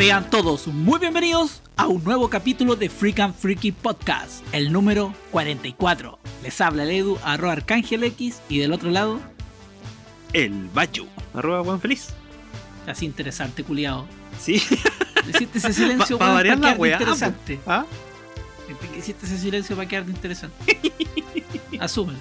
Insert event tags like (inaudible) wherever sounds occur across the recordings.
Sean todos muy bienvenidos a un nuevo capítulo de Freak and Freaky Podcast, el número 44. Les habla el Edu, arroba Arcángel X, y del otro lado, El Bachu, arroba Juan Feliz. así interesante, culiado. Sí. Hiciste ese silencio (laughs) Pa- pa variar la quedarte weá, interesante. ¿Ah? Hiciste ese silencio para quedarte interesante. (laughs) Asumen.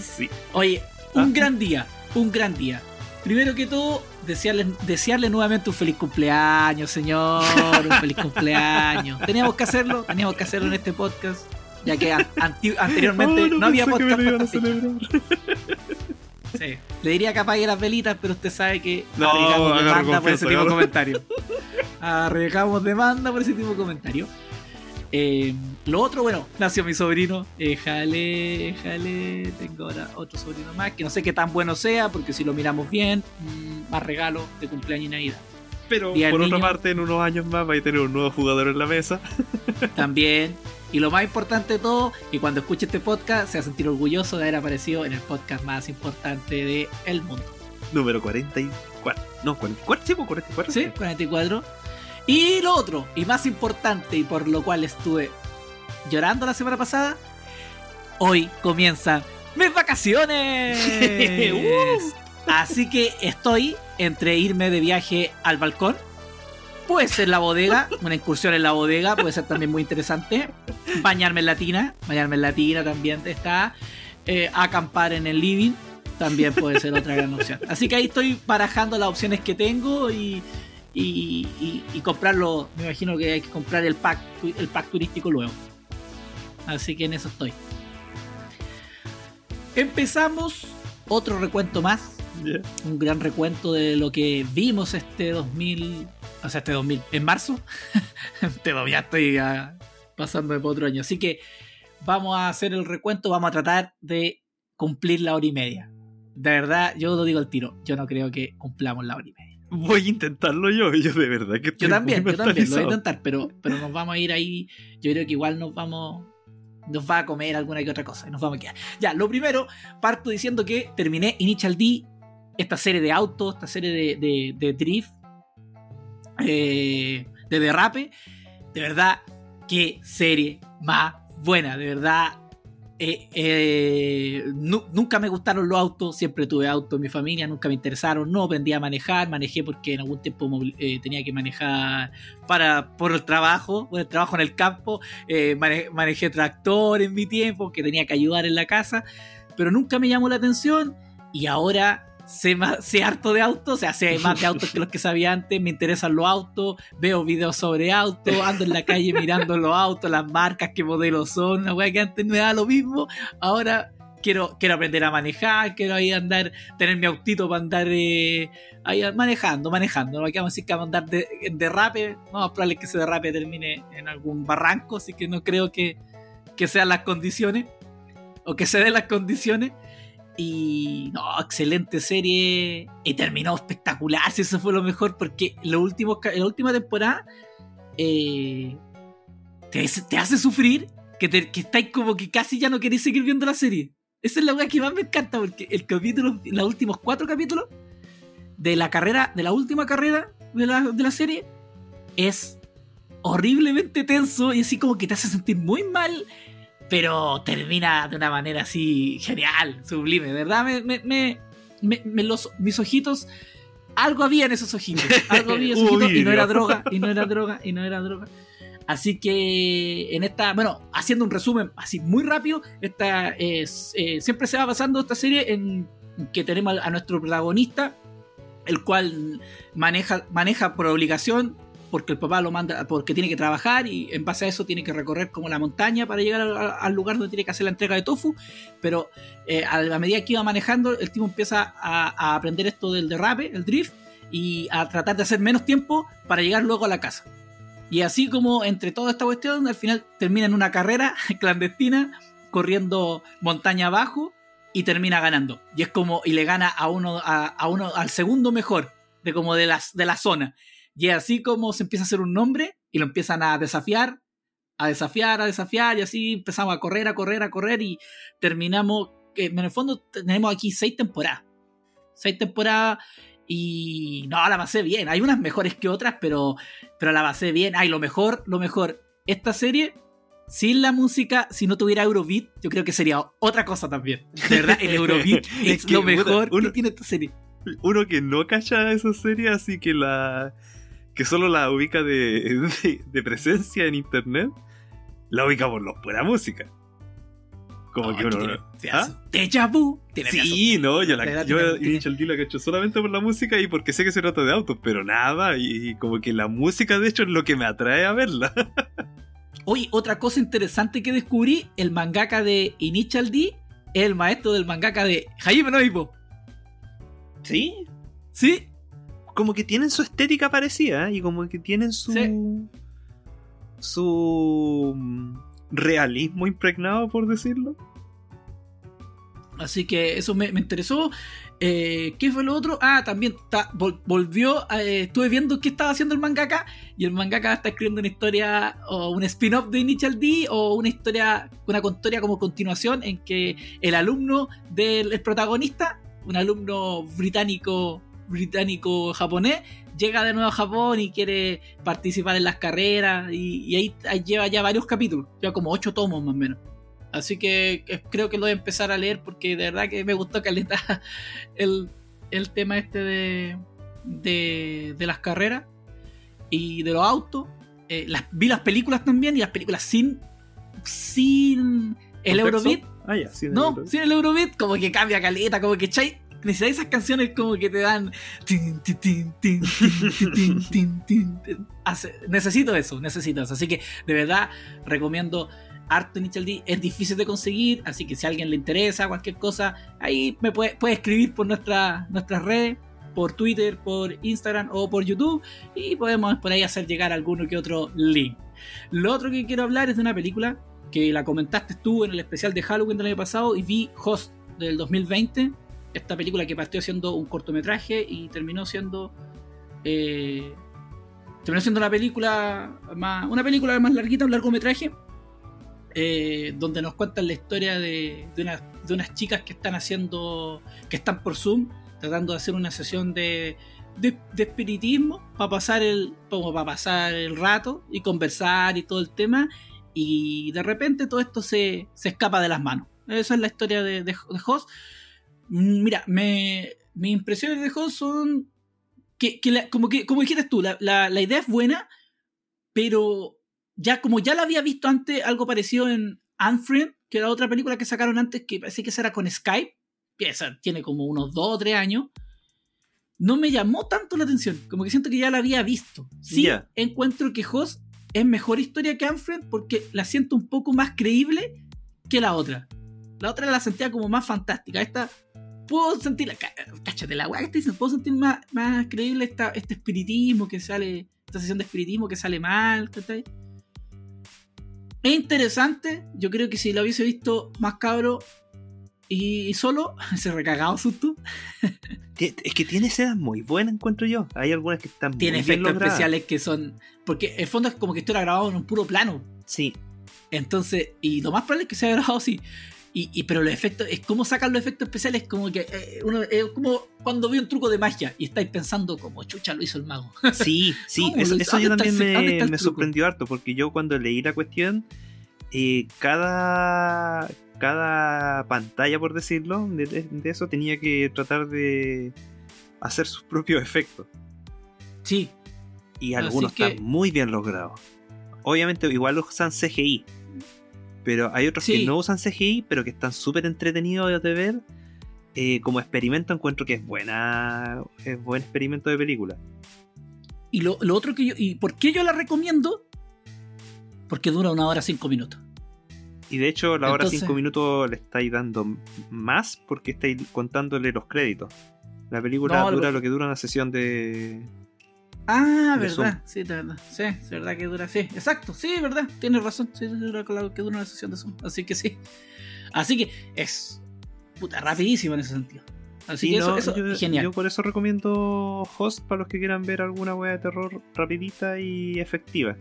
Sí. Oye, un ¿Ah? gran día, un gran día. Primero que todo, desearle, desearle nuevamente un feliz cumpleaños, señor. Un feliz cumpleaños. (laughs) Teníamos que hacerlo, teníamos que hacerlo en este podcast, ya que an- anti- anteriormente Oh, no, había podcast para. Sí. Le diría que apague las velitas, pero usted sabe que No, arriesgamos demanda por ese tipo de agarro. comentario. Arriesgamos demanda por ese tipo de comentario. Eh, lo otro, bueno, nació mi sobrino, eh, Jale, Jale, tengo ahora otro sobrino más, que no sé qué tan bueno sea, porque si lo miramos bien, mm, más regalo de cumpleaños y Navidad. Pero por del otra niño. parte, en unos años más va a tener un nuevo jugador en la mesa. (laughs) También, y lo más importante de todo, que cuando escuche este podcast se va a sentir orgulloso de haber aparecido en el podcast más importante del el mundo. Número 44. No, 44, sí, pues 44. Sí, 44. Y lo otro, y más importante, y por lo cual estuve llorando la semana pasada, hoy comienzan mis vacaciones. (laughs) Uh. Así que estoy entre irme de viaje al balcón. Puede ser la bodega, una incursión en la bodega, puede ser también muy interesante. Bañarme en la tina, bañarme en la tina también está. Eh, acampar en el living, también puede ser otra gran opción. Así que ahí estoy barajando las opciones que tengo y, y, y- y comprarlo. Me imagino que hay que comprar el pack, el pack turístico luego. Así que en eso estoy. Empezamos otro recuento más. Un gran recuento de lo que vimos este 2000. O sea, este 2000. En marzo. (laughs) do- ya estoy ah, pasando de otro año. Así que vamos a hacer el recuento. Vamos a tratar de cumplir la hora y media. De verdad, yo lo digo al tiro. Yo no creo que cumplamos la hora y media. Voy a intentarlo yo, yo de verdad que estoy Yo también, muy yo también lo voy a intentar, pero, pero nos vamos a ir ahí. Yo creo que igual nos vamos. Nos va a comer alguna que otra cosa. y Nos vamos a quedar. Ya, lo primero, parto diciendo que terminé Initial D, esta serie de autos, esta serie de, de, de drift, eh, de derrape. De verdad, qué serie más buena. De verdad, eh, eh, nu- nunca me gustaron los autos, siempre tuve autos en mi familia, nunca me interesaron, no aprendí a manejar, manejé porque en algún tiempo eh, tenía que manejar para, por el trabajo, por el trabajo en el campo, mane- manejé tractor en mi tiempo, que tenía que ayudar en la casa, pero nunca me llamó la atención y ahora sé, más, sé harto de autos, o sea, sé más de autos que los que sabía antes, me interesan los autos, veo videos sobre autos, ando en la calle mirando los autos, las marcas, qué modelos son, la weá que antes me daba lo mismo, ahora quiero, quiero aprender a manejar, quiero ahí andar, tener mi autito para andar eh, ahí manejando, manejando, no vamos a decir que vamos a andar de, en derrape, no, es probable que ese derrape termine en algún barranco, así que no creo que, que sean las condiciones, o que se den las condiciones. Y no, excelente serie. Y terminó espectacular. Si eso fue lo mejor. Porque lo último, la última temporada eh, te, hace- sufrir. Que, te, que estáis como que casi ya no queréis seguir viendo la serie. Esa es la weá que más me encanta. Porque el capítulo, los últimos cuatro capítulos de la carrera, de la última carrera de la, de la serie, es horriblemente tenso. Y así como que te hace sentir muy mal pero termina de una manera así genial, sublime, verdad, me, me, me- los, mis ojitos, algo había en esos ojitos, (laughs) algo había en esos ojitos, y no era droga, y no era droga, y no era droga. Así que en esta, bueno, haciendo un resumen así muy rápido, esta es, eh, siempre se va pasando esta serie en que tenemos a nuestro protagonista, el cual maneja, maneja por obligación, porque el papá lo manda, porque tiene que trabajar y en base a eso tiene que recorrer como la montaña para llegar al, al lugar donde tiene que hacer la entrega de tofu. Pero eh, a la medida que iba manejando, el tipo empieza a, a aprender esto del derrape, el drift, y a tratar de hacer menos tiempo para llegar luego a la casa. Y así como entre toda esta cuestión, al final termina en una carrera (laughs) clandestina, corriendo montaña abajo, y termina ganando. Y es como, y le gana a uno, a, a uno, al segundo mejor de como de las, de la zona. Y es así como se empieza a hacer un nombre y lo empiezan a desafiar, a desafiar, a desafiar, y así empezamos a correr, a correr, a correr, y terminamos, que en el fondo tenemos aquí seis temporadas. Seis temporadas, Y no, la pasé bien. Hay unas mejores que otras, pero, pero la pasé bien. Ay, lo mejor, lo mejor. Esta serie, sin la música, si no tuviera Eurobeat, yo creo que sería otra cosa también. De verdad, el (laughs) Eurobeat es, Es que, lo mejor uno- que tiene esta serie. Uno que no cacha esa serie, así que la. Que solo la ubica de, (laughs) de, de presencia en internet, la ubica por la pura música. Como que uno. tiene ¿Ah? vu. Tiene Sí, no, yo, la, yo tiene- tiene- Initial D la cacho solamente por la música y porque sé que se trata de autos, pero nada, y, y como que la música de hecho es lo que me atrae a verla. (laughs) Oye, otra cosa interesante que descubrí, el mangaka de Initial D es el maestro del mangaka de Hajime no. ¿Sí? ¿Sí? Como que tienen su estética parecida ¿eh? y como que tienen su... Sí. su mm, realismo impregnado, por decirlo. Así que eso me, me interesó. Eh, ¿Qué fue lo otro? Ah, también ta- vol- volvió. eh, estuve viendo qué estaba haciendo el mangaka. Y el mangaka está escribiendo una historia o un spin-off de Initial D o una historia, una historia como continuación en que el alumno del el protagonista, un alumno británico, británico japonés, llega de nuevo a Japón y quiere participar en las carreras. Y, y ahí, ahí lleva ya varios capítulos, lleva como ocho tomos más o menos. Así que creo que lo voy a empezar a leer porque de verdad que me gustó caleta (laughs) el, el tema este de, de, de las carreras y de los autos. Eh, las, vi las películas también y las películas sin, sin el. Eurobeat. Ah, ya. No, sin el Eurobeat, como que cambia caleta, como que chai necesitáis esas canciones como que te dan. necesito eso, necesito eso. Así que de verdad recomiendo harto Initial D. Es difícil de conseguir, así que si a alguien le interesa cualquier cosa, ahí me puede, puede escribir por nuestra, nuestras redes por Twitter, por Instagram o por YouTube y podemos por ahí hacer llegar alguno que otro link. Lo otro que quiero hablar es de una película que la comentaste tú en el especial de Halloween del año pasado y vi Host del 2020 esta película que partió siendo un cortometraje y terminó siendo. eh, terminó siendo una película más. Una película más larguita, un largometraje. eh, donde nos cuentan la historia de, de, unas, chicas que están haciendo. que están por Zoom, tratando de hacer una sesión de, de, espiritismo para pasar el. como para pasar el rato y conversar y todo el tema y de repente todo esto se, se escapa de las manos. Esa es la historia de, de. Mm, Mira, me, mis impresiones de Host son que, que la- como, que como dijiste tú, la, la- la idea es buena, pero ya como ya la había visto antes, algo parecido en Unfriend, que era otra película que sacaron antes, que parece que esa era con Skype, que esa tiene como unos 2 o 3 años. No me llamó tanto la atención, como que siento que ya la había visto. Sí, encuentro que Host es mejor historia que Unfriend porque la siento un poco más creíble que la otra. La otra la sentía como más fantástica. Esta puedo sentir, cáchate la weá que te dicen, puedo sentir más, más creíble esta, este espiritismo que sale, esta sesión de espiritismo que sale mal, ¿cachai? Es interesante, yo creo que si lo hubiese visto más cabro y solo, (laughs) se recagado susto. (laughs) Es que tiene escenas muy buenas, encuentro yo. Hay algunas que están Tiene muy efectos especiales que son. Porque el fondo es como que estuviera grabado en un puro plano. Sí, Entonces, y lo más probable es que se haya grabado así. Y, y- pero los efectos, es como sacan los efectos especiales, como que eh, uno, es como cuando ve un truco de magia y estáis pensando como chucha lo hizo el mago. (laughs) sí, sí. ¿Cómo Eso, yo ¿Dónde está también me, me sorprendió harto, porque yo cuando leí la cuestión, eh, cada, cada pantalla, por decirlo, de, de eso tenía que tratar de hacer sus propios efectos. Sí, Y algunos que- están muy bien logrados. Obviamente, igual usan CGI. Pero hay otros Sí. que no usan CGI, pero que están súper entretenidos de ver. Eh, como experimento encuentro que es buena. Es buen experimento de película. y lo, lo otro que yo. ¿Y por qué yo la recomiendo? Porque dura una hora cinco minutos. Y de hecho, la hora Entonces- 5 minutos le estáis dando más porque estáis contándole los créditos. La película No, dura lo- lo que dura una sesión de. Ah, verdad, sí, de verdad. Sí, es verdad que dura, sí, exacto, sí, verdad, tienes razón, sí, dura que dura una sesión de Zoom, así que sí. Así que es puta rapidísimo en ese sentido. Así Sí, que no, eso, eso yo, genial. yo por eso recomiendo Host para los que quieran ver alguna wea de terror rapidita y efectiva.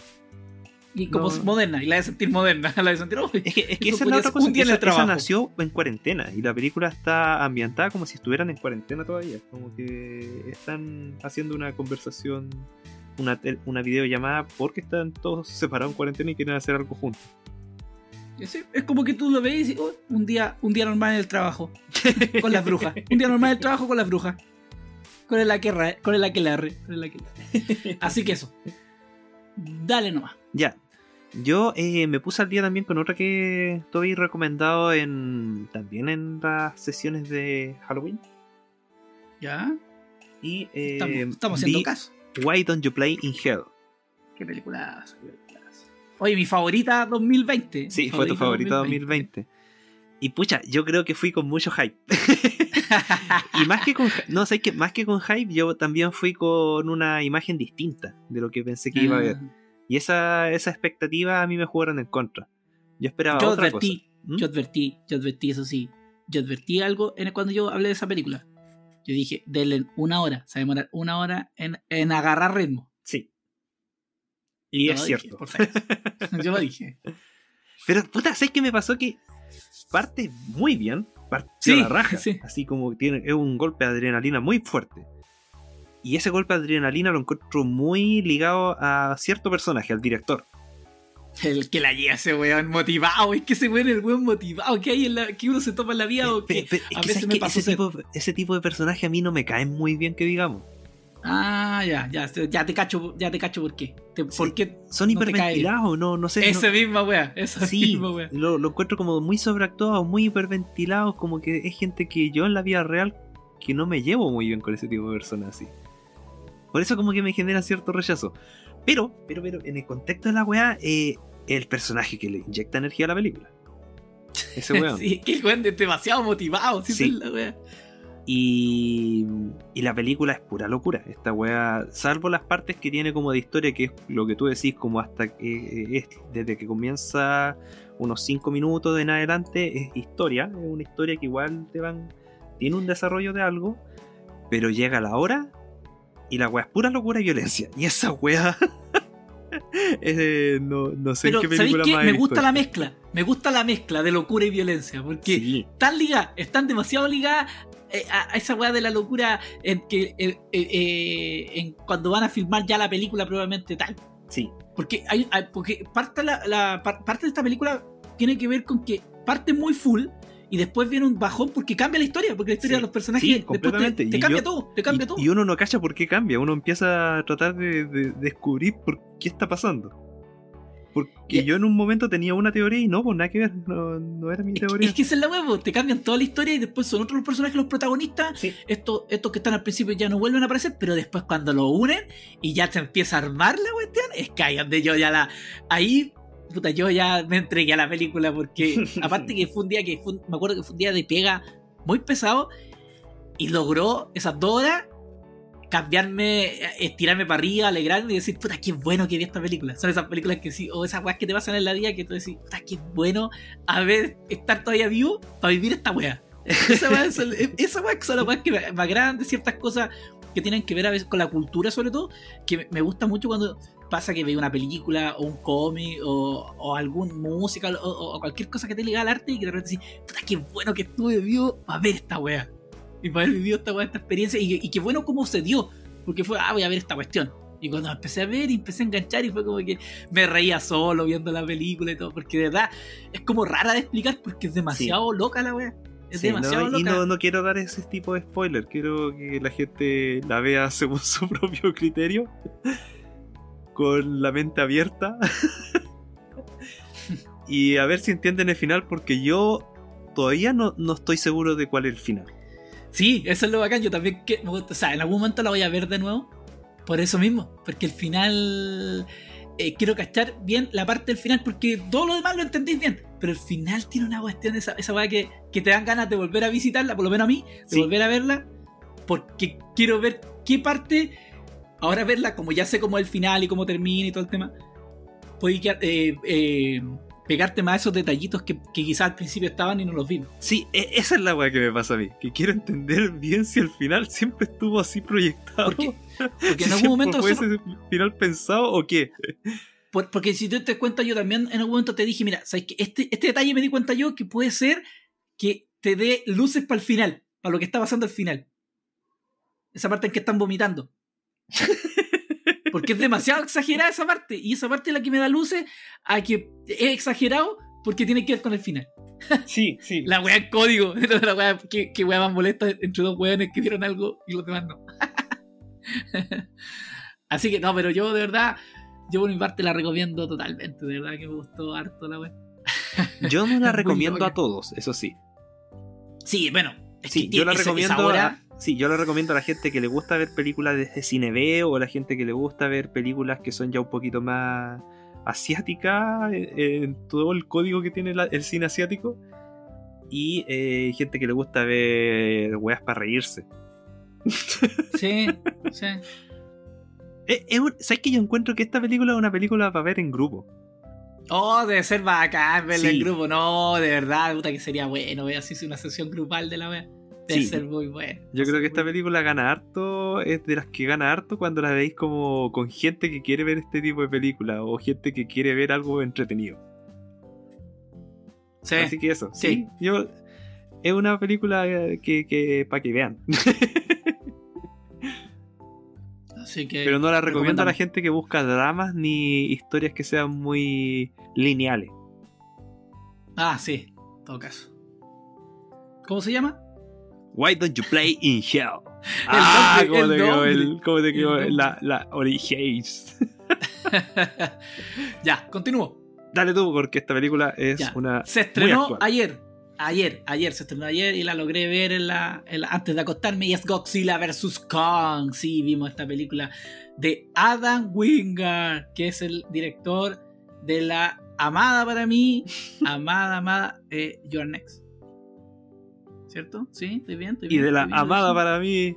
Y como No. moderna, y la de sentir moderna, (laughs) la de sentir. "Uy, Es que, es que esa es la otra cosa, esa, esa nació en cuarentena y la película está ambientada como si estuvieran en cuarentena todavía. Como que están haciendo una conversación, una, una videollamada porque están todos separados en cuarentena y quieren hacer algo juntos. Es, es como que tú lo ves y dices, "Oh, un, día, un día normal en el trabajo, con las brujas. Un día normal en el trabajo con las brujas. Con el aquelarre. Con el aquelarre. con el aquelarre. Así que eso. Dale nomás. Ya. Yo eh, me puse al día también con otra que habéis recomendado en también en las sesiones de Halloween. ¿Ya? Y eh, Estamos, estamos haciendo caso. Why Don't You Play in Hell. Qué películas. Oye, mi favorita 2020. Sí, fue tu favorita 2020. Y pucha, yo creo que fui con mucho hype. (laughs) y más que con no sé que más que con hype, yo también fui con una imagen distinta de lo que pensé que iba a ver. Y esa, esa expectativa a mí me jugaron en contra. Yo esperaba Yo otra advertí, cosa. ¿Mm? yo advertí, yo advertí, eso sí. Yo advertí algo en cuando yo hablé de esa película. Yo dije, denle una hora, se va a demorar una hora en, en agarrar ritmo. Sí. Y Yo es dije, cierto. favor. (laughs) Yo lo dije. Pero puta, ¿sabes qué me pasó? Que parte muy bien, parte Sí, a la raja. sí. Así como tiene, es un golpe de adrenalina muy fuerte. Y ese golpe de adrenalina lo encuentro muy ligado a cierto personaje, al director. El que la lleva ese weón motivado, es que ese weón es el weón motivado que hay en la, que uno se toma en la vida o Pe- que a veces ese, tipo, ese tipo de personaje a mí no me cae muy bien que digamos. Ah, ya, ya, ya te cacho, ya te cacho por qué. Te- ¿Por Sí. qué? Son No hiperventilados, no, no sé. no- Esa misma wea, esa Sí, misma wea. lo, lo encuentro como muy sobreactuados, muy hiperventilados, como que es gente que yo en la vida real que no me llevo muy bien con ese tipo de personas así. Por eso como que me genera cierto rechazo. Pero, pero, pero, en el contexto de la weá, eh, el personaje que le inyecta energía a la película. Ese weón. (laughs) Sí, que el weón es demasiado motivado, sí, Sí. es la wea. Y, y la película es pura locura. Esta weá, salvo las partes que tiene como de historia, que es lo que tú decís, como hasta que eh, es desde que comienza unos 5 minutos en adelante, es historia. Es una historia que igual te van. Tiene un desarrollo de algo, pero llega la hora y la weá es pura locura y violencia. (laughs) Y esa weá. de- (laughs) no, no sé Pero, en qué ¿sabéis película qué? más Me gusta la mezcla. Me gusta la mezcla de locura y violencia. Porque Sí, están ligadas, están demasiado ligadas eh, a, esa weá de la locura en que eh, eh, eh, en cuando van a filmar ya la película probablemente tal. sí, Porque hay, porque parte, la, la- par- parte de esta película tiene que ver con que parte muy full y después viene un bajón porque cambia la historia, porque la historia Sí, de los personajes sí, te, cambia yo- todo, te cambia y, todo. y uno no cacha por qué cambia, uno empieza a tratar de, de descubrir por qué está pasando. Porque Y- yo en un momento tenía una teoría y no, pues nada que ver, no, no era mi teoría. Es que esa es la huevo, te cambian toda la historia y después son otros los personajes los protagonistas. Sí. Estos, estos que están al principio ya no vuelven a aparecer, pero después cuando lo unen y ya se empieza a armar la cuestión, es que ahí donde yo ya la. Ahí, puta, yo ya me entregué a la película porque, (laughs) aparte que fue un día que fue un- me acuerdo que fue un día de pega muy pesado y logró esas dos horas cambiarme, estirarme para arriba, alegrarme y decir, puta, qué bueno que vi esta película. Son esas películas que sí, o esas weas que te pasan en la vida que tú decís, puta, qué bueno haber, estar todavía vivo para vivir esta wea. (laughs) Esa wea, es el- esa wea que son las weas que me, me agradan de ciertas cosas que tienen que ver a veces con la cultura sobre todo, que me gusta mucho cuando pasa que veo una película o un cómic o, o algún musical o, o cualquier cosa que te liga al arte y que de repente decís, puta, qué bueno que estuve vivo para ver esta wea. Y para haber vivido esta wea, esta experiencia y, y qué bueno cómo se dio, porque fue, ah, voy a ver esta cuestión. Y cuando empecé a ver y empecé a enganchar y fue como que me reía solo viendo la película y todo, porque de verdad es como rara de explicar porque es demasiado loca la wea. Es Sí, demasiado no, y loca. no, no quiero dar ese tipo de spoiler, quiero que la gente la vea según (laughs) su propio criterio, con la mente abierta, (laughs) y a ver si entienden el final, porque yo todavía no, no estoy seguro de cuál es el final. Sí, eso es lo bacán. Yo también que. O sea, en algún momento la voy a ver de nuevo. Por eso mismo. Porque el final. eh, quiero cachar bien la parte del final. Porque todo lo demás lo entendís bien. Pero el final tiene una cuestión, esa, esa weá que, que te dan ganas de volver a visitarla. Por lo menos a mí. De Sí. volver a verla. Porque quiero ver qué parte. Ahora verla, como ya sé cómo es el final y cómo termina y todo el tema. Puede eh, eh, pegarte más a esos detallitos que, que quizás al principio estaban y no los vimos. Sí, e- esa es la weá que me pasa a mí, que quiero entender bien si el final siempre estuvo así proyectado. Porque, (laughs) porque si en algún siempre momento fue nosotros- ese final pensado o qué. por- porque si tú te cuenta, yo también en algún momento te dije, mira, ¿sabes qué? Este, este detalle me di cuenta yo que puede ser que te dé luces para el final, para lo que está pasando al final. Esa parte en que están vomitando. (laughs) Porque es demasiado exagerada esa parte. Y esa parte es la que me da luces a que es exagerado porque tiene que ver con el final. Sí, sí. La wea en código. (laughs) La wea, que, que wea más molesta entre dos weones que dieron algo y los demás no. (laughs) Así que no, pero yo de verdad, yo por mi parte la recomiendo totalmente. De verdad que me gustó harto la wea. Yo no la recomiendo a todos, eso sí. Sí, bueno. es Sí, que yo la esa- esa recomiendo. hora- a- sí, yo la recomiendo a la gente que le gusta ver películas de cine B o a la gente que le gusta ver películas que son ya un poquito más asiáticas eh, en todo el código que tiene la- el cine asiático y eh, gente que le gusta ver weas para reírse. (laughs) Sí, sí. Eh, es un- ¿Sabes que yo encuentro que esta película es una película para ver en grupo? Oh, debe ser bacán verla en grupo. No, de verdad, puta que sería bueno ver así una sesión grupal de la wea. Debe Sí. ser muy bueno. Yo creo que esta película gana harto, es de las que gana harto cuando la veis como con gente que quiere ver este tipo de películas o gente que quiere ver algo entretenido. Sí. Así que eso, sí. Sí. Yo, es una película que, que para que vean. (laughs) Así que. Pero no la recomiendo a la gente que busca dramas ni historias que sean muy lineales. Ah, sí, en todo caso. ¿Cómo se llama? Why don't you play in hell? (laughs) El ah, el te quedó, el- te quedó la, la Origins. (laughs) ya, continúo. Dale tú, porque esta película es Ya. una. Se estrenó ayer. Ayer, ayer se estrenó ayer y la logré ver en la, en la- antes de acostarme y es Godzilla vs. Kong. Sí, vimos esta película de Adam Wingard, que es el director de la amada para mí, (laughs) amada, amada, eh, Your Next. ¿Cierto? ¿Sí? ¿Estoy bien? ¿Estoy Y bien? de la amada para mí,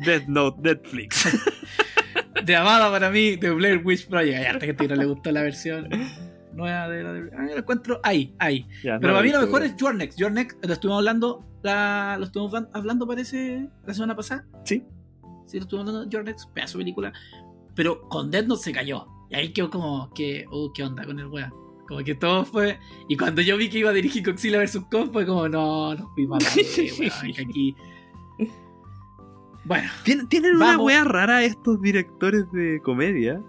Death Note Netflix. (laughs) De amada para mí, de Blair Witch Project. Gente que no le gustó la versión nueva de la de... Ah, lo encuentro ahí, ahí. Ya, Pero no la para mí lo mejor es Your Next. Your Next, lo estuvimos hablando, la, lo estuvimos hablando parece la semana pasada. Sí. Sí, lo estuvimos hablando de Your Next, pedazo de película. Pero con Death Note se cayó. Y ahí quedó como que, oh, ¿qué onda con el weón? Como que todo fue. Y cuando yo vi que iba a dirigir Godzilla vs. Kong, fue como, no, no fui para weón, que aquí. Bueno, Tienen, tienen una wea rara estos directores de comedia.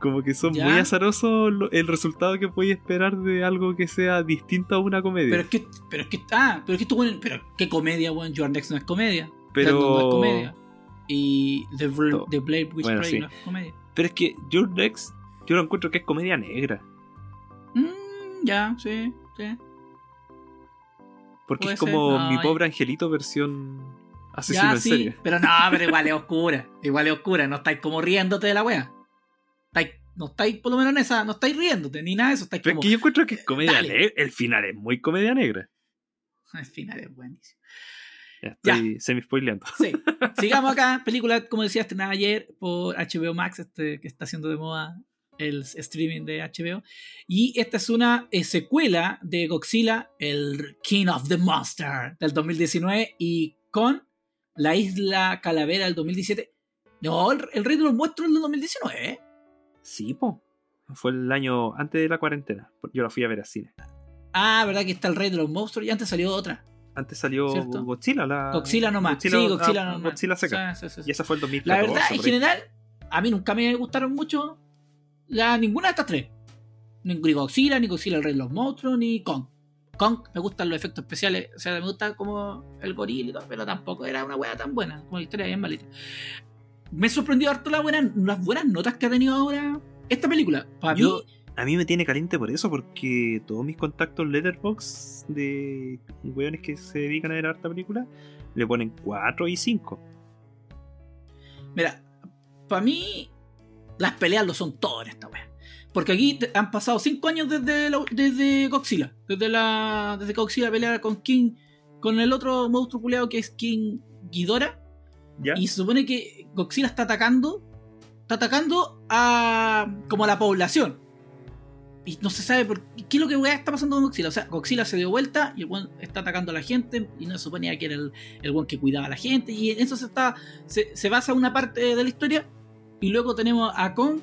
Como que son ¿Ya? muy azarosos el resultado que podéis esperar de algo que sea distinto a una comedia. pero es que, pero es que, ah, pero es que esto, weón, pero qué comedia, weón. Your Next no es comedia. Pero- Death Note no es comedia. Y The, Bla- No. The Blade Witch Bueno, sí. no es comedia. Pero es que Your Next, yo lo encuentro que es comedia negra. Mm, ya, sí, sí. Porque Puede es como no, mi ya. pobre angelito versión asesino Ya, en sí, serie. pero no, pero (laughs) igual es oscura. Igual es oscura. No estáis como riéndote de la wea. Estáis- no estáis, por lo menos en esa, no estáis riéndote ni nada de eso. Estáis Pero es como. que yo encuentro que es comedia dale. negra. El final es muy comedia negra. (laughs) Al final es buenísimo. Ya estoy semi-spoileando. Sí. Sigamos (laughs) acá. Película, como decía, estrenada ayer por HBO Max, este, que está haciendo de moda el streaming de HBO. Y esta es una eh, secuela de Godzilla, el King of the Monster del 2019 y con la Isla Calavera del 2017. No, el, el Rey de los Monstruos del 2019, ¿eh? Sí, po. Fue el año antes de la cuarentena. Yo la fui a ver al cine. Ah, ¿verdad que está el Rey de los Monstruos? Y antes salió otra. Antes salió ¿Cierto? Godzilla, la. Godzilla nomás. Godzilla, sí, Godzilla ah, nomás. Godzilla seca. Sí, sí, sí, sí. Y esa fue el 2014. La verdad, en general, a mí nunca me gustaron mucho la, ninguna de estas tres. Ni Godzilla, ni Godzilla el Rey de los Monstruos, ni Kong. Kong, me gustan los efectos especiales. O sea, me gusta como el gorila y todo, pero tampoco era una wea tan buena. Como la historia bien malita. Me sorprendió harto la buena, las buenas notas que ha tenido ahora esta película. Para Yo- mí, A mí me tiene caliente por eso, porque todos mis contactos Letterbox de weones que se dedican a ver harta película le ponen 4 y 5. Mira, para mí, las peleas lo son todo en esta wea. Porque aquí han pasado 5 años desde, la- desde Godzilla. Desde la. Desde que Godzilla pelea con King. Con el otro monstruo culeado que es King Ghidorah. ¿Ya? Y se supone que Godzilla está atacando. Está atacando a. como a la población. Y no se sabe por qué, qué es lo que weá está pasando con Godzilla. O sea, Godzilla se dio vuelta y el weón está atacando a la gente. Y no se suponía que era el, el weón que cuidaba a la gente. Y en eso se está. Se, se basa una parte de la historia. Y luego tenemos a Kong,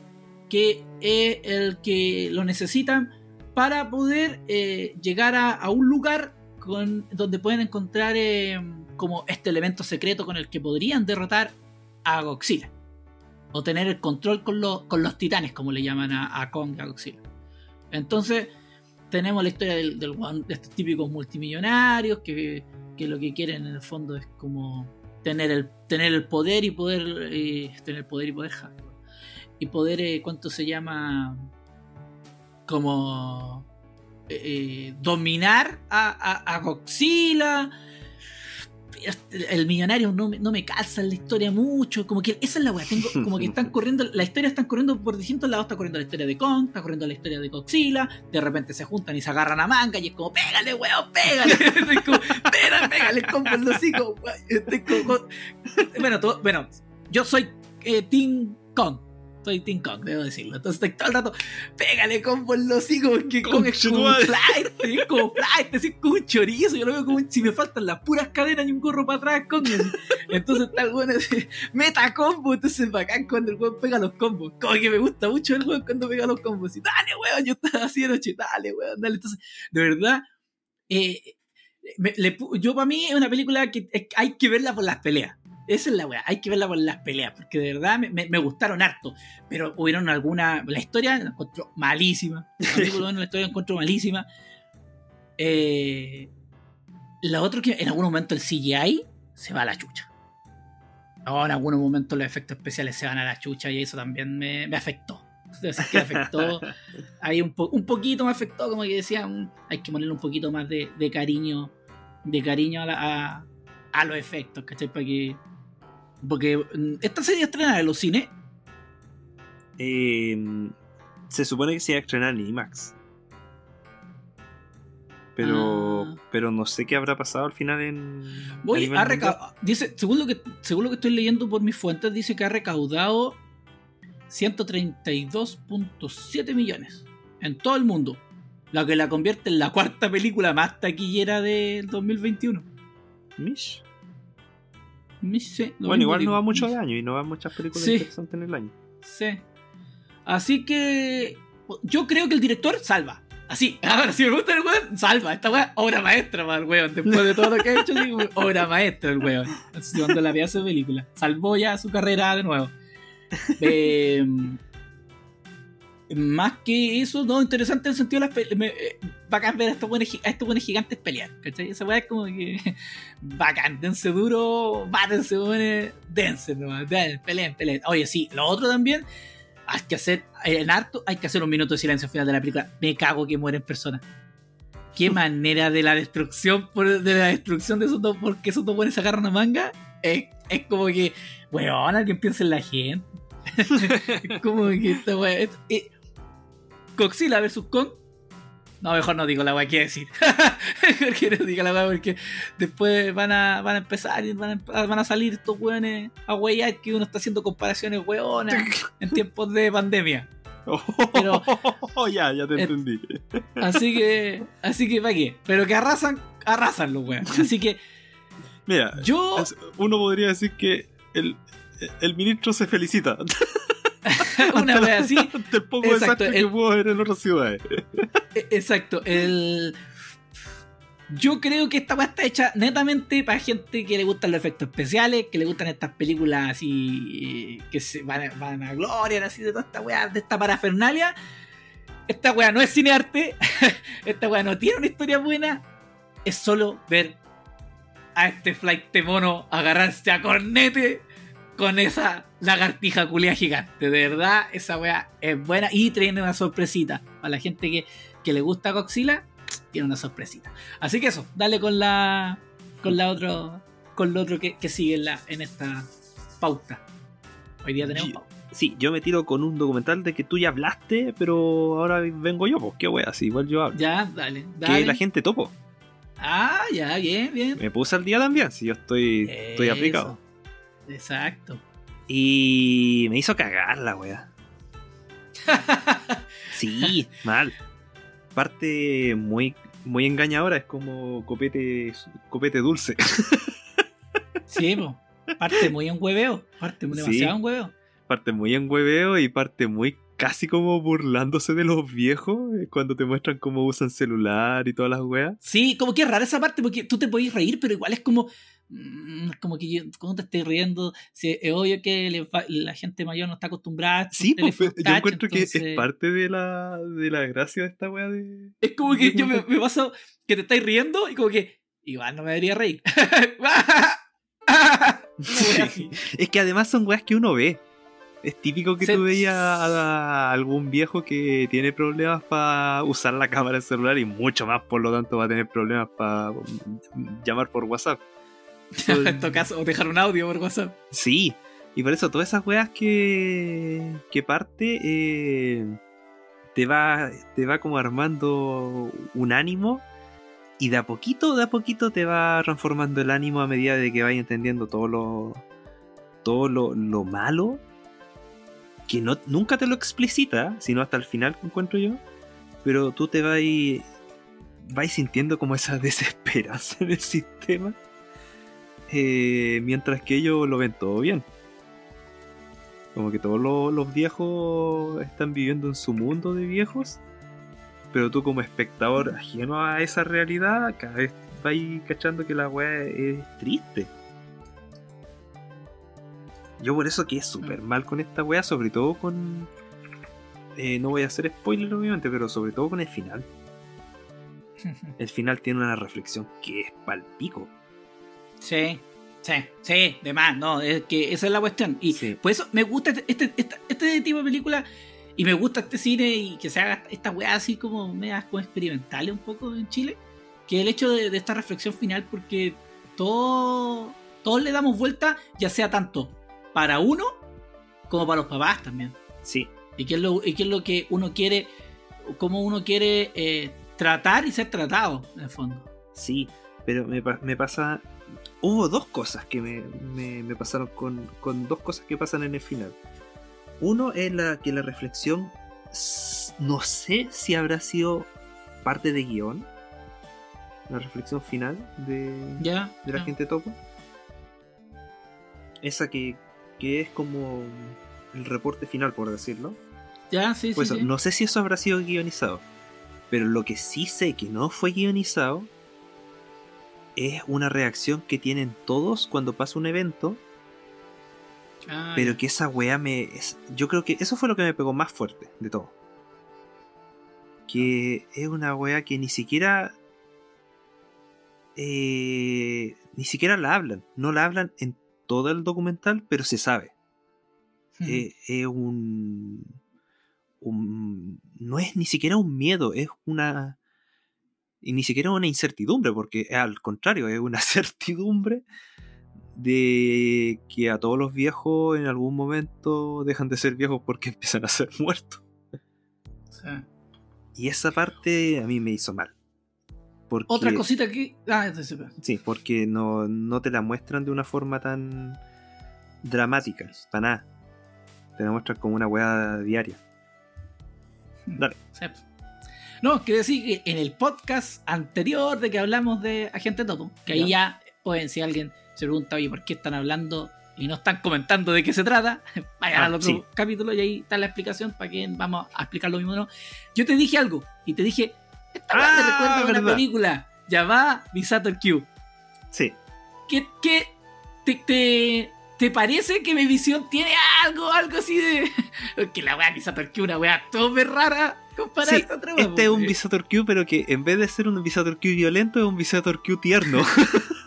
que es el que lo necesitan para poder eh, llegar a, a, un lugar con, donde pueden encontrar eh, como este elemento secreto con el que podrían derrotar a Godzilla. O tener el control con, los, con los titanes, como le llaman a, Kong y a Godzilla. Entonces, tenemos la historia del, del, de estos típicos multimillonarios que, que, lo que quieren en el fondo es como tener el, tener el poder y poder eh, tener poder y poder y poder eh, cuánto se llama como eh, dominar a, a, a, Godzilla el millonario no me, no me calza en la historia mucho como que esa es la weá tengo como que están (laughs) corriendo la historia están corriendo por distintos lados está corriendo la historia de Kong está corriendo la historia de Godzilla de repente se juntan y se agarran a manga y es como pégale weón pégale (laughs) es como, pégale pégale combo en los hijos bueno, todo, bueno yo soy eh, Team Kong soy Team Kong, debo decirlo. Entonces estoy todo el rato, pégale combo en los hijos, es como un flight, es como flight, (laughs) es como un chorizo. Yo lo veo como un, si me faltan las puras cadenas y un gorro para atrás, Kong. Entonces está el bueno meta combo, entonces es bacán cuando el weón pega los combos. Como que me gusta mucho el weón cuando pega los combos. Y dale, weón, yo estaba así de noche, dale, weón, dale. Entonces, de verdad, eh, me, le, yo para mí es una película que hay que verla por las peleas. Esa es la weá, hay que verla por las peleas, porque de verdad me, me, me gustaron harto. Pero hubieron alguna. La historia la encuentro malísima. La, (laughs) la historia la encuentro malísima. Eh, lo otro que en algún momento el CGI se va a la chucha. O en algunos momentos los efectos especiales se van a la chucha y eso también me, me afectó. Entonces, que afectó. (laughs) Ahí un, po, un, poquito me afectó, como que decían, hay que ponerle un poquito más de, de cariño. De cariño a, la, a, a los efectos, ¿cachai? Para que porque esta serie estrena en los cines. Eh, se supone que se iba a estrenar en IMAX. Pero, ah. pero no sé qué habrá pasado al final en. Voy a recaudar. Dice, según lo, que, según lo que estoy leyendo por mis fuentes, dice que ha recaudado 132.7 millones en todo el mundo. Lo que la convierte en la cuarta película más taquillera del 2021. Mish. Bueno, igual no va mucho de año y no va muchas películas sí. interesantes en el año. Sí. Así que yo creo que el director salva. Así, (laughs) ahora si me gusta el weón, salva. Esta weón, obra maestra para el weón. Después de todo lo que ha hecho, digo, (laughs) obra maestra el weón. Cuando la pedazo de película. Salvó ya su carrera de nuevo. (laughs) Eh, más que eso, no, interesante en el sentido de las peleas. Bacán ver a estos buenos, a estos buenos gigantes pelear, ¿cachai? Esa weá es como que. (laughs) Bacán, dense duro, mátense, buenos, dense nomás, peleen, peleen. Oye, sí, lo otro también, hay que hacer, en harto, hay que hacer un minuto de silencio al final de la película. Me cago que mueren personas. Qué manera de la destrucción, de la destrucción de esos dos, porque esos dos buenos se agarran a manga. Es, es como que, weón, alguien piensa en la gente. (laughs) es como que esta weá. Es, es, Godzilla vs. Kong. No, mejor no digo la weá que decir. (laughs) mejor que no diga la weá porque después van a, van a empezar y van a, van a salir estos weones a weyar que uno está haciendo comparaciones weonas en (laughs) tiempos de pandemia. Pero, oh, ya, ya te eh, entendí. Así que, así que, ¿para qué? Pero que arrasan, arrasan los weones. Así que, mira, yo. Uno podría decir que el, el ministro se felicita. (laughs) (laughs) una vez así. (laughs) Poco Exacto, desastre el, que pudo haber en otras ciudades. (laughs) Exacto. El. Yo creo que esta weá está hecha netamente para gente que le gustan los efectos especiales, que le gustan estas películas así que se van, a, van a gloria, así de toda esta weá, de esta parafernalia. Esta weá no es cinearte, esta weá no tiene una historia buena, es solo ver a este flight de mono agarrarse a cornete con esa lagartija culia gigante. De verdad, esa weá es buena y tiene una sorpresita. Para la gente que, que le gusta Godzilla, tiene una sorpresita. Así que eso, dale con la. con la otro. con lo otro que, que sigue en, la, en esta pauta. Hoy día tenemos pauta. Sí, yo me tiro con un documental de que tú ya hablaste, pero ahora vengo yo, pues qué wea, si igual yo hablo. Ya, dale, dale. Que la gente topo. Ah, ya, bien, bien. Me puse al día también, si yo estoy, estoy aplicado. Exacto. Y me hizo cagar la wea. (laughs) sí, mal. Parte muy, muy engañadora, es como copete, copete dulce. (laughs) sí, po. parte muy en hueveo. Parte demasiado sí. en hueveo. parte muy en hueveo y parte muy casi como burlándose de los viejos eh, cuando te muestran cómo usan celular y todas las weas. Sí, como que es rara esa parte porque tú te podés reír, pero igual es como. Mm, Como que yo, ¿cómo te estoy riendo? Si es obvio que le la gente mayor no está acostumbrada a Sí, pues, yo encuentro que es parte de la, de la gracia de esta wea de... Es como que yo me, (laughs) me paso que te estáis riendo y como que. Igual no me debería reír. (laughs) Es que además son weas que uno ve. Es típico que Se- tú veías a, a algún viejo que tiene problemas para usar la cámara del celular y mucho más, por lo tanto, va a tener problemas para llamar por WhatsApp. (laughs) en todo caso, o dejar un audio por WhatsApp. Sí, y por eso todas esas weas que, que parte eh, te, va, te va como armando un ánimo y de a poquito, de a poquito te va transformando el ánimo a medida de que vayas entendiendo todo lo, todo lo, lo malo que no, nunca te lo explicita, sino hasta el final que encuentro yo, pero tú te vas vais sintiendo como esa (laughs) desesperanza en el sistema eh, mientras que ellos lo ven todo bien. Como que todos lo- los viejos están viviendo en su mundo de viejos, pero tú como espectador ajeno a esa realidad, cada vez vas cachando que la weá es triste. Yo por eso quedé súper mal con esta weá, sobre todo con... eh, no voy a hacer spoiler obviamente, pero sobre todo con el final. (laughs) El final tiene una reflexión que es palpico. Sí, sí, sí, de más, no, es que esa es la cuestión. Y Sí. por eso me gusta este, este, esta- este tipo de película y me gusta este cine y que se haga esta weá así como medias como experimentales un poco en Chile. Que el hecho de, de esta reflexión final, porque todo, todos le damos vuelta, ya sea tanto para uno como para los papás también. Sí, Y qué es lo, y qué es lo que uno quiere, cómo uno quiere eh, tratar y ser tratado, en el fondo. Sí, pero me, me pasa. Hubo dos cosas que me, me- me pasaron con, con dos cosas que pasan en el final. Uno es la que la reflexión. No sé si habrá sido parte de guion. La reflexión final de, de la gente topo. Esa que, que es como el reporte final, por decirlo. Ya, sí, Pues sí, eso, sí. no sé si eso habrá sido guionizado. Pero lo que sí sé que no fue guionizado es una reacción que tienen todos cuando pasa un evento. Ah, pero que esa weá me. es- yo creo que eso fue lo que me pegó más fuerte de todo. Que es una weá que ni siquiera. eh, ni siquiera la hablan. No la hablan en todo el documental, pero se sabe. Hmm. Eh, es un, un- No es ni siquiera un miedo, es una. Y ni siquiera una incertidumbre, porque al contrario, es una (laughs) certidumbre de que a todos los viejos en algún momento dejan de ser viejos porque (laughs) empiezan a ser muertos. Sí. Y esa parte a mí me hizo mal. Porque, Otra cosita que. Ah, sí, sí, sí. Sí, porque no, no te la muestran de una forma tan dramática, para nada. Te la muestran como una weá diaria. Dale. Sí. No, quiero decir que en el podcast anterior de que hablamos de Agente Topo, que ahí ya, pueden, si alguien se pregunta, oye, ¿por qué están hablando y no están comentando de qué se trata? (laughs) Vayan Ah, al otro sí. capítulo y ahí está la explicación para que vamos a explicar lo mismo. ¿no? Yo te dije algo y te dije, esta weá me Ah, recuerda a una película llamada Misato Q. Sí, ¿Qué, qué te, te, te parece que mi visión tiene algo, algo así de. (laughs) que la weá Misato Q, una weá todo rara Sí, otra este es po, un. Visator Q, pero que en vez de ser un Visator Q violento, es un Visator Q tierno. (laughs)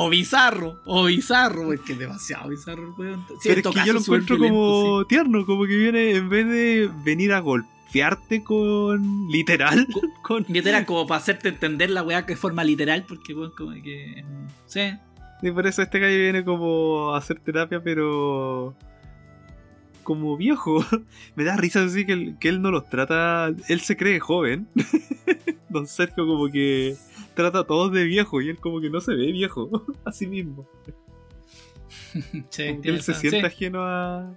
O bizarro, o bizarro, es que es demasiado bizarro, weón. Sí, pero es que yo lo encuentro violento, como tierno, como que viene, en vez de venir a golpearte con literal, (laughs) con. Literal, como para hacerte entender la weá que es forma literal, porque weón, como que. Sí. Y por eso este gallo viene como a hacer terapia, pero. Como viejo. (laughs) Me da risa así que él, que él no los trata. Él se cree joven. (laughs) Don Sergio, como que trata a todos de viejo y él, como que no se ve viejo (laughs) a sí mismo. sí, él se siente sí. ajeno a.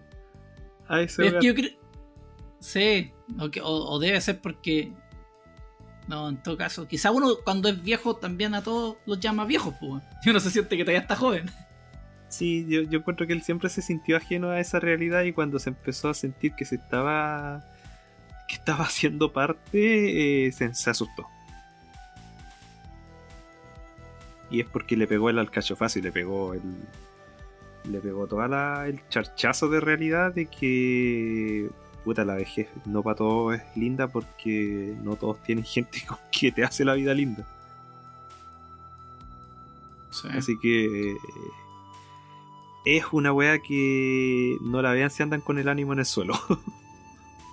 a ese. Es yo creo. Sí, o, debe ser porque. No, en todo caso. Quizá uno cuando es viejo también a todos los llama viejos, pues. Y uno se siente que todavía está joven. Sí, yo, yo encuentro que él siempre se sintió ajeno a esa realidad y cuando se empezó a sentir que se estaba que estaba (laughs) haciendo parte, eh, se, se asustó. Y es porque le pegó el alcachofazo y le pegó el. Le pegó toda la, el charchazo de realidad de que. Puta, la vejez no para todos es linda porque no todos tienen (laughs) gente con que te hace la vida linda. Sí. Así que. eh, Es una wea que no la vean si andan con el ánimo en el suelo. (laughs)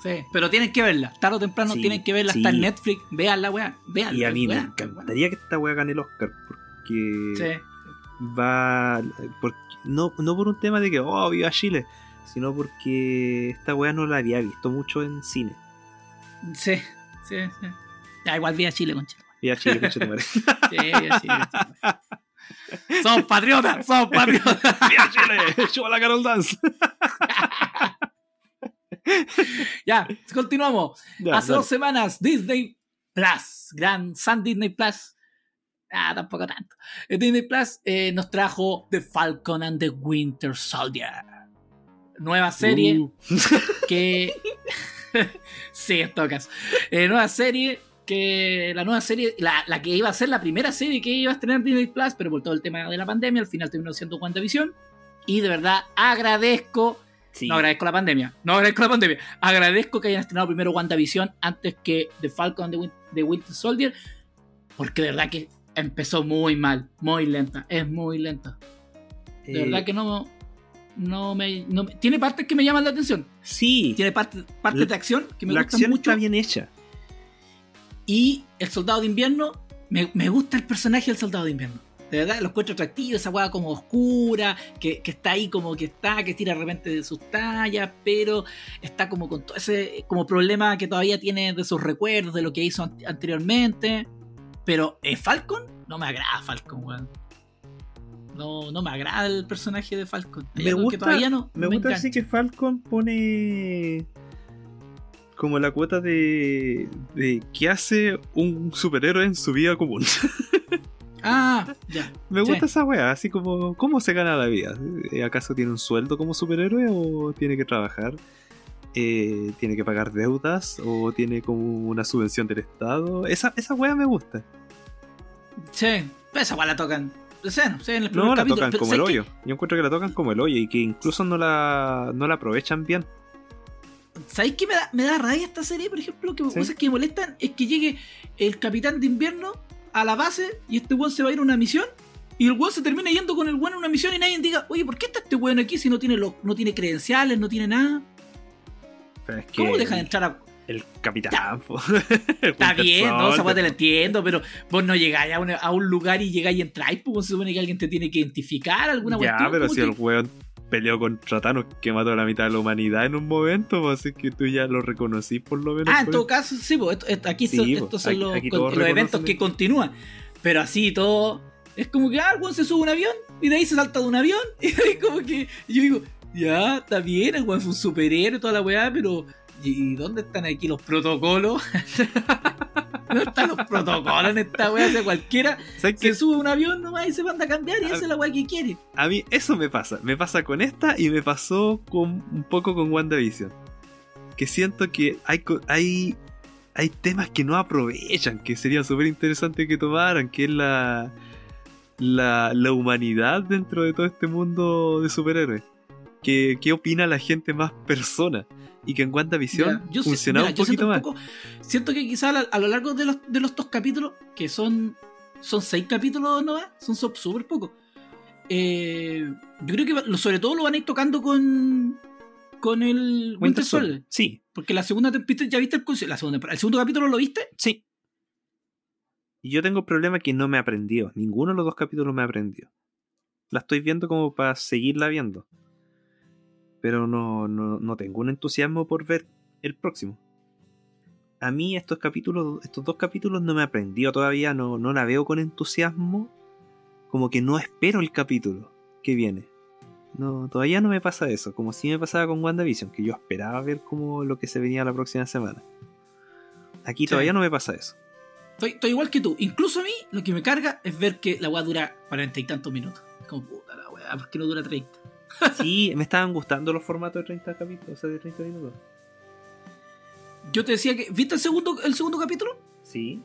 Sí, pero tienen que verla. Tarde o temprano Sí, tienen que verla. sí. Está en Netflix. Vean la weá. Vean y a mí me encantaría que esta wea gane el Oscar porque. Sí. va por- no, no por un tema de que oh viva Chile sino porque esta weá no la había visto mucho en cine Sí, sí, sí. Ya, igual vi a Chile, concha. viva Chile concha. (laughs) Sí, vi a Chile, concha. Somos patriotas, somos patriotas. (laughs) viva Chile ¡Chupa la Carol Dance ya, continuamos. Ya, Hace dale. dos semanas, Disney Plus, Gran San Disney Plus. Ah, tampoco tanto. Eh, Disney Plus eh, nos trajo The Falcon and the Winter Soldier. Nueva serie Uh, (laughs) que. (laughs) sí, en todo caso. Eh, nueva serie que. La nueva serie, la, la que iba a ser la primera serie que iba a estrenar Disney Plus, pero por todo el tema de la pandemia, al final terminó siendo WandaVision. Y de verdad agradezco sí. no agradezco la pandemia. No agradezco la pandemia. Agradezco que hayan estrenado primero WandaVision antes que The Falcon the, Win- Winter Soldier. Porque de verdad que empezó muy mal. Muy lenta. Es muy lenta. De Eh, verdad que no. No me, no me- Tiene partes que me llaman la atención. sí Tiene partes La- de acción que me la gustan acción mucho. está bien hecha Y el soldado de invierno. Me, me gusta el personaje del soldado de invierno. De verdad, lo encuentro atractivo, esa weá como oscura, que, que está ahí como que está, que tira de repente de sus tallas, pero está como con todo ese como problema que todavía tiene de sus recuerdos, de lo que hizo an- anteriormente. Pero eh, Falcon, no me agrada Falcon, weón. No, no me agrada el personaje de Falcon. Me gusta- que todavía no. me gusta así que Falcon pone como la cuota de, de que hace un superhéroe en su vida común (laughs) Ah, ya. Me Sí. gusta esa wea, así como, ¿cómo se gana la vida? Eh, ¿Acaso tiene un sueldo como superhéroe o tiene que trabajar? Eh, ¿Tiene que pagar deudas o tiene como una subvención del Estado? Esa, esa wea me gusta. Sí, esa weá la tocan. No, en el No, la capítulo. tocan como el ¿sabes qué? hoyo. Yo encuentro que la tocan como el hoyo y que incluso no la, no la aprovechan bien. ¿Sabéis qué me da, me da rabia esta serie, por ejemplo? Que Sí. cosas que me molestan es que llegue el capitán de invierno a la base y este weón se va a ir a una misión y el weón se termina yendo con el weón a una misión y nadie diga, oye, ¿por qué está este weón aquí si no tiene, los, no tiene credenciales, no tiene nada? Pero es que ¿Cómo dejan entrar a.? El capitán. (laughs) Está bien, no, esa te la entiendo, pero vos no llegáis a, un- a un lugar y llegáis y entráis, pues se supone que alguien te tiene que identificar alguna Ya, cuestión. pero ¿cómo si te- el weón peleó contra Thanos que mató a la mitad de la humanidad en un momento, así que tú ya lo reconocí por lo menos. Ah, en todo caso, sí, pues, esto- esto- aquí Sí, son, estos son aquí- los, aquí con- todos los eventos que continúan. Pero así todo. Es como que ah, el se sube a un avión y de ahí se salta de un avión. (laughs) Y ahí como que yo digo, ya, está bien, el weón fue un superhéroe toda la weá, pero. ¿Y dónde están aquí los protocolos? (laughs) ¿Dónde están los protocolos en esta weá? O sea, cualquiera ¿Sabes se qué? sube a un avión nomás y se manda a cambiar y esa es la weá que quiere. A mí eso me pasa. Me pasa con esta y me pasó con un poco con WandaVision. Que siento que hay, hay, hay temas que no aprovechan, que sería súper interesante que tomaran, que es la, la, la humanidad dentro de todo este mundo de superhéroes. ¿Qué, qué opina la gente más persona? Y que en WandaVision Ya, yo funcionaba mira, un yo siento poquito más. poco- siento que quizás a, a lo largo de los, de los dos capítulos, que son, son seis capítulos, ¿no? Son so- súper pocos. eh, yo creo que sobre todo lo van a ir tocando con, con el Winter, Winter Soldier. Soldier. Sí, Porque la segunda temporada, ¿ya viste el, la segunda? ¿El segundo capítulo lo viste? Sí. Y yo tengo el problema que no me aprendió. Ninguno de los dos capítulos me aprendió. La estoy viendo como para seguirla viendo. Pero no, no, no tengo un entusiasmo por ver el próximo. A mí estos capítulos, estos dos capítulos no me aprendió todavía, no, no la veo con entusiasmo. Como que no espero el capítulo que viene. No, todavía no me pasa eso, como si me pasaba con WandaVision, que yo esperaba ver como lo que se venía la próxima semana. Aquí Sí. todavía no me pasa eso. Estoy, estoy igual que tú. Incluso a mí lo que me carga es ver que la weá dura cuarenta y tantos minutos. Como puta la weá. weá, ¿por qué no dura 30? Sí, me estaban gustando los formatos de 30 capítulos, o sea, de 30 minutos. Yo te decía que. ¿Viste el segundo, el segundo capítulo? Sí.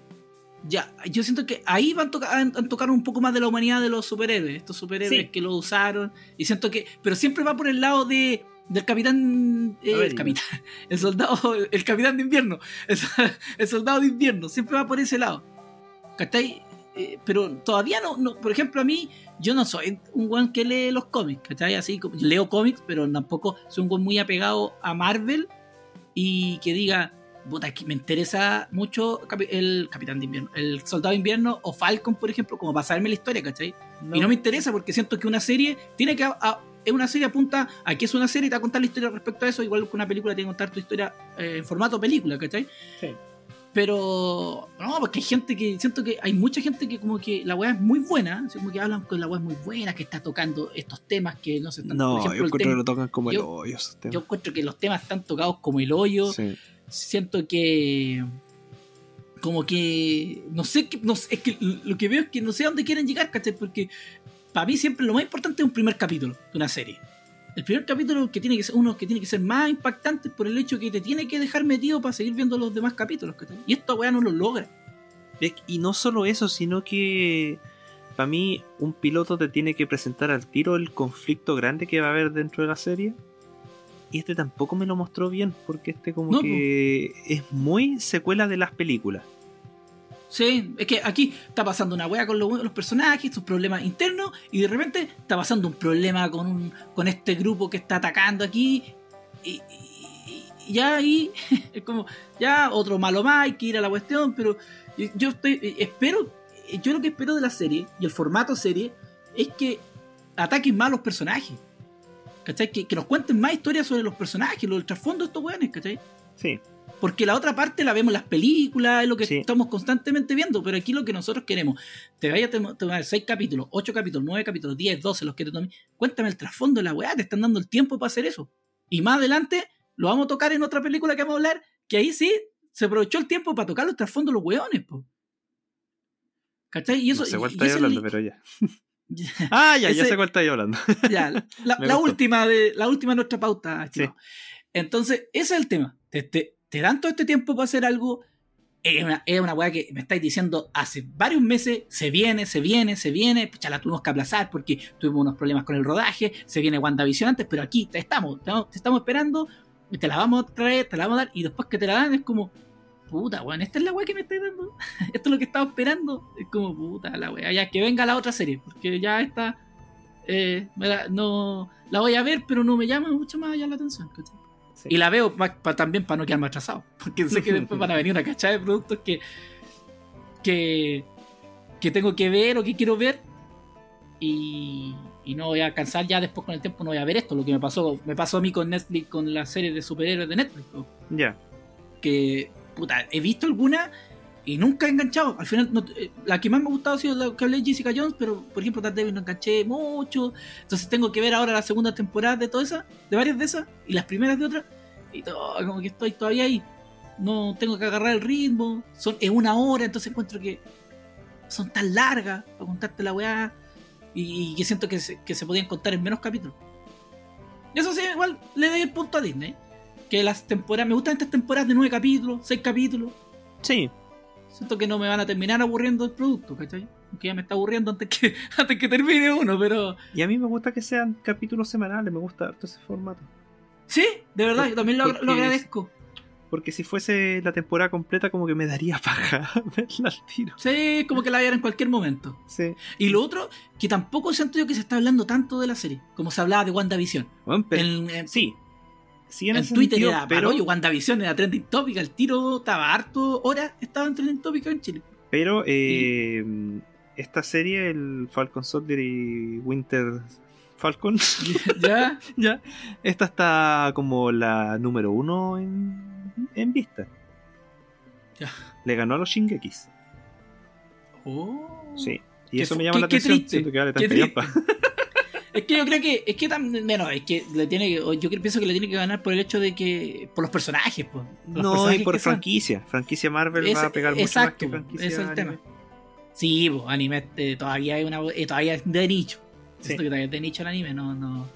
Ya, yo siento que ahí van toca- han, han tocado un poco más de la humanidad de los superhéroes, estos superhéroes Sí. que lo usaron. Y siento que. Pero siempre va por el lado de. Del capitán. eh, el capitán. (laughs) El soldado. El capitán de invierno. El, (laughs) el soldado de invierno. Siempre va por ese lado. ¿Cachai? Eh, pero todavía no, no. Por ejemplo, a mí. Yo no soy un weón que lee los cómics. ¿Cachai? Así como. Leo cómics, pero tampoco soy un weón muy apegado a Marvel. Y que diga. Puta, que me interesa mucho el Capitán de Invierno, el Soldado de Invierno o Falcon, por ejemplo, como para saberme la historia, ¿cachai? Y no me interesa porque siento que una serie tiene que. es una serie apunta a que es una serie y te va a contar la historia respecto a eso, igual que una película tiene que contar tu historia eh, en formato película, ¿cachai? Sí. Pero. No, porque hay gente que. Siento que hay mucha gente que, como que la weá es muy buena, como que hablan que la weá es muy buena, que está tocando estos temas que no se están. No, ejemplo, yo encuentro que lo tocan como el yo- hoyo esos temas. yo encuentro que los temas están tocados como el hoyo Sí. siento que como que no sé qué no sé, es que lo que veo es que no sé a dónde quieren llegar ¿cachai? porque para mí siempre lo más importante es un primer capítulo de una serie el primer capítulo que tiene que ser uno que tiene que ser más impactante por el hecho que te tiene que dejar metido para seguir viendo los demás capítulos ¿cachai? y esta weá no lo logra Y no solo eso, sino que para mí un piloto te tiene que presentar al tiro el conflicto grande que va a haber dentro de la serie. Y este tampoco me lo mostró bien, porque este como No, que es muy secuela de las películas. Sí, es que aquí está pasando una wea con los, los personajes, sus problemas internos, y de repente está pasando un problema con, un, con este grupo que está atacando aquí, y, ya ahí (laughs) es como, ya otro malo más, hay que ir a la cuestión, pero yo- estoy, eh, espero, yo lo que espero de la serie, y el formato serie, es que ataquen más los personajes, ¿cachai? Que, que nos cuenten más historias sobre los personajes, lo del trasfondo de estos weones, ¿cachai? Sí. Porque la otra parte la vemos en las películas, es lo que Sí. estamos constantemente viendo, pero aquí lo que nosotros queremos, te vayas a tom- tomar 6 capítulos, 8 capítulos, 9 capítulos, 10, 12, los que te tomes, cuéntame el trasfondo de la weá, te están dando el tiempo para hacer eso. Y más adelante lo vamos a tocar en otra película que vamos a hablar, que ahí sí se aprovechó el tiempo para tocar los trasfondos de los weones, po. ¿Cachai? Y eso, no (laughs) sé cuál estáis hablando, el- pero ya. Ah, ya, ya sé cuál estáis hablando. ya, la, última de la última de nuestra pauta. estimado. Entonces, ese es el tema. Te, te- dan todo este tiempo para hacer algo. Es una, es una weá que me estáis diciendo hace varios meses, se viene, se viene, se viene, pucha, la tuvimos que aplazar porque tuvimos unos problemas con el rodaje, se viene WandaVision antes, pero aquí te estamos, te, te estamos esperando, te la vamos a traer, te la vamos a dar, y después que te la dan es como, puta, weón, esta es la weá que me estáis dando, (laughs) esto es lo que estaba esperando, es como, puta, la weá, ya que venga la otra serie, porque ya esta, eh, la- no, la voy a ver, pero no me llama mucho más allá la atención, ¿cachai? Sí. Y la veo pa- también para no quedarme atrasado. (laughs) Porque sé que después van a venir una cachada de productos que, que, que tengo que ver o que quiero ver. Y, y no voy a alcanzar ya después con el tiempo, no voy a ver esto. Lo que me pasó, me pasó a mí con Netflix, con la serie de superhéroes de Netflix. ¿no? Ya. Que, puta, he visto alguna y nunca he enganchado. Al final, no- eh, la que más me ha gustado ha sido la que hablé de Jessica Jones, pero por ejemplo, Daredevil no enganché mucho. Entonces tengo que ver ahora la segunda temporada de todas esas, de varias de esas, y las primeras de otras. Y todo, como que estoy todavía ahí. No tengo que agarrar el ritmo. Son, es una hora, entonces encuentro que son tan largas para contarte la weá. Y, que siento que que se podían contar en menos capítulos. Y eso sí, igual le doy el punto a Disney. Que las temporadas, me gustan estas temporadas de nueve capítulos, seis capítulos. Sí. Siento que no me van a terminar aburriendo el producto, ¿cachai? Aunque ya me está aburriendo antes que, (laughs) antes que termine uno, pero. Y a mí me gusta que sean capítulos semanales, me gusta harto ese formato. Sí, de verdad, yo también lo, Porque lo agradezco. Porque si fuese la temporada completa, como que me daría (laughs) paja verla al tiro. Sí, como que la vean en cualquier momento. Sí. Y lo otro, que tampoco siento yo que se está hablando tanto de la serie, como se hablaba de WandaVision. Bueno, pero- En, en- sí. Sí, en, en Twitter sentido, era pero, pero WandaVision era trending topic, el tiro estaba harto horas, estaba en trending topic en Chile. pero eh, esta serie, el Falcon Soldier y Winter Falcon, (laughs) ¿Ya? (laughs) ya, esta está como la número uno en, en vista. Ya. Le ganó a los Shingekis. Oh. Sí. Y eso me llama la atención. triste, Siento que vale yampa. (laughs) Es que yo creo que, es que también, bueno, es que le tiene que, yo pienso que le tiene que ganar por el hecho de que, por los personajes, pues. Los No, personajes y por que son. franquicia. Franquicia Marvel va a pegar mucho exacto, más que franquicia ese es el anime. tema. Sí, pues, anime eh, todavía es una, eh, todavía es de nicho. Esto que todavía te nicho el anime, no, no.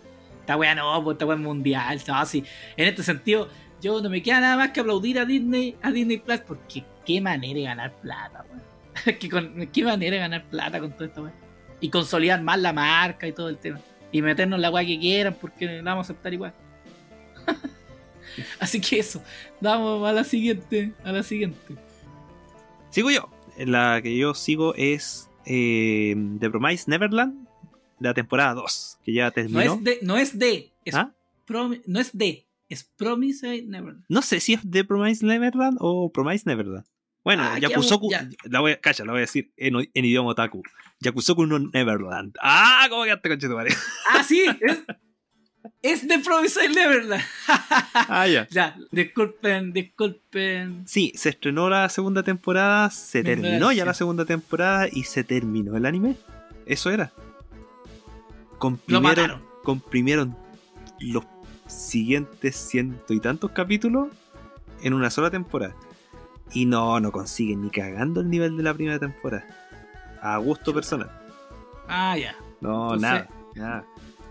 Esta weá no, pues esta weá es mundial. No, sí. En este sentido, yo no me queda nada más que aplaudir a Disney, a Disney Plus, porque qué manera de ganar plata, weón. (laughs) ¿Qué, con, qué manera de ganar plata con todo esto, weón. Y consolidar más la marca y todo el tema. Y meternos la weá que quieran, porque la vamos a aceptar igual. (laughs) Así que eso, vamos a la siguiente, a la siguiente. Sigo yo. La que yo sigo es eh, The Promise Neverland, la temporada 2, que ya terminó. No es de, no es de, es ¿Ah? no es de, es Promise Neverland. No sé si es The Promise Neverland o Promise Neverland. Bueno, Ah, Yakusoku, ya- la voy a, calla, la voy a decir en, en idioma otaku. Yakusoku no Neverland. Ah, ¿cómo quedaste con madre? (laughs) Ah, sí, es, es de Neverland. (laughs) Ah, ya. ya, disculpen, disculpen. Sí, se estrenó la segunda temporada, se Mi terminó ya la segunda temporada y se terminó el anime. Eso era. Comprimieron, comprimieron los siguientes ciento y tantos capítulos en una sola temporada. Y no, no consiguen ni cagando el nivel de la primera temporada. A gusto personal. Ah, ya. No, Entonces- nada, nada.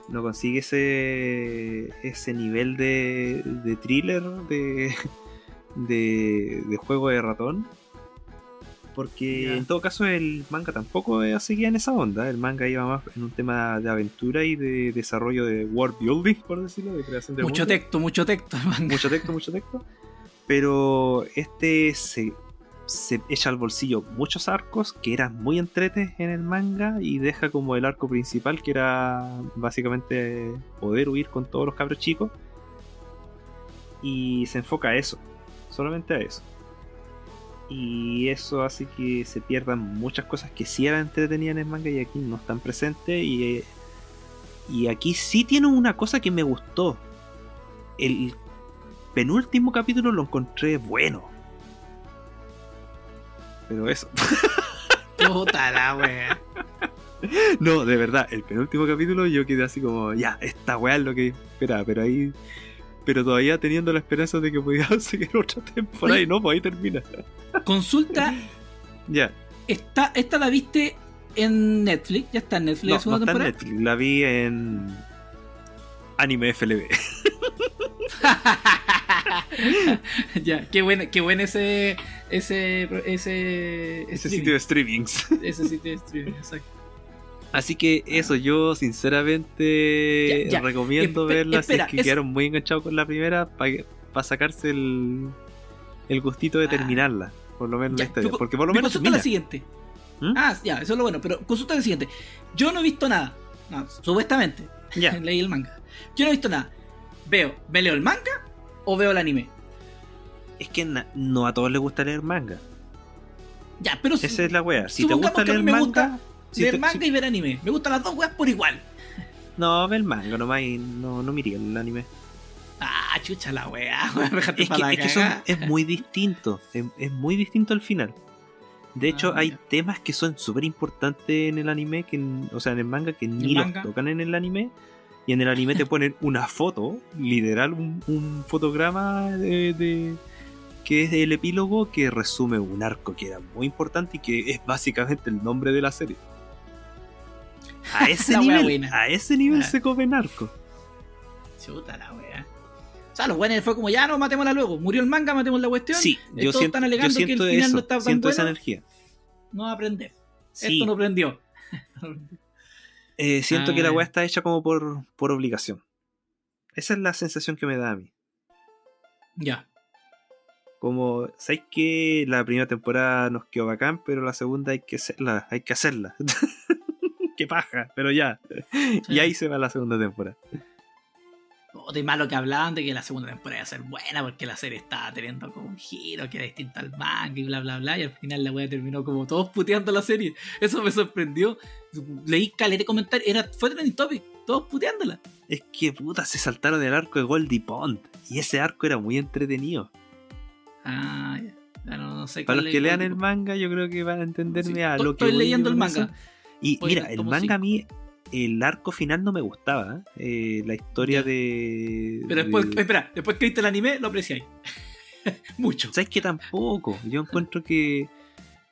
No consigue ese ese nivel de, de thriller, de, (laughs) de, de juego de ratón. Porque en todo caso el manga tampoco eh, seguía en esa onda. El manga iba más en un tema de aventura y de desarrollo de world building, por decirlo, de creación de Mucho mundo. texto, mucho texto. manga. Mucho texto, (laughs) mucho texto. Pero este se, se echa al bolsillo muchos arcos que eran muy entretes en el manga y deja como el arco principal que era básicamente poder huir con todos los cabros chicos. Y se enfoca a eso, solamente a eso. Y eso hace que se pierdan muchas cosas que sí eran entretenidas en el manga y aquí no están presentes. Y, y aquí sí tiene una cosa que me gustó. El penúltimo capítulo lo encontré bueno. Pero eso. (laughs) Puta la wea. (laughs) no, de verdad, el penúltimo capítulo yo quedé así como, ya, esta weá es lo que esperaba, pero ahí. Pero todavía teniendo la esperanza de que podía (laughs) seguir otra temporada y no, pues ahí termina. Consulta, Ya, esta, esta la viste en Netflix, ya está en Netflix no, la segunda no está en. Netflix, la vi en. Anime FLB. (laughs) ya, qué bueno, qué bueno ese, ese, ese, Ese sitio de streamings. ese sitio de streaming, exacto. Así que eso, yo sinceramente Ya, ya. recomiendo Espe- verla espera, si es que es- quedaron muy enganchados con la primera para sacarse el, el gustito de Ah. terminarla. Por lo menos Ya, la historia. pero- Porque por lo menos consulta la siguiente. ¿Mm? Ah, ya, eso es lo bueno, pero consulta la siguiente. Yo no he visto nada. No, supuestamente. Ya. (laughs) Leí el manga. Yo no he visto nada. Veo, ¿me leo el manga o veo el anime? Es que no a todos les gusta leer manga. Ya, pero Esa es la wea. Si te gusta leer me manga. gusta si leer te- manga si- y ver anime. Me gustan las dos weas por igual. No, ve el manga nomás y no, no miré el anime. Ah, chucha la wea. (laughs) Es que, es, que son- es muy distinto. Es, es muy distinto al final. De hecho, Ah, hay ya. temas que son súper importantes en el anime, que, o sea, en el manga, que ni ¿El los manga? tocan en el anime. Y en el anime te ponen una foto, literal, un, un fotograma de, de- que es el epílogo que resume un arco que era muy importante y que es básicamente el nombre de la serie. A (laughs) ese nivel, a ese nivel Ah. se come narco. Chuta la wea. O sea, los buenos fue como ya no matémosla luego. Murió el manga, matemos la cuestión. Sí, yo todos siento, están yo alegando que el final eso, no está tan siento esa bueno. energía. No va a aprender. Sí. Esto no prendió. (laughs) Eh, siento que la Ah. weá está hecha como por, por obligación. Esa es la sensación que me da a mí. ya. Como, ¿sabes que la primera temporada nos quedó bacán, pero la segunda hay que hacerla, hay que hacerla. (laughs) Qué paja, pero ya. Y ahí se va la segunda temporada. Oh, de malo que hablaban de que la segunda temporada iba a ser buena porque la serie estaba teniendo como un giro que era distinto al manga y bla bla bla y al final la wea terminó como todos puteando la serie. Eso me sorprendió. Leí caleta de comentarios era, fue trending topic todos puteándola. Es que puta, se saltaron del arco de Goldie Pond. Y ese arco era muy entretenido. ah ya. No, no sé Para los que lean el manga, yo creo que van a entenderme Sí, a lo que estoy leyendo el manga. Y mira, el manga a mí, el arco final no me gustaba. ¿eh? La historia de. pero después de- espera después que viste el anime lo apreciáis (laughs) mucho ¿Sabes que tampoco? Yo encuentro que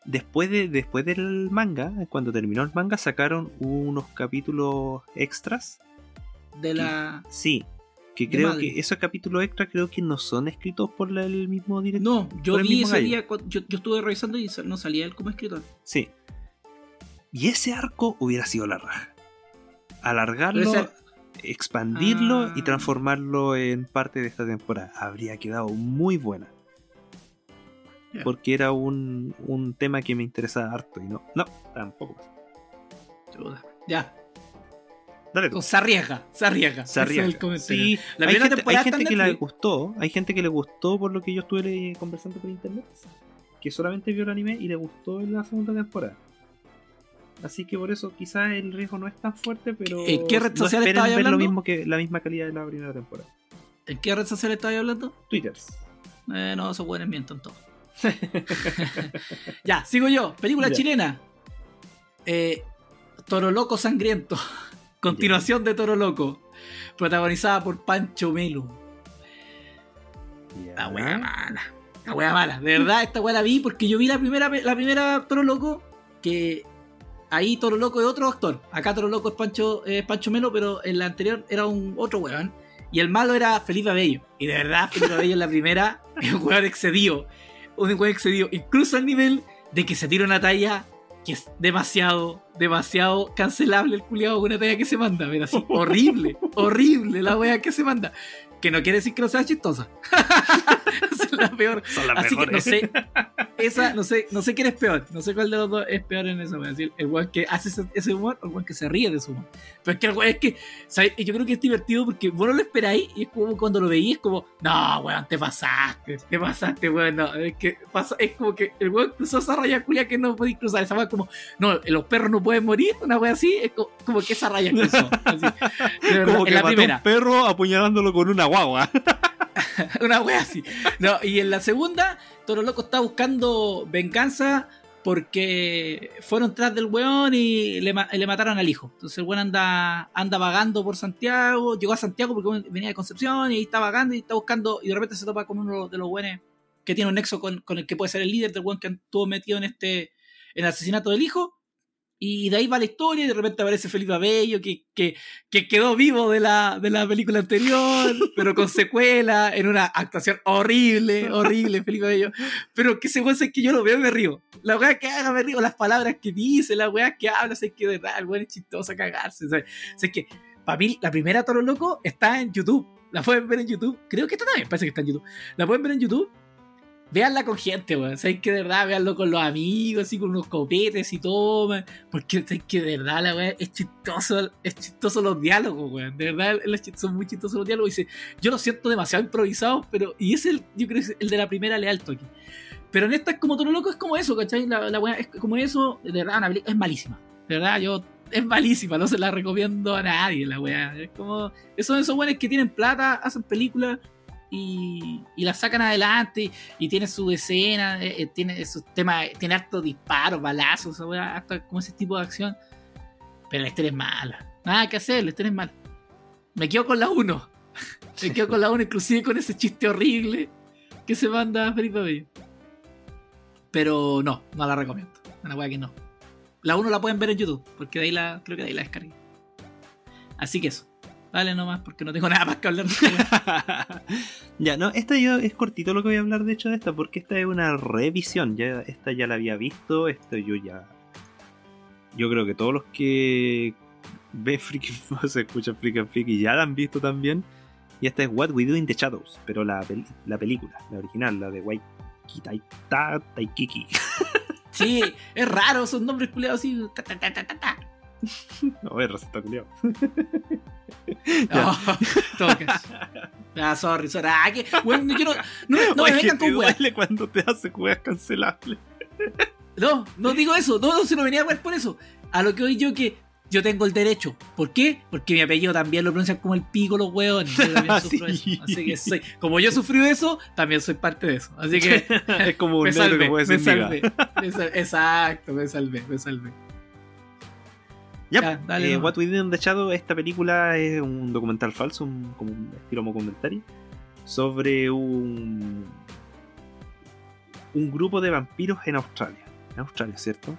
después, de, después del manga, cuando terminó el manga, sacaron unos capítulos extras. De la. Sí, que creo que esos capítulos extras creo que no son escritos por la- el mismo director. No, yo vi ese gallo. día, yo, yo estuve revisando y no salía él como escritor. Sí. Y ese arco hubiera sido la raja. Alargarlo, expandirlo y Ah. transformarlo en parte de esta temporada. Habría quedado muy buena. Porque era un, un tema que me interesaba harto y no. No, tampoco. Ya, Dale tú. con- se arriesga, se arriesga. Se arriesga. Sí, La hay gente, hay que le gustó. Hay gente que le gustó por lo que yo estuve conversando por internet. Que solamente vio el anime y le gustó en la segunda temporada. Así que por eso quizás el riesgo no es tan fuerte, pero ¿En qué red social estabas ver lo hablando? mismo que la misma calidad de la primera temporada. ¿En qué red social estabas hablando? Twitter. Eh, no, esos buenos mienten todo. (laughs) (laughs) ya, sigo yo. Película Ya. chilena. Eh, Toro Loco Sangriento. (laughs) Continuación de Toro Loco. Protagonizada por Pancho Melo. La wea mala. La wea mala. De verdad, esta wea la vi porque yo vi la primera, la primera Toro Loco. Que ahí Toro Loco es otro actor. Acá Toro Loco es Pancho, es Pancho Melo, pero en la anterior era un otro weón. Y el malo era Felipe Abello. Y de verdad, Felipe Abello en la primera (laughs) es un weón excedido. Un weón excedido. Incluso al nivel de que se tira una talla que es demasiado, demasiado cancelable el culiado con una talla que se manda. Pero así, horrible, horrible la wea que se manda. Que no quiere decir que no sea chistosa. (laughs) Es la peor. Son las Así que no mejores. sé, esa, no sé, no sé quién es peor, no sé cuál de los dos es peor en eso, decir, el weón que hace ese, ese humor o el weón que se ríe de su humor. Pero es que el weón es que, ¿sabes? yo creo que es divertido porque vos no lo esperáis y es como cuando lo veís, como, no, weón, te pasaste, te pasaste, weón, no, es que pasa, es como que el weón cruzó esa raya culia que no podéis cruzar, esa weón como, no, los perros no pueden morir, una weón así, es como, como que esa raya cruzó. Así. (laughs) Verdad, Como que en la mató primera. un perro apuñalándolo con una (laughs) Una wea así. No, y en la segunda, Toro Loco está buscando venganza porque fueron tras del weón y le mataron al hijo. Entonces el weón anda, anda vagando por Santiago, llegó a Santiago porque venía de Concepción y ahí está vagando y está buscando y de repente se topa con uno de los weones que tiene un nexo con, con el que puede ser el líder del weón que estuvo metido en este en el asesinato del hijo. Y de ahí va la historia y de repente aparece Felipe Abello que, que, que quedó vivo de la, de la película anterior, (laughs) pero con secuela, en una actuación horrible, horrible, Felipe Abello. Pero que se es que yo lo veo y me río. La weá que haga me río, las palabras que dice, la weá que habla, sé que de verdad, el weón es chistoso a cagarse. ¿sabes? Sé que, para mí, la primera Toro Loco está en YouTube. La pueden ver en YouTube. Creo que esta también parece que está en YouTube. La pueden ver en YouTube. Véanla con gente, weón. Sabes que de verdad, véanlo con los amigos, así con unos copetes y todo, man. Porque sabes que de verdad la weá es chistoso, es chistoso los diálogos, weón. De verdad, son muy chistosos los diálogos. Y dice, yo lo siento demasiado improvisados, pero. Y es el, yo creo que es el de la primera leal toque. Pero en esta es como todo loco, es como eso, ¿cachai? La, la weá es como eso, de verdad, una es malísima. De verdad, yo. Es malísima, no se la recomiendo a nadie, la weá. Es como. Esos esos weones que tienen plata, hacen películas y, y la sacan adelante y tiene su escena, eh, eh, tiene sus temas, tiene harto disparos, balazos, harto como ese tipo de acción. Pero la historia es mala. Nada que hacer, la historia es mala. Me quedo con la 1. (laughs) Me quedo con la 1, inclusive con ese chiste horrible que se manda Felipe Bello. Pero no, no la recomiendo. Una weá que no. La 1 la pueden ver en YouTube, porque de ahí la, creo que de ahí la descargué. Así que eso. Dale nomás, porque no tengo (laughs) nada más que hablar de weá. (laughs) ya, no, esta yo es cortito lo que voy a hablar de hecho de esta, porque esta es una revisión. Ya, esta ya la había visto, esto yo ya. Yo creo que todos los que ven Freaky (laughs) se escuchan Freaky Freaky ya la han visto también. Y esta es What We Do in the Shadows, pero la, peli- la película, la original, la de Waikiki Taikiki. Sí, es raro, son nombres culiados así. ta, ta, ta, No, es receta culiao. (laughs) Oh, (laughs) tocas. Ah, sorry, sorry. Ah, que, bueno, yo no, no, no me vengan con weas. cuando te hace weas cancelables. No, no digo eso. No, no, si no venía a ver por eso. A lo que hoy yo que yo tengo el derecho. ¿Por qué? Porque mi apellido también lo pronuncian como el pico los hueones. Yo también (laughs) sufro Sí. eso. Así que soy, como yo sufrí de eso, también soy parte de eso. Así que es como un me salvé, que puede me salvé. Me sal- Exacto, me salvé, me salvé. Ya, Ya, dale eh. What We Did in the Shadow, esta película es un documental falso, un, como un estilo documentario, sobre un, un grupo de vampiros en Australia. En Australia, ¿cierto?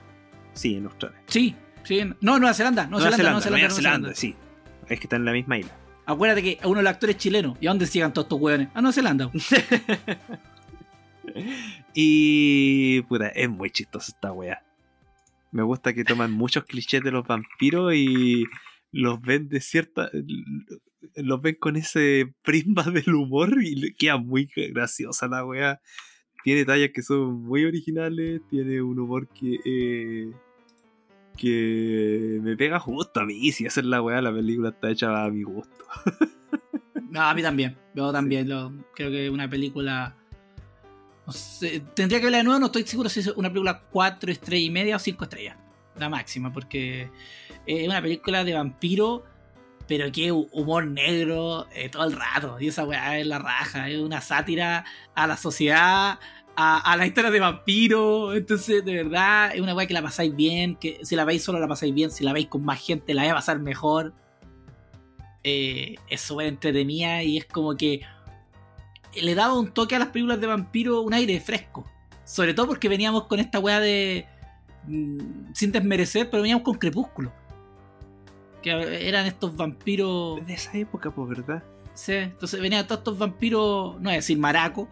Sí, en Australia. Sí, sí. No, Nueva Zelanda. Nueva, Zelanda, Nueva Zelanda, Nueva Nueva Zelanda, Zelanda. sí. Es que está en la misma isla. Acuérdate que uno de los actores es chileno. ¿Y a dónde sigan todos estos hueones? A Nueva Zelanda. (laughs) Y. puta, es muy chistosa esta wea. Me gusta que toman muchos clichés de los vampiros y los ven de cierta. Los ven con ese prisma del humor y queda muy graciosa la wea. Tiene tallas que son muy originales, tiene un humor que. eh, que me pega justo a mí. Si esa es la wea, la película está hecha a mi gusto. No, a mí también. Yo también. Lo, creo que una película. No sé, tendría que verla de nuevo. No estoy seguro si es una película 4 estrellas y media o 5 estrellas. La máxima, porque es una película de vampiro, pero que hu- humor negro eh, todo el rato. Y esa weá es la raja. Es una sátira a la sociedad, a, a la historia de vampiro. Entonces, de verdad, es una weá que la pasáis bien. Que si la veis solo la pasáis bien. Si la veis con más gente, la vais a pasar mejor eh, es súper entretenida y es como que le daba un toque a las películas de vampiro, un aire fresco. Sobre todo porque veníamos con esta weá de. mm, sin desmerecer, pero veníamos con Crepúsculo. Que eran estos vampiros. De esa época, pues, ¿verdad? Sí, entonces venían todos estos vampiros, no a decir maraco,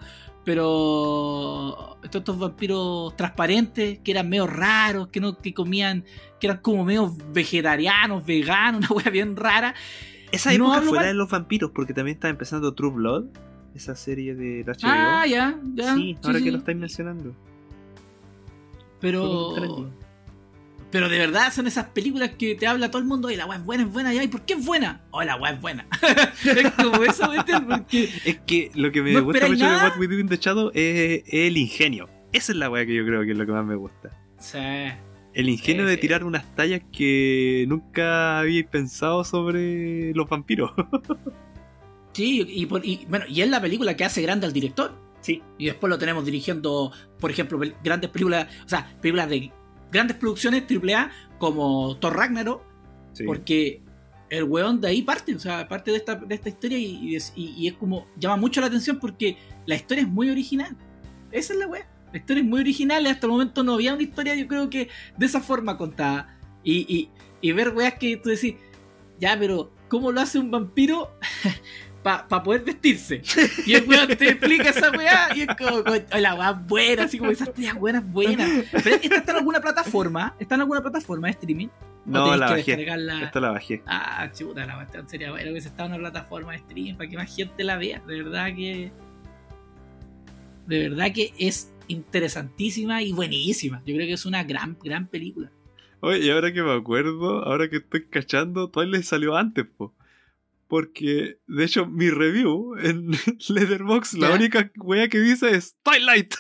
pero todos estos vampiros transparentes que eran medio raros, que no que comían, que eran como medio vegetarianos, veganos, (laughs) una wea bien rara. Esa No época hablo fue la mal- de los vampiros, porque también estaba empezando True Blood, esa serie de la HBO. Ah, ya, ya. sí, ahora sí, que sí. lo estáis mencionando. Pero. Pero de verdad son esas películas que te habla todo el mundo y la weá es buena, es buena, ya, ¿y por qué es buena? Oh, la weá es buena. (laughs) es como eso. Porque. Es que lo que me ¿No gusta mucho de nada? What We Do in the Shadow es, es el ingenio. Esa es la weá que yo creo que es lo que más me gusta. Sí. El ingenio Sí, de tirar unas tallas que nunca habíais pensado sobre los vampiros. (laughs) Sí, y, por- y, bueno, y es la película que hace grande al director. Sí. Y después lo tenemos dirigiendo, por ejemplo, grandes películas, o sea, películas de grandes producciones AAA como Thor Ragnarok, Sí. porque el weón de ahí parte, o sea, parte de esta, de esta historia y, y es, y- y es como, llama mucho la atención porque la historia es muy original. Esa es la weá. La historia es muy original hasta el momento no había una historia, yo creo que de esa forma contada. Y, y, y ver weas que tú decís, ya, pero ¿cómo lo hace un vampiro (laughs) para poder vestirse? Y el weón te explica esa weá y es como, "Coño, la weá buena, así como esas teorías buenas, buenas. Pero esta está en alguna plataforma, está en alguna plataforma de streaming. ¿O No, la bajé. descargarla? Esta la bajé. Ah, chuta, la cuestión sería bueno que se está en una plataforma de streaming para que más gente la vea. De verdad que. De verdad que es interesantísima y buenísima. Yo creo que es una gran, gran película. Oye, y ahora que me acuerdo, ahora que estoy cachando, Twilight salió antes, po. Porque, de hecho, mi review en (laughs) Letterboxd, la ¿Ya? única wea que dice es Twilight.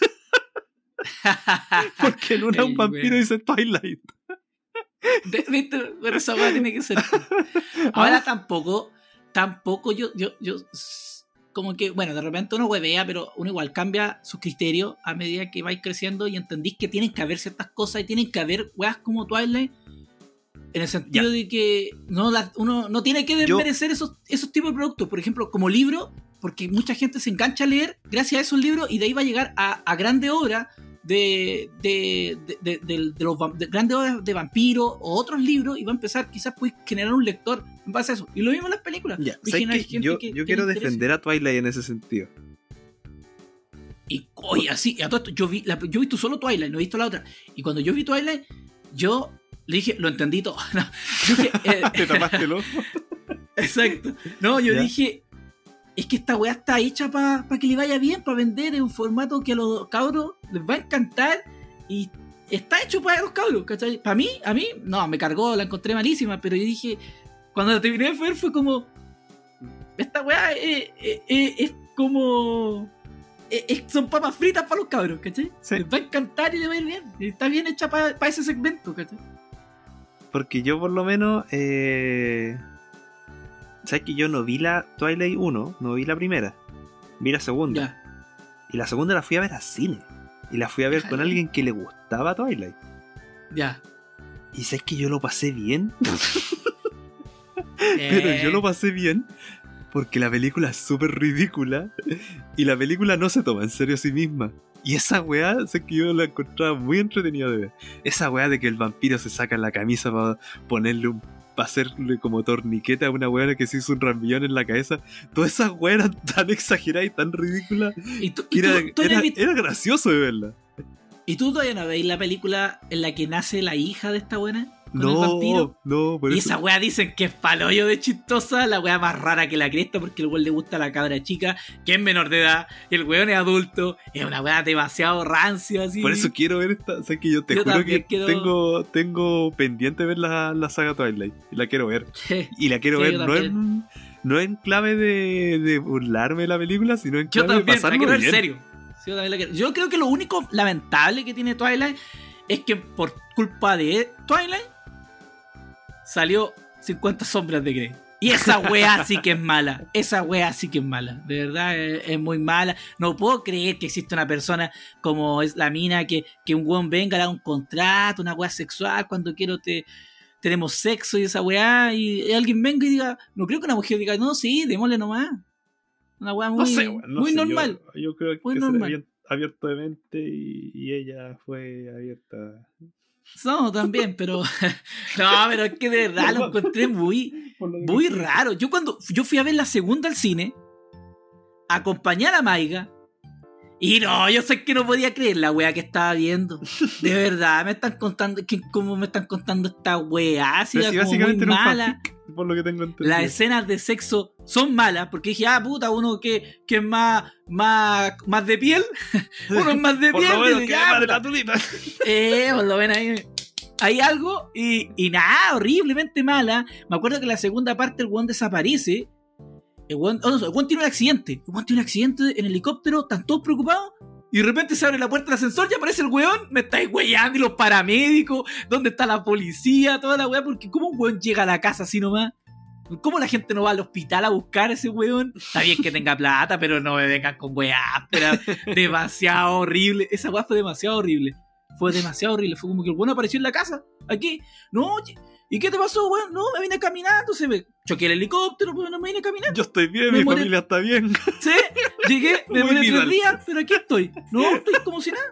(laughs) Porque en una un vampiro wea. dice Twilight. ¿Viste? Pero esa weá tiene que ser. (laughs) Ahora tampoco, tampoco yo, yo, yo, como que, bueno, de repente uno huevea, pero uno igual cambia sus criterios a medida que vais creciendo y entendís que tienen que haber ciertas cosas y tienen que haber weas como Twilight. En el sentido de que no la- uno no tiene que Yo- desmerecer esos, esos tipos de productos. Por ejemplo, como libro, porque mucha gente se engancha a leer gracias a esos libros y de ahí va a llegar a, a grandes obras de, de, de, de- los grandes obras de vampiros o otros libros y va a empezar quizás puedes generar un lector en base a eso. Y lo mismo en las películas. Yo, que- yo que quiero defender a Twilight en ese sentido. Y oye, así, a todo esto, yo vi, la- yo he visto solo Twilight, no he visto la otra. Y cuando yo vi Twilight, yo le dije, lo entendí todo. (laughs) No, yo dije, eh, (laughs) Te tapaste el ojo. (laughs) Exacto. No, yo Ya. dije, es que esta weá está hecha para que le vaya bien, para vender en un formato que a los cabros les va a encantar y está hecho para los cabros, ¿cachai? Para mí, a mí, no, me cargó, la encontré malísima, pero yo dije, cuando la terminé de ver fue como, esta weá es, es- es- es como... es- son papas fritas para los cabros, ¿cachai? Sí. Les va a encantar y le va a ir bien. Está bien hecha para ese segmento, ¿cachai? Porque yo por lo menos... Eh... ¿Sabes que yo no vi la Twilight 1? No vi la primera. Vi la segunda. Ya, Y la segunda la fui a ver al cine. Y la fui a ver con alguien que le gustaba Twilight. ya. Y sabes que yo lo pasé bien. (laughs) Pero Eh, yo lo pasé bien porque la película es súper ridícula y la película no se toma en serio a sí misma. Y esa weá, sé que yo la encontraba muy entretenida de ver. Esa weá de que el vampiro se saca la camisa para ponerle un. para hacerle como torniqueta a una weá que se hizo un ramillón en la cabeza. Todas esas weas eran tan exageradas y tan ridículas. Y tú, que tú- era, tú era- eres- era gracioso de verla. ¿Y tú todavía no veis la película en la que nace la hija de esta buena? Con el vampiro. No, no, por Y eso. esa wea dicen que es palollo de chistosa, la wea más rara que la cresta, porque el weón le gusta a la cabra chica, que es menor de edad, el weón es adulto, es una wea demasiado rancia, así. Por eso quiero ver esta. Sé que yo te Yo juro que quiero- tengo, tengo pendiente ver la, la saga Twilight. Y la quiero ver. Y la quiero Sí, ver yo no en, no en clave de, de burlarme de la película, sino en Yo clave también, de la pasarlo quiero ver bien. serio. Sí, yo, también la quiero. Yo creo que lo único lamentable que tiene Twilight es que por culpa de Twilight salió 50 sombras de Grey. Y esa wea (laughs) sí que es mala. Esa wea sí que es mala. De verdad es, es muy mala. No puedo creer que existe una persona como es la mina que, que un weón venga, le haga un contrato, una wea sexual, cuando quiero te tenemos sexo y esa weá, y, alguien venga y diga, no creo que una mujer diga, no, sí, démosle nomás. Una weá muy, No sé, weón, no muy sé, normal. Yo, creo Muy que se normal. habían abierto de mente y, y ella fue abierta. No, también, pero. (laughs) no, pero es que de verdad lo encontré muy, (laughs) muy raro. Yo cuando yo fui a ver la segunda al cine, acompañé a la Maiga. Y no, yo sé que no podía creer la wea que estaba viendo. De (laughs) verdad, me están contando, que, ¿cómo me están contando esta Pero si como muy básicamente un mala. fanfic, por lo que tengo entendido. Las escenas de sexo son malas, porque dije, ah, puta, uno que, que es más, más, más de piel, (laughs) uno es más de (laughs) Por piel, lo menos que más de la tulita. eh, por lo menos ahí hay algo y, y nada, horriblemente mala. Me acuerdo que la segunda parte el weón desaparece. El weón, tiene un accidente. El weón tiene un accidente en helicóptero, están todos preocupados. Y de repente se abre la puerta del ascensor y aparece el weón. Me estáis weyando y los paramédicos. ¿Dónde está la policía? Toda la weá. Porque ¿cómo un weón llega a la casa así nomás? ¿Cómo la gente no va al hospital a buscar a ese weón? Está bien que tenga plata, pero no me vengan con weá. Era demasiado horrible. Esa weá fue demasiado horrible. Fue demasiado horrible. Fue como que el weón apareció en la casa. Aquí. No, oye, ¿y qué te pasó, weón? No, me vine caminando. Se me choqué el helicóptero, pero no me vine caminando. Yo estoy bien, Me mi familia está bien. (laughs) Sí, llegué, (laughs) me Vidal. tres días, pero aquí estoy. No, estoy como si nada.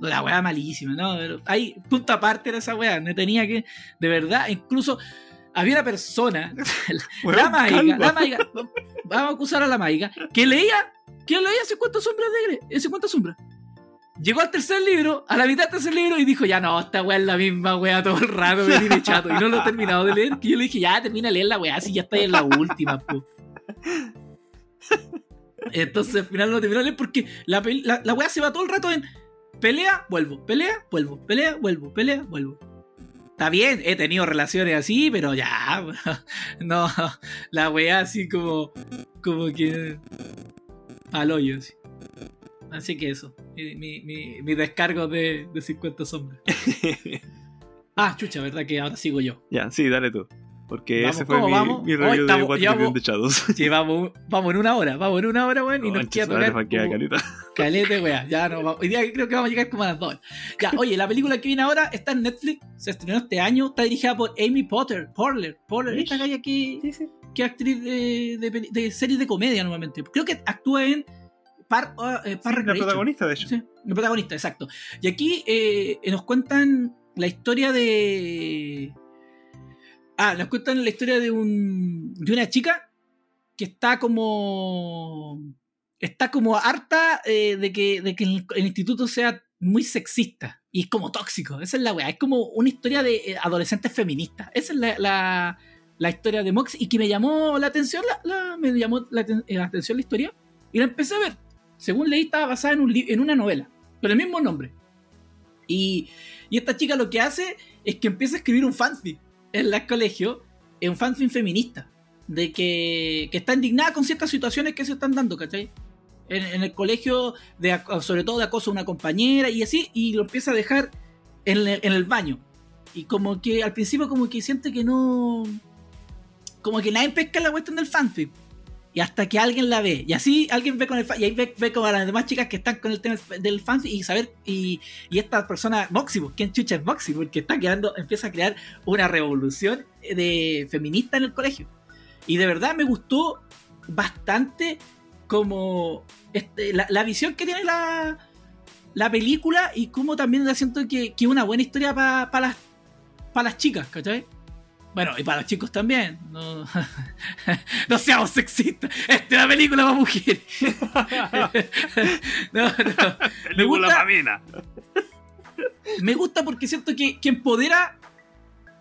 No, La weá malísima, ¿no? Pero ahí, punto aparte era esa weá. Me tenía que, de verdad, incluso había una persona, (laughs) la Weón, maiga, calma. la maiga, vamos a acusar a la maiga, que leía, que leía 50 sombras de Grey, eh, 50 sombras. Llegó al tercer libro, a la mitad del tercer libro, y dijo, ya no, esta weá es la misma weá todo el rato, me tiene chato. Y no lo he terminado de leer, que yo le dije, ya termina de leer la weá, si ya está en la última, po. Entonces al final no terminó de leer porque la, la, la se va todo el rato en pelea, vuelvo, pelea, vuelvo, pelea, vuelvo, pelea, vuelvo. Está bien, he tenido relaciones así, pero ya, (laughs) no, la weá así como, como que al hoyo, así. Así que eso, mi, mi, mi- mi descargo de, de 50 sombras. (laughs) Ah, chucha, ¿verdad? Que ahora sigo yo. ya, sí, dale tú. Porque Vamos, ese fue ¿cómo mi, mi review de estamos- What llevamos- de Shadows. Sí, (laughs) vamos, en una hora, vamos en una hora, weón, y nos queda tocar como- caleta. Calete, wea. Ya no, vamos- hoy día creo que vamos a llegar como a las 2. Ya, oye, la película que viene ahora está en Netflix, se estrenó este año, está dirigida por Amy Potter, Porler, Porler, esta galla que, que es actriz de, de, de series de comedia normalmente. Creo que actúa en Par, uh, eh, Sí, la protagonista, de hecho. Sí, el protagonista, exacto. Y aquí eh, nos cuentan la historia de. Ah, nos cuentan la historia de un. de una chica que está como. está como harta eh, de, que, de que el, el instituto sea muy sexista. Y es como tóxico. Esa es la weá. Es como una historia de eh, adolescentes feministas. Esa es la, la, la historia de Mox. Y que me llamó la atención. La, la- me llamó la, la atención la historia. Y la empecé a ver según leí, estaba basada en, un en una novela, pero el mismo nombre. Y, y esta chica lo que hace es que empieza a escribir un fanfic en el colegio, un fanfic feminista, de que, que está indignada con ciertas situaciones que se están dando, ¿cachai? En, el colegio, de, sobre todo de acoso a una compañera y así, y lo empieza a dejar en el, en el baño. Y como que al principio como que siente que no... Como que nadie pesca la cuestión del fanfic y hasta que alguien la ve. Y así alguien ve con el fan, y ahí ve, ve como a las demás chicas que están con el tema del fan y saber, y, y esta persona, Moxie, pues, ¿quién chucha es Moxie? Porque está creando, empieza a crear una revolución de feminista en el colegio. Y de verdad me gustó bastante como este, la, la visión que tiene la, la película y cómo también la siento que es una buena historia para las, para las chicas, ¿cachai? Bueno, y para los chicos también. No, (laughs) no seamos sexistas. Esta es una película para mujeres. (laughs) no, no. (laughs) Me gusta, me gusta porque siento que, que empodera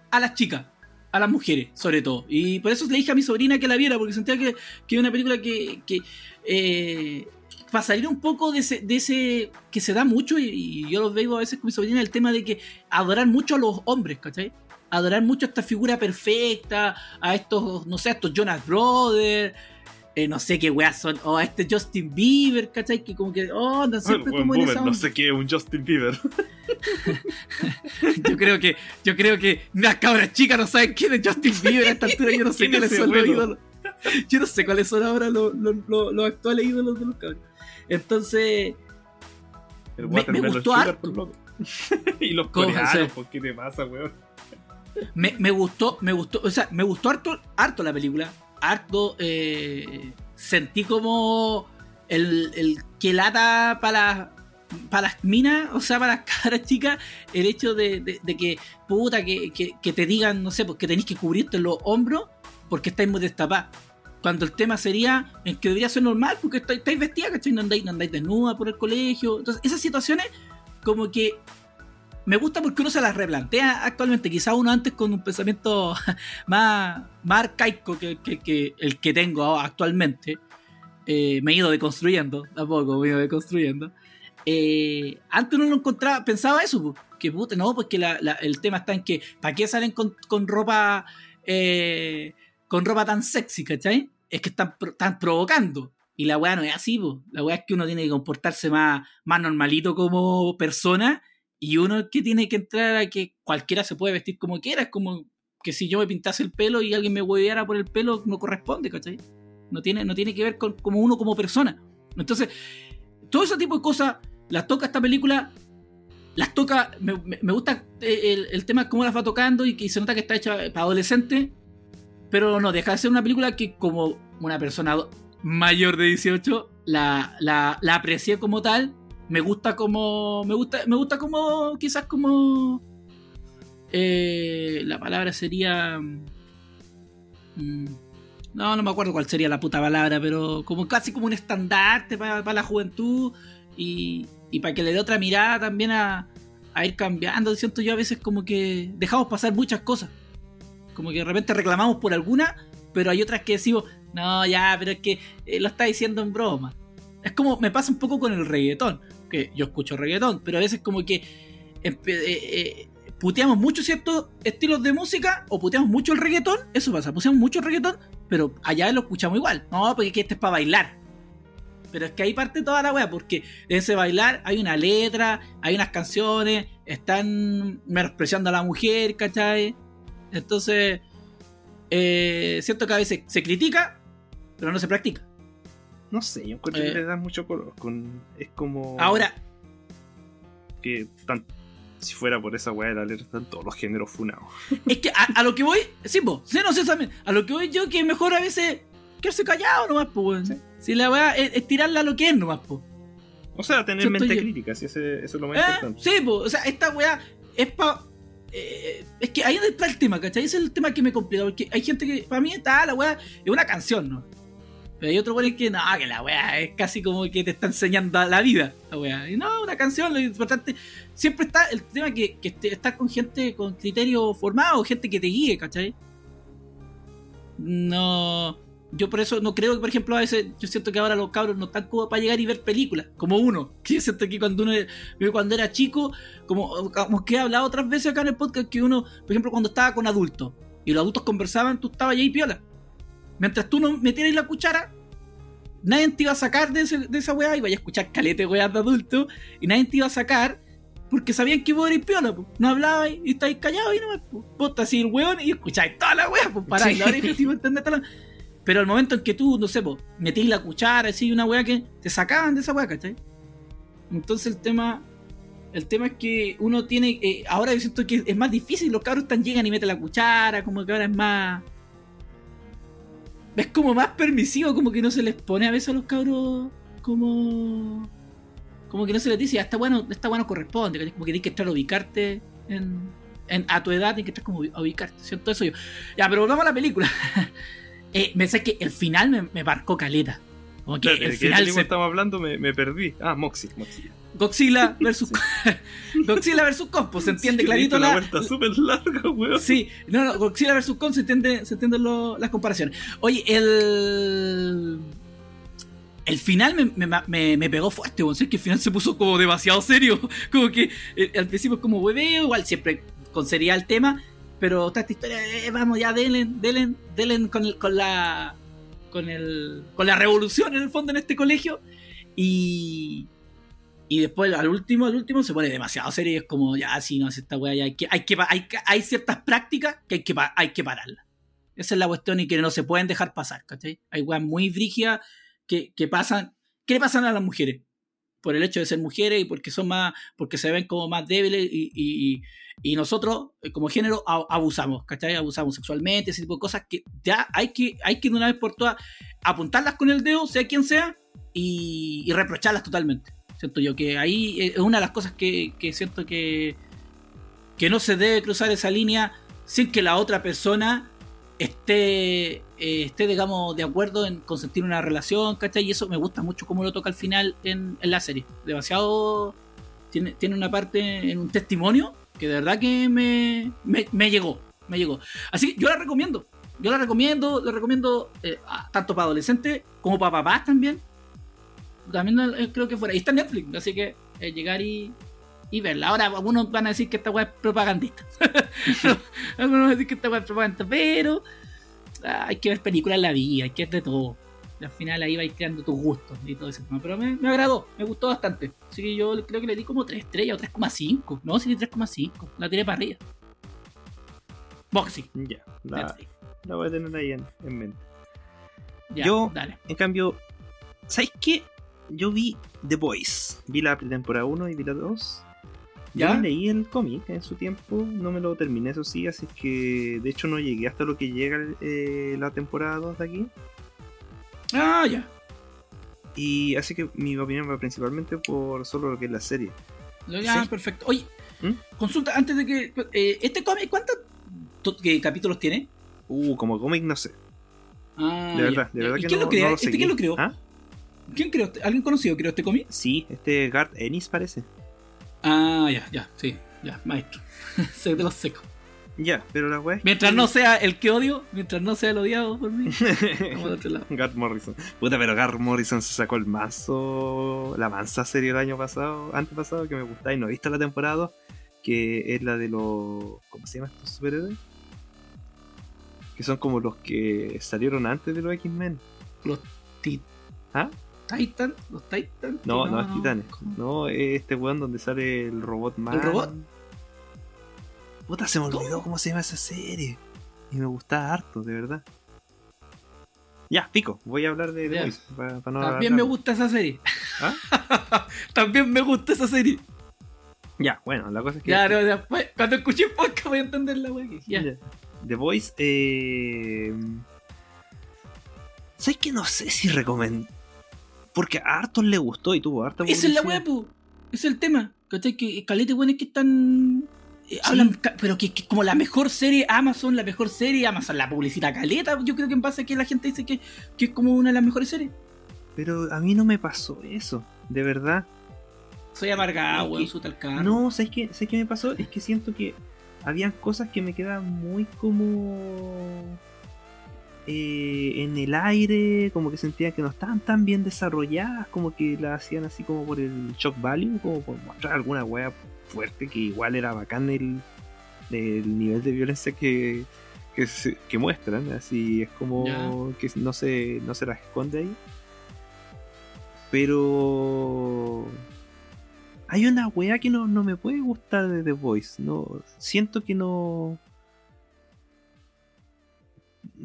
a las chicas a las mujeres, sobre todo. Y por eso le dije a mi sobrina que la viera, porque sentía que, que una película que, que eh, para salir un poco de ese, de ese que se da mucho, y, yo lo veo a veces con mi sobrina, el tema de que adorar mucho a los hombres, ¿cachai? Adorar mucho a esta figura perfecta, a estos, no sé, a estos Jonas Brothers, eh, no sé qué weas son, o a este Justin Bieber, ¿cachai? Que como que, oh, no siempre como No sé qué, un Justin Bieber. (laughs) yo creo que, yo creo que las cabras chicas no saben quién es Justin Bieber a esta altura, yo no sé cuáles son los ídolos. Yo no sé cuáles son ahora los, los, actuales ídolos de los cabros. Entonces. me, me gustó harto. (laughs) y los coreanos, ¿por qué te pasa, weón? Me, gustó, me gustó, o sea, me gustó harto, harto la película harto. Eh, sentí como el, el que lata para para las minas, o sea, para las (laughs) caras chicas, el hecho de, que, puta, que, que, te digan, no sé, porque tenéis que cubrirte los hombros porque estáis muy destapados. Cuando el tema sería en que debería ser normal, porque estáis, estáis vestidas, ¿cachai? No andáis, no andáis desnuda por el colegio. Entonces, esas situaciones, como que me gusta porque uno se las replantea actualmente. Quizá uno antes con un pensamiento (laughs) más, más arcaico que, el que tengo actualmente. Eh, me he ido deconstruyendo, tampoco me he ido deconstruyendo. Eh, antes uno no encontraba, pensaba eso, que puta, no, porque el tema está en que, ¿para qué salen con, ropa eh, con ropa tan sexy, ¿cachai? Es que están, están provocando. Y la weá no es así, la weá es que uno tiene que comportarse más, más normalito como persona y uno que tiene que entrar a que cualquiera se puede vestir como quiera. Es como que si yo me pintase el pelo y alguien me hueveara por el pelo, no corresponde, ¿cachai? No tiene, no tiene que ver con como uno como persona. Entonces, todo ese tipo de cosas las toca esta película. Las toca, me, gusta el, el, tema cómo las va tocando y que se nota que está hecha para adolescente, pero no, deja de ser una película que como una persona mayor de 18 la, la, la aprecié como tal me gusta como. Me gusta, me gusta como. Quizás como. Eh, la palabra sería. Mm, no, no me acuerdo cuál sería la puta palabra, pero como casi como un estandarte para, la juventud y, y para que le dé otra mirada también a, a ir cambiando. Siento yo a veces como que dejamos pasar muchas cosas. Como que de repente reclamamos por alguna, pero hay otras que decimos, no, ya, pero es que eh, lo está diciendo en broma. Es como me pasa un poco con el reggaetón que yo escucho reggaetón, pero a veces como que eh, eh, puteamos mucho ciertos estilos de música o puteamos mucho el reggaetón, eso pasa, puteamos mucho el reggaetón, pero allá lo escuchamos igual, no, porque este es para bailar. Pero es que ahí parte toda la wea, porque en ese bailar hay una letra, hay unas canciones, están menospreciando a la mujer, ¿cachai? Entonces, eh, siento que a veces se critica, pero no se practica. No sé, yo encuentro que eh. le da mucho color. Con, es como. Ahora. Que tan, si fuera por esa weá de la letra, están todos los géneros funados. (laughs) Es que a, lo que voy. Sí, po, sí, no sé también. A lo que voy yo, que es mejor a veces quedarse callado nomás, po, Si la weá es, tirarla a lo que es nomás, po. O sea, tener mente crítica, si ese, eso es lo más eh, importante. Sí, po, o sea, esta weá es pa. Eh, es que ahí está el tema, ¿cachai? Ese es el tema que me complica, porque hay gente que, para mí, está la weá, es una canción, ¿no? Pero hay otro weón que no, que la weá es casi como que te está enseñando la vida. La weá. Y no, una canción, lo importante. Siempre está el tema que, que estás con gente con criterio formado, gente que te guíe, ¿cachai? No. Yo por eso no creo que, por ejemplo, a veces yo siento que ahora los cabros no están como para llegar y ver películas, como uno. Que (laughs) yo siento que cuando uno cuando era chico, como, como que he hablado otras veces acá en el podcast, que uno, por ejemplo, cuando estaba con adultos y los adultos conversaban, tú estabas ahí piola mientras tú no metieras la cuchara, nadie te iba a sacar de, esa weá y vaya a escuchar calete weá de adulto y nadie te iba a sacar porque sabían que vos eres piola, pues. no hablabas y estáis callados y nomás, pues. Vos así el weón y escucháis toda la weá, pues paráis la la... Pero al momento en que tú, no sé, metís la cuchara, así una weá que te sacaban de esa weá, ¿cachai? Entonces el tema. El tema es que uno tiene. Eh, ahora yo siento que es más difícil, los cabros están llegan y meten la cuchara, como que ahora es más es como más permisivo, como que no se les pone a veces a los cabros como. como que no se les dice, ya está bueno, está bueno corresponde, como que tienes que estar a ubicarte en, en- a tu edad, tienes que estar como a ubicarte, ¿cierto? Eso yo. Ya, pero volvamos a la película. (laughs) eh, me sé que el final me, me marcó caleta. Como que el ¿de qué final se estamos hablando? Me, me perdí. Ah, Moxie. Moxie. (laughs) (laughs) Godzilla versus Godzilla versus Kong, pues se entiende Sí, clarito la, la, vuelta súper larga, weón. Sí, no, no, Godzilla vs. Kong se entiende, se entienden las comparaciones. Oye, el. El final me, me, me- me pegó fuerte, weón. Sí, que el final se puso como demasiado serio. (laughs) Como que eh, al principio es como hueveo, igual siempre con seriedad el tema. Pero esta historia, eh, vamos ya, delen, delen, delen con, el- con la. Con el. Con la revolución en el fondo en este colegio. Y. Y después al último, al último se pone demasiado serio y es como, ya, si no, si esta weá ya hay que, hay que, hay, que- hay ciertas prácticas que hay que, hay que pararlas. Esa es la cuestión y que no se pueden dejar pasar, ¿cachai? Hay weas muy brígidas que, que pasan, ¿qué le pasan a las mujeres? Por el hecho de ser mujeres y porque son más, porque se ven como más débiles y, y- nosotros, eh, como género, abusamos, ¿cachai? Abusamos sexualmente, ese tipo de cosas que ya hay que, hay que de una vez por todas apuntarlas con el dedo, sea quien sea, y reprocharlas totalmente. Siento yo que ahí es una de las cosas que, que siento que, que no se debe cruzar esa línea sin que la otra persona esté, eh, esté digamos, de acuerdo en consentir una relación, ¿cachai? Y eso me gusta mucho cómo lo toca al final en, en la serie. Demasiado. Tiene, tiene una parte en un testimonio que de verdad que me, me, me llegó. Me llegó. Así que yo la recomiendo. Yo la recomiendo, la recomiendo eh, tanto para adolescentes como para papás también. También eh, creo que fuera. Y está en Netflix, así que eh, llegar y, y verla. Ahora algunos van a decir que esta weá es propagandista. (laughs) algunos van a decir que esta weá es propaganda, pero ah, hay que ver películas en la vida, hay que ver de todo. Y al final ahí vais creando tus gustos y todo ese tema. Pero me, me agradó, me gustó bastante. Así que yo creo que le di como 3 estrellas o 3,5. No, sí, 3,5. La tiré para arriba. Boxy. Ya, la, voy a tener ahí en, en mente. Ya, Yo- dale. En cambio, ¿sabes qué? Yo vi The Boys. Vi la temporada 1 y vi la 2. Yo ¿Ya? me leí el cómic en su tiempo, no me lo terminé, eso sí, así que de hecho no llegué hasta lo que llega eh, la temporada 2 de aquí. Ah, ya. Y así que mi opinión va principalmente por solo lo que es la serie. Ya, Sí. perfecto. Oye, ¿Mm? consulta antes de que. eh, ¿Este cómic cuántos capítulos tiene? Uh, como cómic no sé. Ah, De ya. verdad, de verdad ¿Y que quién no, lo creó? no lo ¿Este quién lo creó? ¿Ah? ¿Quién creó? este- ¿Alguien conocido creó este cómic? Sí, este Garth Ennis parece. Ah, ya, ya, sí, ya, maestro. (laughs) Sé de los secos. Ya, pero la es Mientras que- no sea el que odio, mientras no sea el odiado por mí, vamos al otro lado. (laughs) Garth Morrison. Puta, pero Garth Morrison se sacó el mazo, la mansa serie el año pasado, antes pasado, que me gustaba y no he visto la temporada 2, que es la de los. ¿Cómo se llama estos superhéroes? Que son como los que salieron antes de los X-Men. Los ti- ¿Ah? Titan, los Titan. No, no, es Titanes. No, es este weón donde sale el robot man. robot? Puta, se me olvidó cómo se llama esa serie. Y me gustaba harto, de verdad. Ya, pico, voy a hablar de The Ya. Voice. pa- pa no También me gusta esa serie. ¿Ah? (laughs) También me gusta esa serie. Ya, bueno, la cosa es que. Ya, no, después, cuando escuché el podcast voy a entender la wea. Ya. Ya. The Voice, eh. ¿Sabes que no sé si recomiendo? Porque a Arthur le gustó y tuvo harta Esa es la wea, po. Ese es el tema. ¿Cachai? Que calete buenos que están. eh, hablan, pero que, que como la mejor serie Amazon, la mejor serie Amazon, la publicidad caleta, yo creo que en base a que la gente dice que, que es como una de las mejores series. Pero a mí no me pasó eso, de verdad. Soy amargado, Es weón, su tal. No, ¿sabes qué? ¿sabes qué me pasó? Es que siento que habían cosas que me quedaban muy como eh, en el aire, como que sentía que no estaban tan bien desarrolladas, como que las hacían así como por el shock value, como por mostrar alguna wea fuerte que igual era bacán el, el nivel de violencia que, que, se- que muestran, así es como que no se, no se las esconde ahí. Pero hay una weá que no, no me puede gustar de The Voice. No, siento que no.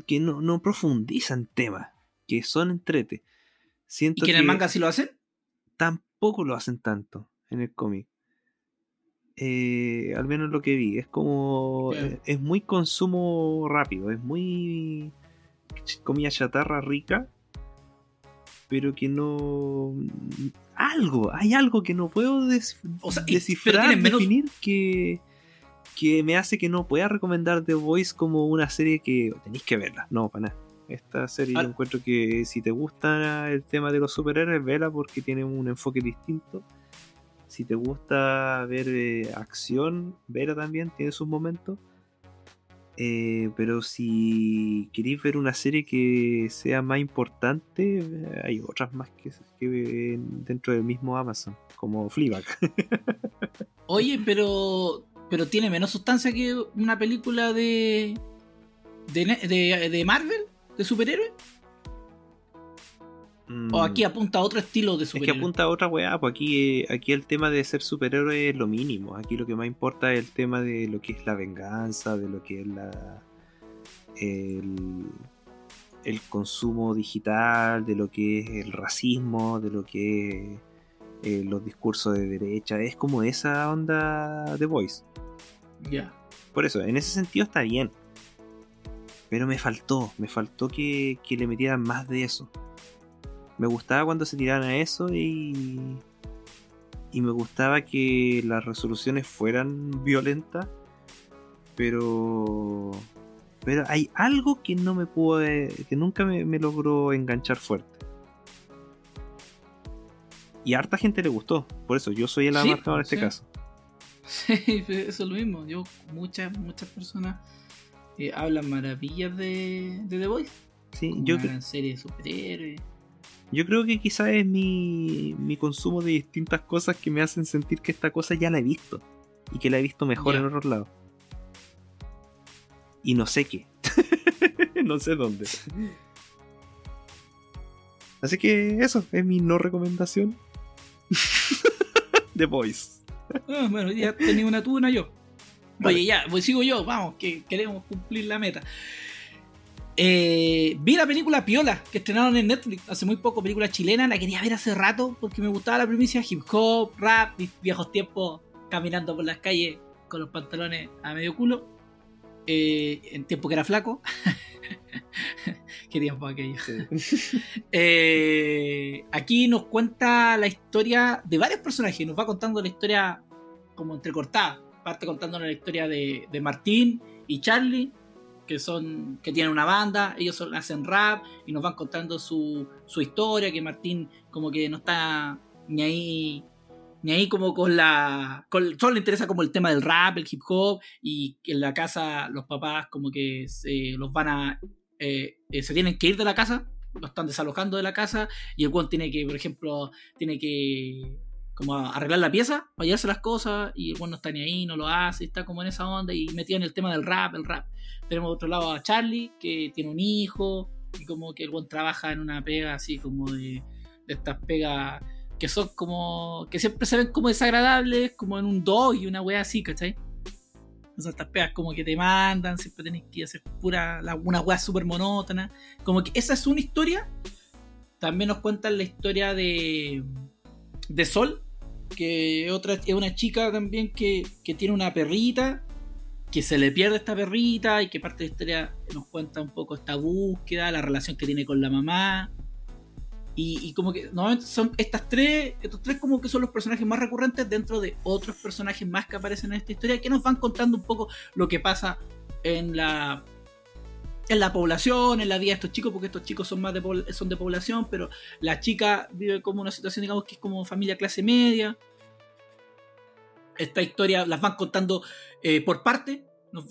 Que no, no profundizan temas. Que son entrete. ¿Y Siento que en el manga sí lo hacen? tampoco lo hacen tanto en el cómic. Eh, al menos lo que vi. Es como. Ya. Es, es muy consumo rápido. Es muy. comida chatarra rica. pero que no. Algo, hay algo que no puedo des- O sea, y- descifrar, menos- definir que, que me hace que no pueda recomendar The Voice como una serie que tenéis que verla. No, para nada. Esta serie Ah. yo encuentro que si te gusta el tema de los superhéroes, vela porque tiene un enfoque distinto. Si te gusta ver eh, acción, vela también, tiene sus momentos. Eh, pero si queréis ver una serie que sea más importante, eh, hay otras más que, que dentro del mismo Amazon, como Fleabag. (laughs) Oye, pero. Pero tiene menos sustancia que una película de. de, de, de Marvel, de superhéroes. O aquí apunta a otro estilo de Mm. Es que superhéroe. apunta a otra weá, pues aquí, eh, aquí el tema de ser superhéroe es lo mínimo. Aquí lo que más importa es el tema de lo que es la venganza, de lo que es la. el, el consumo digital, de lo que es el racismo, de lo que es eh, los discursos de derecha. Es como esa onda de Voice. Ya. Por eso, en ese sentido está bien. Pero me faltó, me faltó que, que le metieran más de eso. Me gustaba cuando se tiraran a eso y. Y me gustaba que las resoluciones fueran violentas. Pero. Pero hay algo que no me pudo. que nunca me, me logró enganchar fuerte. Y a harta gente le gustó. Por eso yo soy el Sí, en este sí. caso. Sí, (laughs) eso es lo mismo. Yo, muchas, muchas personas eh, hablan maravillas de, de The Voice. Sí, Como yo, una serie de superhéroes. Yo creo que quizás es mi, mi consumo de distintas cosas que me hacen sentir que esta cosa ya la he visto. Y que la he visto mejor en otros lados. Y no sé qué. (laughs) no sé dónde. (laughs) Así que eso es mi no recomendación. The Voice. Ah, bueno, ya tenía una tú, una yo. Oye, ya, pues sigo yo, vamos, que queremos cumplir la meta. Eh, vi la película Piola, que estrenaron en Netflix hace muy poco, película chilena, la quería ver hace rato porque me gustaba la primicia hip hop, rap, mis viejos tiempos caminando por las calles con los pantalones a medio culo, eh, en tiempo que era flaco. (laughs) Qué tiempo aquello. (laughs) Eh, aquí nos cuenta la historia de varios personajes. Nos va contando la historia como entrecortada. Parte contándonos la historia de, de Martín y Charlie, que son que tienen una banda. Ellos son- hacen rap y nos van contando su, su historia. Que Martín como que no está ni ahí ni ahí como con la solo le interesa como el tema del rap, el hip hop y en la casa los papás como que se, los van a eh, eh, se tienen que ir de la casa, lo están desalojando de la casa y el weón tiene que, por ejemplo, tiene que como arreglar la pieza, para llevarse las cosas y el no está ni ahí, no lo hace, está como en esa onda y metido en el tema del rap, el rap. Tenemos otro lado a Charlie, que tiene un hijo y como que el weón trabaja en una pega así como de, de estas pegas que son como, que siempre se ven como desagradables, como en un dog y una wea así, ¿cachai? Son estas pegas como que te mandan, siempre tenés que hacer pura, la- una wea súper monótona. Como que esa es una historia. También nos cuentan la historia de, de Sol, que otra, es una chica también que, que tiene una perrita, que se le pierde esta perrita y que parte de la historia nos cuenta un poco esta búsqueda, la relación que tiene con la mamá. Y, como que normalmente son estas tres, estos tres como que son los personajes más recurrentes dentro de otros personajes más que aparecen en esta historia que nos van contando un poco lo que pasa en la en la población, en la vida de estos chicos, porque estos chicos son más de, son de población, pero la chica vive como una situación, digamos, que es como familia clase media. Esta historia las van contando eh, por parte,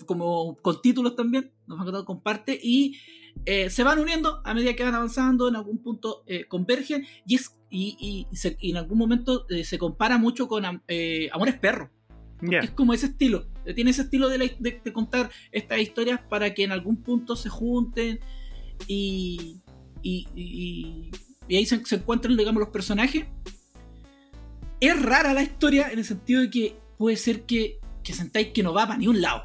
como con títulos también, nos van contando con parte, y eh, se van uniendo a medida que van avanzando, en algún punto eh, convergen, y, es, y, y se- y en algún momento eh, se compara mucho con Am- Amores Perros. Ya. Es como ese estilo. Tiene ese estilo de, la- de- de contar estas historias para que en algún punto se junten y, y, y- y ahí se, se encuentran, digamos, los personajes. Es rara la historia en el sentido de que puede ser que, que sentáis que no va para ni un lado.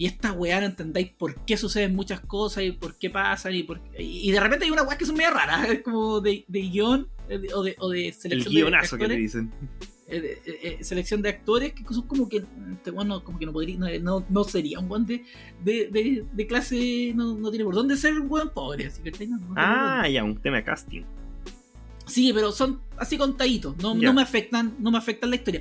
Y esta weá no entendáis por qué suceden muchas cosas y por qué pasan y por y y de repente hay una weá que son medio raras, es (laughs) como de, de guion eh, de- o, de, o de El selección de guionazo que actores te dicen. eh, eh, eh, selección de actores que son como que este bueno como que no podría no, no, no sería un buen de, de, de, de clase no, no tiene por dónde ser un buen pobre así que no, Ah, ya, un tema de casting. Sí, pero son así contaditos, no, no me afectan, no me afectan la historia.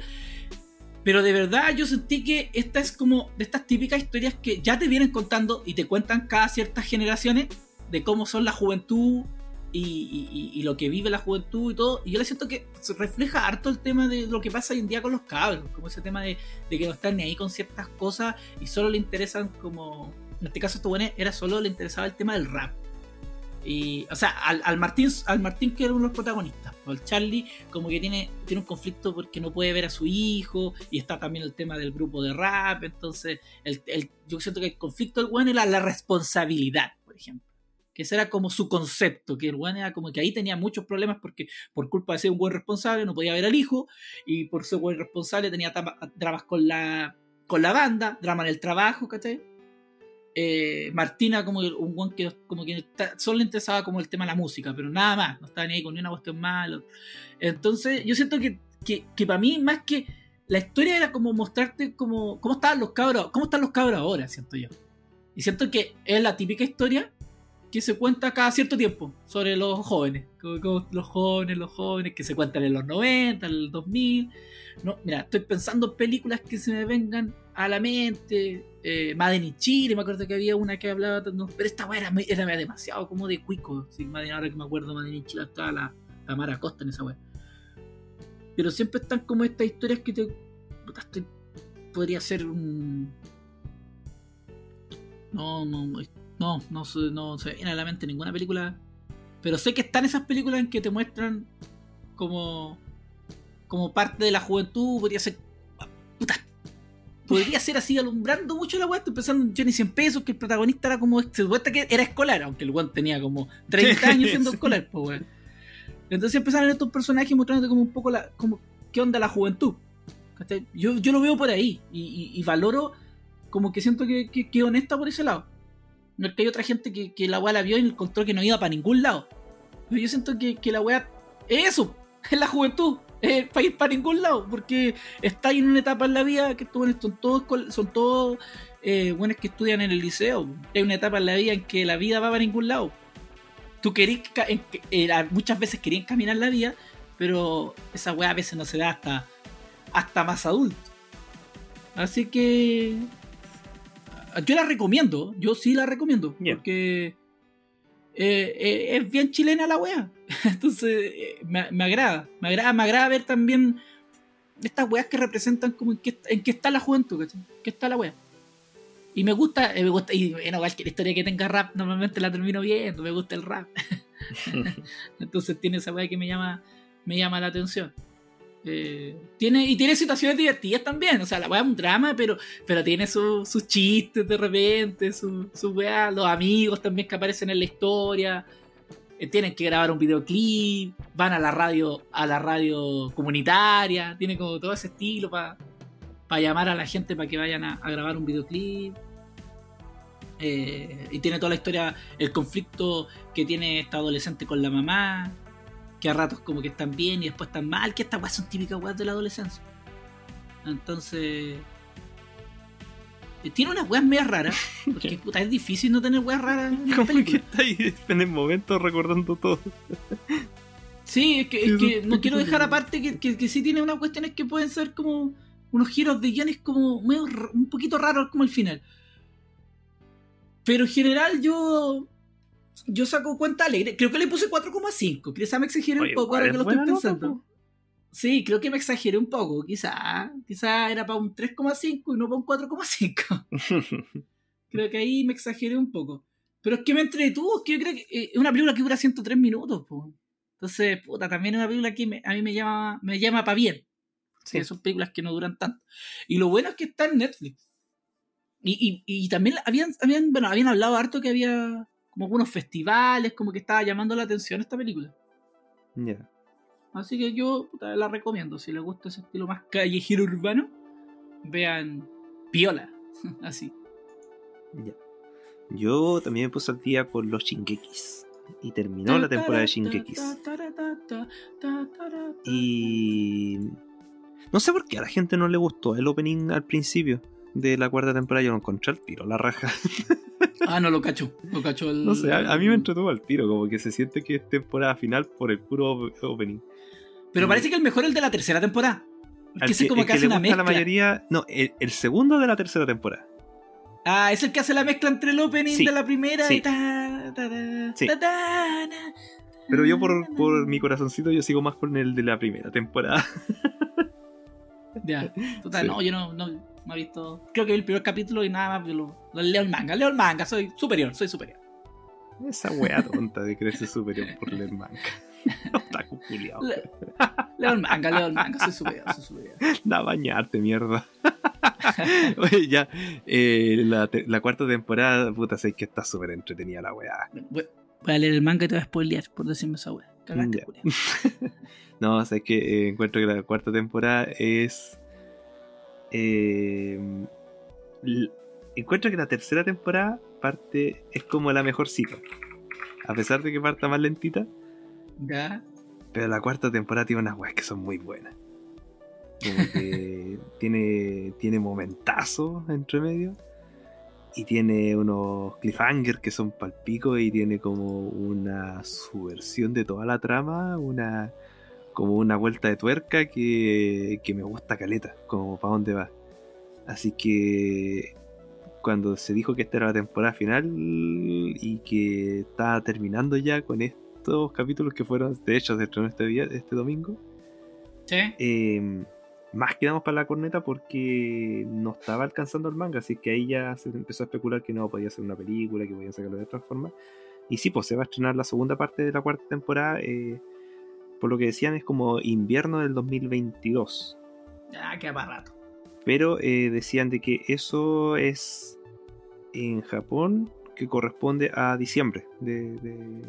Pero de verdad yo sentí que esta es como de estas típicas historias que ya te vienen contando y te cuentan cada ciertas generaciones de cómo son la juventud y, lo que vive la juventud y todo. Y yo le siento que refleja harto el tema de lo que pasa hoy en día con los cabros, como ese tema de, de que no están ni ahí con ciertas cosas y solo le interesan como... En este caso, esto bueno, era solo le interesaba el tema del rap. O sea, al, al Martín, al Martín que era uno de los protagonistas, el Charlie, como que tiene, tiene un conflicto porque no puede ver a su hijo, y está también el tema del grupo de rap, entonces el, el- yo siento que el conflicto del weón era la responsabilidad, por ejemplo. Que ese era como su concepto, que el weón era como que ahí tenía muchos problemas porque por culpa de ser un buen responsable no podía ver al hijo, y por ser buen responsable tenía dramas con la, con la banda, drama en el trabajo, ¿cachai? Eh, Martina como un buen que como que está- solo le interesaba como el tema de la música, pero nada más, no estaba ni ahí con ni una cuestión mala. Entonces, yo siento que, que, que para mí, más que la historia era como mostrarte como, cómo estaban los cabros, cómo están los cabros ahora, siento yo. Y siento que es la típica historia que se cuenta cada cierto tiempo sobre los jóvenes, los jóvenes, los jóvenes que se cuentan en los 90, en el 2000. No, mira, estoy pensando en películas que se me vengan a la mente. Eh, Madden in Chile, me acuerdo que había una que hablaba, no, pero esta weá era, era demasiado como de cuico. Ahora que me acuerdo, Madden Chile estaba la Tamara Costa en esa weá. Pero siempre están como estas historias que te. estoy- podría ser un. No, no, no, no, se- no se viene a la mente ninguna película. Pero sé que están esas películas en que te muestran como. como parte de la juventud. Podría ser. Puta. Podría ser así alumbrando mucho la weá. Estoy pensando en Johnny 100 pesos, que el protagonista era como. Se supuesta que era escolar, aunque el weón tenía como 30 años siendo escolar, pues weón. Entonces empezaron estos personajes mostrándote como un poco la. como qué onda la juventud. Yo, yo lo veo por ahí. Y, y- y valoro como que siento que, que, que es honesta por ese lado. No es que hay otra gente que, que la weá la vio y encontró que no iba para ningún lado. Pero yo siento que, que la weá es eso, es la juventud, es para ir para ningún lado, porque está en una etapa en la vida que son todos, son todos eh, buenos que estudian en el liceo. Hay una etapa en la vida en que la vida va para ningún lado. Tú querís, ca- en que- eh, muchas veces querían caminar la vida, pero esa weá a veces no se da hasta, hasta más adulto. Así que yo la recomiendo, yo sí la recomiendo, porque eh, eh, es bien chilena la wea. (laughs) Entonces eh, me, me agrada, me agrada, me agrada ver también estas weas que representan como en qué, en qué está la juventud, ¿cachai? ¿En qué está la wea? Y me gusta, eh, me gusta, y bueno, cualquier historia que tenga rap normalmente la termino viendo, me gusta el rap. (laughs) (laughs) Entonces tiene esa weá que me llama, me llama la atención. Eh, tiene, y tiene situaciones divertidas también. O sea, la weá es un drama, pero, pero tiene su- sus chistes de repente, sus su weá, los amigos también que aparecen en la historia. Eh, tienen que grabar un videoclip, van a la radio, a la radio comunitaria, tiene como todo ese estilo para llamar a la gente para que vayan a, a grabar un videoclip. Eh, y tiene toda la historia, el conflicto que tiene esta adolescente con la mamá, que a ratos como que están bien y después están mal, que estas weas son típicas weas de la adolescencia. Entonces, eh, tiene unas weas medias raras, (laughs) porque puta, es difícil no tener weas raras en (laughs) Como que está ahí en el momento recordando todo. Sí, es que, es que no quiero dejar aparte que, que, que sí tiene unas cuestiones que pueden ser como unos giros de guiones como medio un poquito raros como el final. Pero en general yo yo saco cuenta alegre. Creo que le puse 4,5. Quizá me exageré Oye, un poco ahora que lo estoy nota, pensando. Sí, creo que me exageré un poco. Quizá, quizá era para un 3,5 y no para un 4,5. (laughs) Creo que ahí me exageré un poco. Pero es que me entretuvo, es que yo creo que eh, es una película que dura 103 minutos, po. Entonces, puta, también es una película que me- a mí me llama, me llama para bien. Sí, Sí. son películas que no duran tanto. Y lo bueno es que está en Netflix. Y, y, y también habían, habían, bueno, habían hablado harto que había como algunos festivales, como que estaba llamando la atención esta película. Ya. Así que yo puta, la recomiendo. Si les gusta ese estilo más callejero urbano, vean Piola. (laughs) Así. Ya. Yo también me puse al día con los Shingekis. Y terminó la temporada de Shingekis. Y. No sé por qué a la gente no le gustó el opening al principio de la cuarta temporada. Yo lo encontré al tiro, la raja. (laughs) Ah, no lo cacho. Lo cacho el... No sé, a, a mí me entretuvo al tiro, como que se siente que es temporada final por el puro op- opening. Pero parece que el mejor es el de la tercera temporada. Porque ese que- como el que que hace una mezcla. la mayoría. No, el, el segundo de la tercera temporada. Ah, es el que hace la mezcla entre el opening Sí, de la primera sí. y ta, ta, ta, Sí. Pero yo por, por mi corazoncito yo sigo más con el de la primera temporada. Ya, total, Sí. no, yo no, no, no he visto. Creo que vi el primer capítulo y nada más lo, lo leo el manga. Leo el manga, soy superior, soy superior. Esa wea tonta de creerse superior por leer manga. (laughs) Otaku culiao. Le- leo el manga, leo el manga, soy superior, soy superior. Da bañarte, mierda. (laughs) Oye, ya. eh, la, cuarta temporada, puta, sé que está súper entretenida la weá. Voy, voy a leer el manga y te voy a spoilear por decirme esa wea. Cagaste. (laughs) No, o sea, es que eh, encuentro que la cuarta temporada es. Eh, encuentro que la tercera temporada parte es como la mejor cita. A pesar de que parta más lentita, Ya. pero la cuarta temporada tiene unas weas que son muy buenas. Como que (laughs) tiene, tiene momentazos entre medio. Y tiene unos cliffhangers que son palpico y tiene como una subversión de toda la trama, una como una vuelta de tuerca que, que me gusta caleta, como para dónde va. Así que cuando se dijo que esta era la temporada final y que estaba terminando ya con estos capítulos que fueron, de hecho, se estrenó este, día, este domingo, ¿Sí? eh, más quedamos para la corneta porque no estaba alcanzando el manga, así que ahí ya se empezó a especular que no podía ser una película, que podían sacarlo de otra forma. Y sí, pues se va a estrenar la segunda parte de la cuarta temporada, eh, por lo que decían es como invierno del 2022. Ya, queda para rato. Pero eh, decían de que eso es en Japón, que corresponde a diciembre de, de-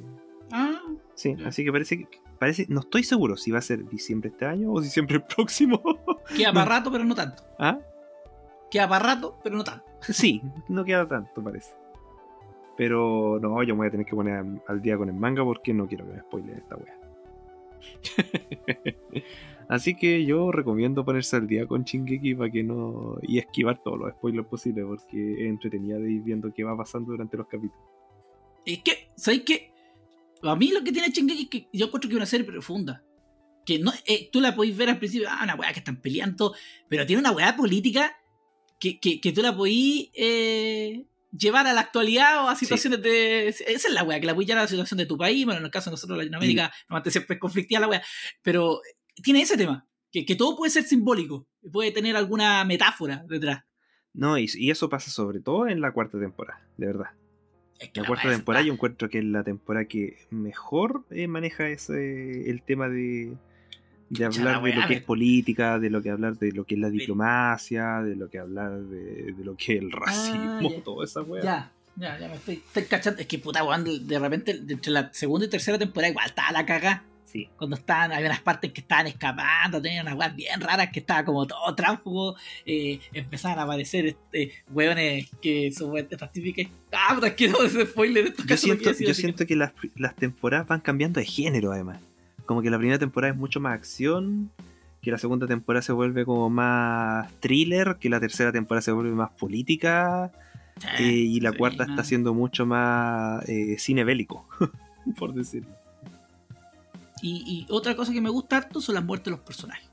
Ah, Sí, así que parece que... Parece, no estoy seguro si va a ser diciembre este año o diciembre el próximo. (laughs) queda para rato, pero no tanto. ¿Ah? Queda para rato, pero no tanto. (laughs) Sí, no queda tanto, parece. Pero no, yo me voy a tener que poner al- al día con el manga porque no quiero que me spoilen esta wea. (laughs) Así que yo recomiendo ponerse al día con Shingeki para que no. y esquivar todos los spoilers posibles porque es entretenida de ir viendo qué va pasando durante los capítulos. Es que, ¿sabes qué? A mí lo que tiene Shingeki es que yo encuentro que es una serie profunda. Que no, eh, tú la podéis ver al principio, ah, una weá que están peleando, pero tiene una weá política que, que, tú la podís eh, llevar a la actualidad o a situaciones de. Esa es la weá, que la llevar a la situación de tu país. Bueno, en el caso de nosotros, Latinoamérica, normalmente siempre es conflictiva la weá. Pero tiene ese tema, que, que todo puede ser simbólico, puede tener alguna metáfora detrás. No, y, y eso pasa sobre todo en la cuarta temporada, de verdad. Es que La la cuarta temporada está- yo encuentro que es la temporada que mejor eh, maneja ese, el tema de, de hablar la de lo que es política, de lo que hablar de lo que es la diplomacia, de lo que hablar de, de lo que es el racismo, ya. toda esa weá. Ya, ya, ya me estoy, estoy cachando. Es que puta, weón, de, de repente, entre la segunda y tercera temporada, igual estaba la caga. Sí. Cuando estaban, había unas partes que estaban escapando, tenían unas weas bien raras que estaba como todo tránsfugo. Eh, empezaban a aparecer este, weones que son estas típicas. Ah, puta, es que no ese spoiler estos Yo siento, yo que- siento que las, las temporadas van cambiando de género además. Como que la primera temporada es mucho más acción, que la segunda temporada se vuelve como más thriller, que la tercera temporada se vuelve más política. Eh, y la sí, cuarta no. está siendo mucho más eh, cine bélico, (laughs) por decirlo. Y, y otra cosa que me gusta harto son las muertes de los personajes.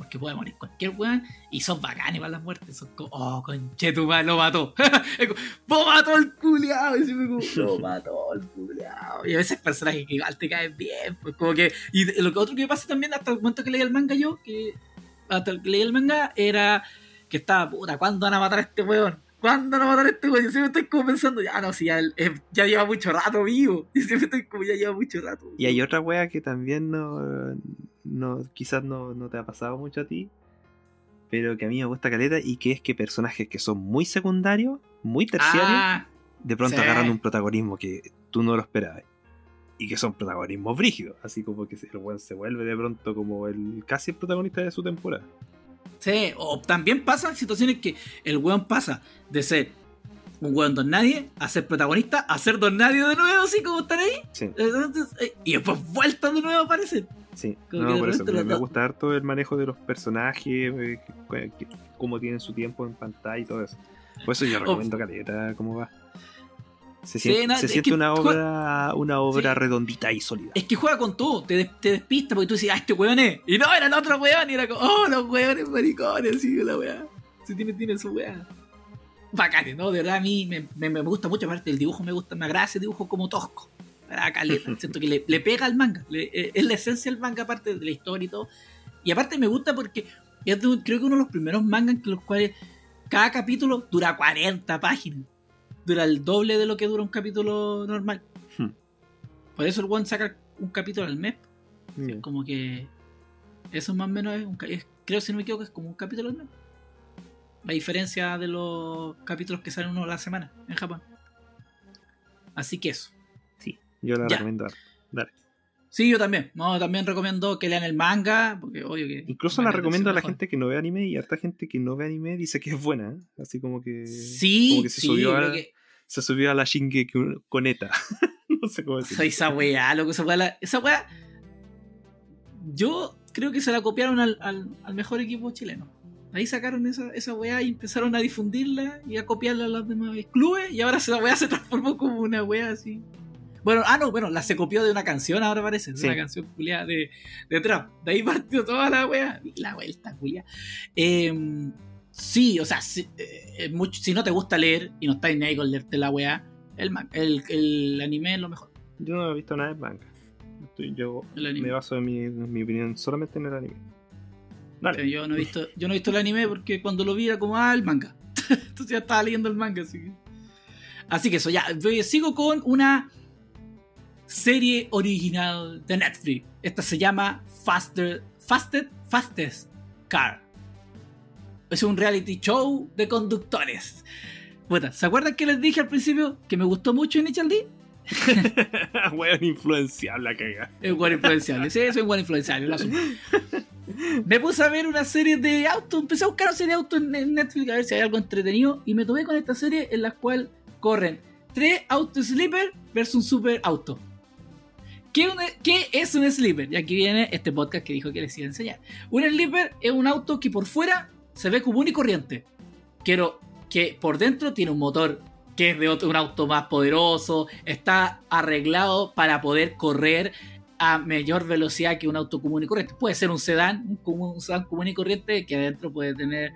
Porque puede morir cualquier weón y son bacanes para las muertes. Son como, oh, conche tu madre, lo mató. (laughs) Lo mató el culiao. Y siempre como, lo mató el culiao. Y a veces personajes que igual te caen bien. Pues como que. Y lo que otro que me pasa también, hasta el momento que leí el manga yo, que hasta el que leí el manga, era que estaba, puta, ¿cuándo van a matar a este weón? ¿Cuándo van a matar a este weón? Yo siempre estoy como pensando, ya no, si ya, eh, ya lleva mucho rato vivo. (laughs) Y siempre estoy como, ya lleva mucho rato. Y hay otra wea que también no, no quizás no, no te ha pasado mucho a ti, pero que a mí me gusta caleta y que es que personajes que son muy secundarios, muy terciarios, Ah, de pronto sí. agarran un protagonismo que tú no lo esperabas. Y que son protagonismos brígidos, así como que el weón se vuelve de pronto como el casi el protagonista de su temporada. Sí, o también pasan situaciones que el weón pasa de ser un weón don nadie a ser protagonista, a ser don nadie de nuevo, así como están ahí. Sí, eh, y después vuelta de nuevo a aparecer. sí. Como No, por eso, me, me gusta harto el manejo de los personajes, eh, cómo tienen su tiempo en pantalla y todo eso. Por eso yo Oh. recomiendo caleta cómo va. Se, siente, Sí, no, se una juega- obra, una obra Sí. redondita y sólida. Es que juega con todo, te, des- te despista porque tú dices, ah, este weón es. Y no, era el otro weón, y era como, oh, los weones maricones, así la weá. Si tiene, tiene su weá. Bacane, ¿no? De verdad a mí me, me- me gusta mucho, aparte el dibujo me gusta, me agrada ese dibujo como tosco. Caleta, (laughs) siento que le, le pega al manga, le- eh, es la esencia del manga aparte de la historia y todo. Y aparte me gusta porque es de- creo que uno de los primeros mangas en los cuales cada capítulo dura 40 páginas. Dura el doble de lo que dura un capítulo normal. Hmm. Por eso el one saca un capítulo al mes. Bien. Como que eso más o menos es un es- creo si no me equivoco es como un capítulo al mes. La diferencia de los capítulos que salen uno a la semana en Japón. Así que eso. Sí, yo la Ya. recomiendo. Dale. Sí, yo también. No, también recomiendo que lean el manga, porque obvio que. Incluso la recomiendo a la gente que no ve anime y harta gente que no ve anime dice que es buena. ¿eh? Así como que. Sí, como que se sí, subió a- que- Se subió a la Shingeki Coneta. (laughs) no sé cómo decirlo. Soy esa weá, loco, esa weá. la- Esa weá. Yo creo que se la copiaron al, al- al mejor equipo chileno. Ahí sacaron esa, esa weá y empezaron a difundirla y a copiarla a los demás clubes. Y ahora esa weá se transformó como una weá así. Bueno, ah, no, bueno, la se copió de una canción ahora parece. De Sí. una canción culiada de, de trap. De ahí partió toda la weá. Y la vuelta culiada. Eh, sí, o sea, si, eh, es mucho- si no te gusta leer y no estás ahí con leerte la weá, el, el, el anime es lo mejor. Yo no he visto nada de manga. Estoy- Yo me baso en mi, en mi opinión solamente en el anime. Dale. Yo no he visto, yo no he visto el anime porque cuando lo vi era como, ah, el manga. (laughs) Entonces ya estaba leyendo el manga, así que. Así que eso, ya. Sigo con una serie original de Netflix. Esta se llama Faster, Fasted, Fastest Car. Es un reality show de conductores. Puta, ¿se acuerdan que les dije al principio que me gustó mucho Initial D? (laughs) Weón influenciable la caga. Es buen influenciable, sí, soy buen influenciable, lo asumo. Me puse a ver una serie de autos, empecé a buscar una serie de autos en en Netflix a ver si hay algo entretenido y me tomé con esta serie en la cual corren tres autos sleeper versus un super auto. ¿Qué, un- qué es un sleeper? Y aquí viene este podcast que dijo que les iba a enseñar. Un sleeper es un auto que por fuera se ve común y corriente, pero que por dentro tiene un motor que es de otro, un auto más poderoso, está arreglado para poder correr a mayor velocidad que un auto común y corriente. Puede ser un sedán, un, un sedán común y corriente que adentro puede tener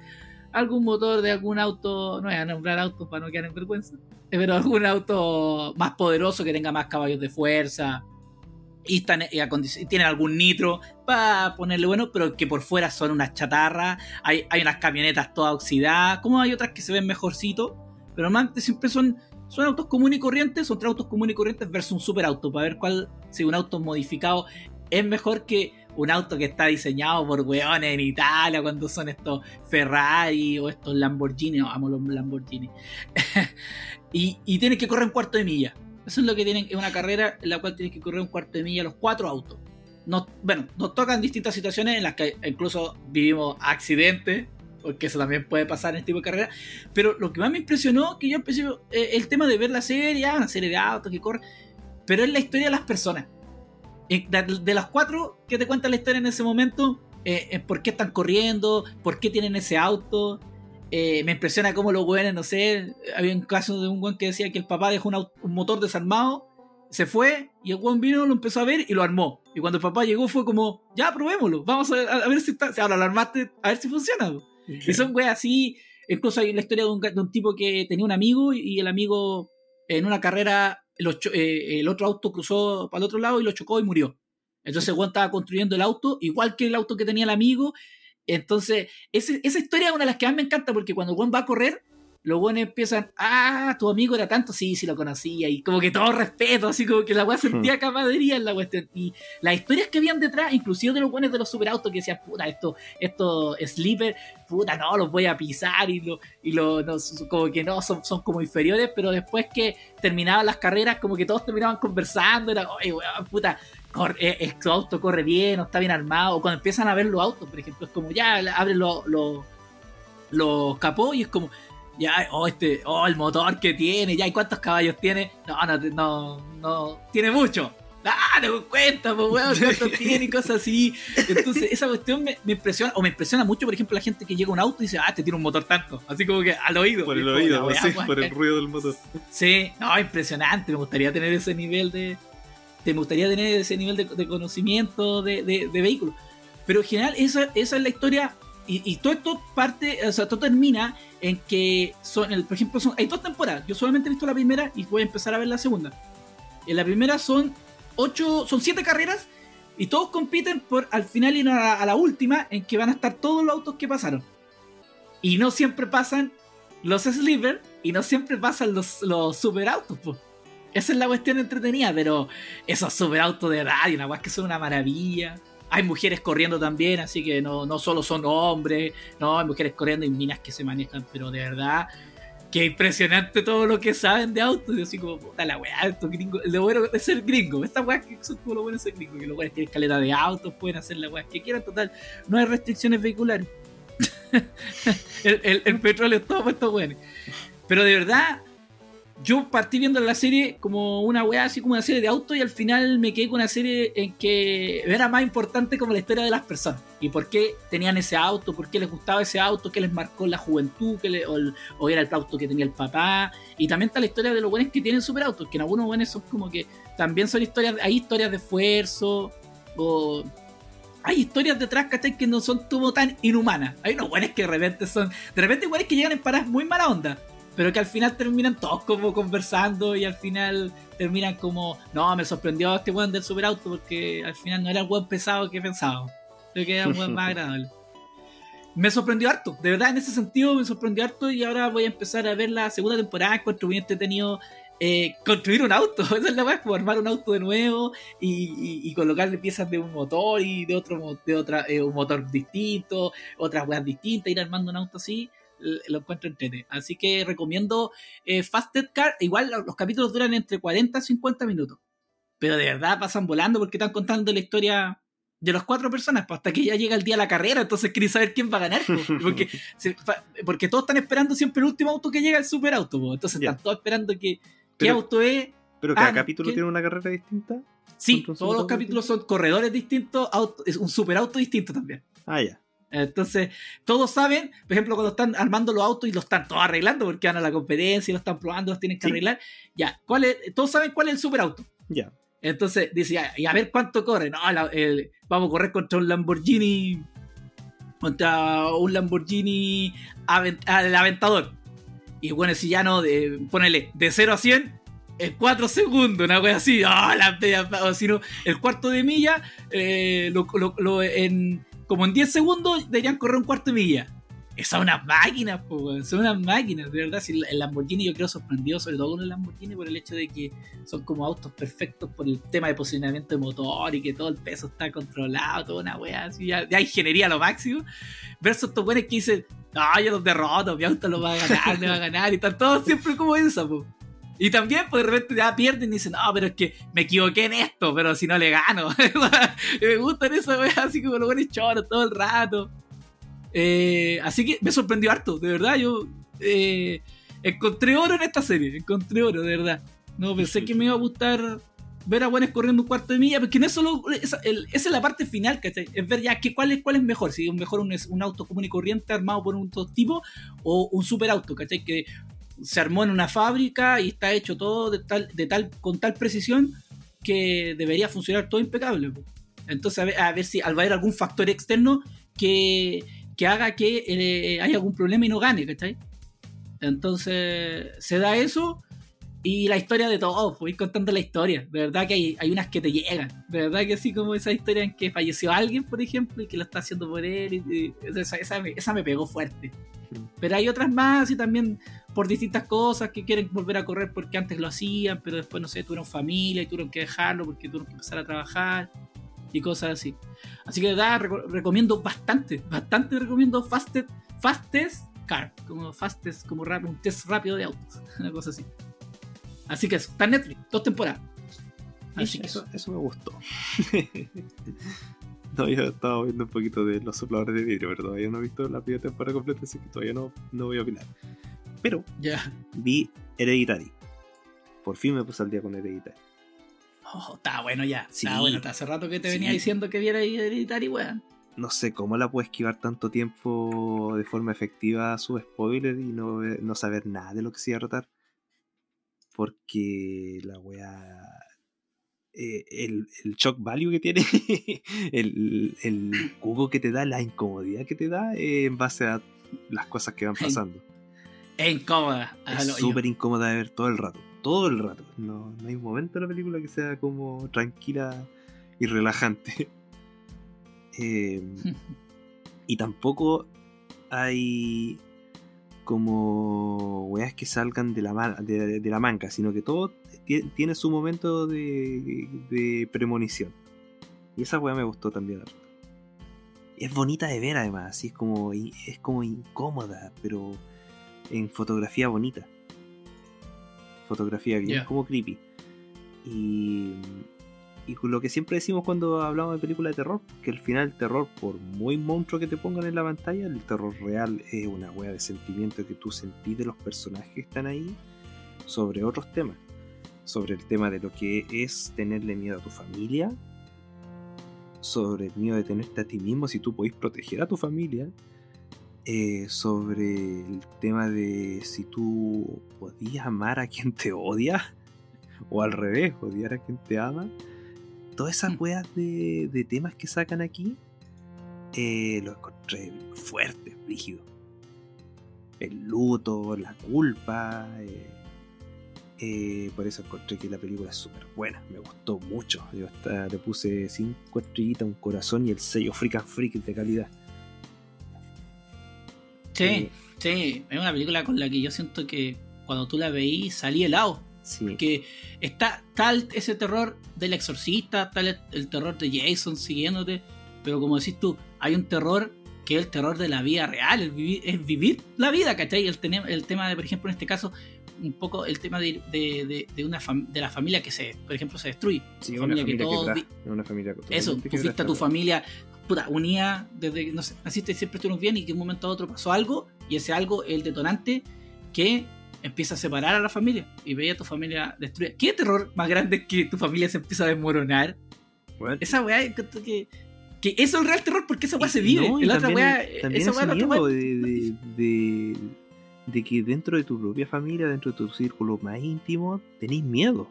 algún motor de algún auto, no voy a nombrar autos para no quedar en vergüenza, pero algún auto más poderoso que tenga más caballos de fuerza y, están, y tienen algún nitro para ponerle bueno, pero que por fuera son unas chatarras, hay, hay unas camionetas todas oxidadas, como hay otras que se ven mejorcito, pero normalmente siempre son, son autos comunes y corrientes, son tres autos comunes y corrientes versus un superauto, para ver cuál, si un auto modificado es mejor que un auto que está diseñado por weones en Italia, cuando son estos Ferrari o estos Lamborghini, amo los Lamborghini. (laughs) y, y que correr un cuarto de milla. Eso es lo que tienen, es una carrera en la cual tienes que correr un cuarto de milla los cuatro autos. Bueno, nos tocan distintas situaciones en las que incluso vivimos accidentes, porque eso también puede pasar en este tipo de carrera. Pero lo que más me impresionó, que yo empecé eh, el tema de ver la serie, ah, una serie de autos que corren, pero es la historia de las personas. Eh, De, las cuatro que te cuentan la historia en ese momento, eh, por qué están corriendo, por qué tienen ese auto. Eh, me impresiona cómo los weones, no sé, había un caso de un weón que decía que el papá dejó un, auto- un motor desarmado, se fue y el weón vino, lo empezó a ver y lo armó. Y cuando el papá llegó fue como, ya probémoslo, vamos a ver, a ver si está, ahora lo armaste, a ver si funciona. po". Y son weas así. Incluso hay la historia de un, de un tipo que tenía un amigo y el amigo en una carrera, eh, el otro auto cruzó para el otro lado y lo chocó y murió. Entonces el weón estaba construyendo el auto, igual que el auto que tenía el amigo. Entonces, ese- esa historia es una de las que más me encanta porque cuando weón va a correr, los buenos empiezan, ah, tu amigo era tanto, sí, sí lo conocía, y como que todo respeto, así como que la weá sentía camaradería en la cuestión. Y las historias que habían detrás, inclusive de los buenos de los superautos que decían, puta, esto, esto sleeper, puta, no, los voy a pisar, y lo, y lo, no, como que no, son, son como inferiores, pero después que terminaban las carreras, como que todos terminaban conversando, era, oye, weón, puta, corre, eh, eh, tu auto corre bien, o está bien armado, o cuando empiezan a ver los autos, por ejemplo, es como ya abren los los los capó y es como ya oh este oh el motor que tiene ya y cuántos caballos tiene no no no no tiene mucho Ah, no cuenta, pues weón, (laughs) cuánto tiene y cosas así. Entonces, esa cuestión me, me, impresiona, o me impresiona mucho, por ejemplo, la gente que llega a un auto y dice, ah, te tiene un motor tanto. Así como que al oído. Por el oído, sí, por el ruido del motor. Sí, no, impresionante. Me gustaría tener ese nivel de. Me gustaría tener ese nivel de, conocimiento de, de, de vehículos. Pero en general, esa, esa es la historia. Y, y, todo esto parte, o sea, todo termina en que son, el, por ejemplo, son, hay dos temporadas. Yo solamente he visto la primera y voy a empezar a ver la segunda. En la primera son ocho, son siete carreras y todos compiten por al final ir a la, a la última en que van a estar todos los autos que pasaron. Y no siempre pasan los sleeper y no siempre pasan los, los superautos, pues. Esa es la cuestión entretenida, pero esos superautos de radio, una que son una maravilla hay mujeres corriendo también, así que no, no solo son hombres, no, hay mujeres corriendo y minas que se manejan, pero de verdad, que impresionante todo lo que saben de autos. Y así como, puta la weá, estos gringos, lo bueno de ser gringo, estas weas que son como lo bueno de ser gringo, que los weones tienen escalera de autos, pueden hacer las weas que quieran, total, no hay restricciones vehiculares. (laughs) el, petróleo es todo para estos weones. Pero de verdad, yo partí viendo la serie como una weá, así como una serie de autos, y al final me quedé con una serie en que era más importante como la historia de las personas. Y por qué tenían ese auto, por qué les gustaba ese auto, qué les marcó la juventud, que le, o, o, era el auto que tenía el papá. Y también está la historia de los buenos que tienen superautos, que en algunos buenos son como que también son historias, hay historias de esfuerzo, o hay historias detrás. Que no son como tan inhumanas. Hay unos buenos que de repente son, de repente buenos que llegan en paradas muy mala onda pero que al final terminan todos como conversando y al final terminan como, no, me sorprendió este weón del superauto porque al final no era el weón pesado que pensaba, creo que era un weón más (laughs) agradable. Me sorprendió harto, de verdad en ese sentido me sorprendió harto y ahora voy a empezar a ver la segunda temporada, encuentro bien entretenido eh, construir un auto, (laughs) esa es la weá, como armar un auto de nuevo y, y, y, colocarle piezas de un motor y de otro de otra, eh, un motor distinto, otras weas distintas, ir armando un auto así lo encuentro entrete. Así que recomiendo eh, Fasted Car. Igual los capítulos duran entre 40 y 50 minutos. Pero de verdad pasan volando porque están contando la historia de las cuatro personas pues, hasta que ya llega el día de la carrera. Entonces queréis saber quién va a ganar. Pues, (laughs) porque, porque todos están esperando siempre el último auto que llega, el superauto. Pues. Entonces yeah. están todos esperando que qué auto es. ¿Pero cada ah, capítulo ¿qué? tiene una carrera distinta? Sí, todos los capítulos son corredores distintos, auto, es un superauto distinto también. Ah, ya. Entonces, todos saben, por ejemplo, cuando están armando los autos y los están todos arreglando porque van a la competencia y los están probando, los tienen que sí. arreglar. Ya, ¿cuál es? todos saben cuál es el superauto. Ya. Entonces, dice, ya, y a ver cuánto corre. No, la, el, vamos a correr contra un Lamborghini. Contra un Lamborghini avent, al aventador. Y bueno, si ya no, de, ponele de 0 a 100, en 4 segundos, una wea así. Oh, la, o si no, el cuarto de milla, eh, lo, lo, lo, en como en 10 segundos deberían correr un cuarto de milla. Son unas máquinas, po, son unas máquinas, de verdad. Si el Lamborghini yo creo sorprendió, sobre todo con el Lamborghini, por el hecho de que son como autos perfectos por el tema de posicionamiento de motor y que todo el peso está controlado, toda una wea así, ya, ya ingeniería a lo máximo. Versus estos buenos que dicen, no, yo los derroto, mi auto lo va a ganar, me va a ganar, y están todos siempre como esa, po. Y también, pues de repente ya pierden y dicen, no, pero es que me equivoqué en esto, pero si no le gano. (laughs) me gustan esas weas así como los buenos choros todo el rato. Eh, así que me sorprendió harto, de verdad. Yo eh, encontré oro en esta serie, encontré oro, de verdad. No pensé que me iba a gustar ver a buenos corriendo un cuarto de milla, porque no es solo. Esa, el, esa es la parte final, ¿cachai? Es ver ya que, cuál, es, cuál es mejor. Si es mejor un, un auto común y corriente armado por un tipo o un superauto, ¿cachai? Que se armó en una fábrica y está hecho todo de tal, de tal, con tal precisión que debería funcionar todo impecable. Entonces, a ver, a ver si al haber algún factor externo que, que haga que eh, haya algún problema y no gane, ¿cachai? Entonces, se da eso y la historia de todos, voy contando la historia. De verdad que hay, hay unas que te llegan. De verdad que así como esa historia en que falleció alguien, por ejemplo, y que lo está haciendo por él. Y, y, esa, esa, me, esa me pegó fuerte. Pero hay otras más y también por distintas cosas que quieren volver a correr porque antes lo hacían, pero después, no sé, tuvieron familia y tuvieron que dejarlo porque tuvieron que empezar a trabajar y cosas así. Así que de verdad recomiendo bastante, bastante recomiendo Fastest, Fastest Car, como Fastest, como rápido, un test rápido de autos, (laughs) una cosa así. Así que eso, está Netflix, dos temporadas. Así que eso, eso me gustó. (laughs) No, yo estaba viendo un poquito de los sopladores de vidrio, pero todavía no he visto la primera temporada completa, así que todavía no, no voy a opinar. Pero yeah. vi Hereditary. Por fin me puse al día con Hereditary. Oh, está bueno ya. Sí. Está bueno. Está hace rato que te venía diciendo que viera Hereditary, weón. No sé cómo la puedo esquivar tanto tiempo de forma efectiva a su spoiler y no, no saber nada de lo que se iba a tratar. Porque la wea. eh, el, el shock value que tiene, (laughs) el, el jugo que te da, la incomodidad que te da eh, en base a las cosas que van pasando. Es incómoda. Es súper incómoda de ver todo el rato. Todo el rato. No, no hay un momento en la película que sea como tranquila y relajante. (laughs) Eh, (laughs) y tampoco hay como weas que salgan de la, ma- de, de la manga, sino que todo ti- tiene su momento de, de premonición. Y esa wea me gustó también. es bonita de ver además, así es como, es como incómoda, pero en fotografía bonita. Fotografía bien Ya. como creepy. Y, y lo que siempre decimos cuando hablamos de películas de terror, que al final el terror, por muy monstruo que te pongan en la pantalla, el terror real es una wea de sentimiento que tú sentís de los personajes que están ahí sobre otros temas. Sobre el tema de lo que es tenerle miedo a tu familia, sobre el miedo de tenerte a ti mismo si tú podés proteger a tu familia, eh, sobre el tema de si tú podías amar a quien te odia, (laughs) o al revés, odiar a quien te ama. Todas esas Mm. weas de, de temas que sacan aquí, eh, lo encontré fuerte, rígido. El luto, la culpa. eh, eh, por eso encontré que la película es súper buena, me gustó mucho. Yo hasta le puse 5 estrellitas, un corazón y el sello Freak and Freak de calidad. Sí, Eh, sí. Es una película con la que yo siento que cuando tú la veí salí helado. sí. Que está tal ese terror del exorcista, tal el, el terror de Jason siguiéndote. Pero como decís tú, hay un terror que es el terror de la vida real, el vivir, es vivir la vida, ¿cachai? El, el tema de, por ejemplo, en este caso, un poco el tema de, de, de- de una de la familia que se, por ejemplo, se destruye. Sí, Una familia que familia todos quebrada, vi- una familia Eso, tú fuiste a tu familia puta, unida desde que no sé, naciste siempre estuvieron bien y que de un momento a otro pasó algo y ese algo es el detonante que empieza a separar a la familia y veía a tu familia destruida. ¿Qué terror más grande es que tu familia se empieza a desmoronar? Bueno, Esa weá, que, que eso es el real terror porque esa weá se vive. no, y la otra también, weá, también esa ese weá, la otra de, de- de que dentro de tu propia familia, dentro de tu círculo más íntimo, tenéis miedo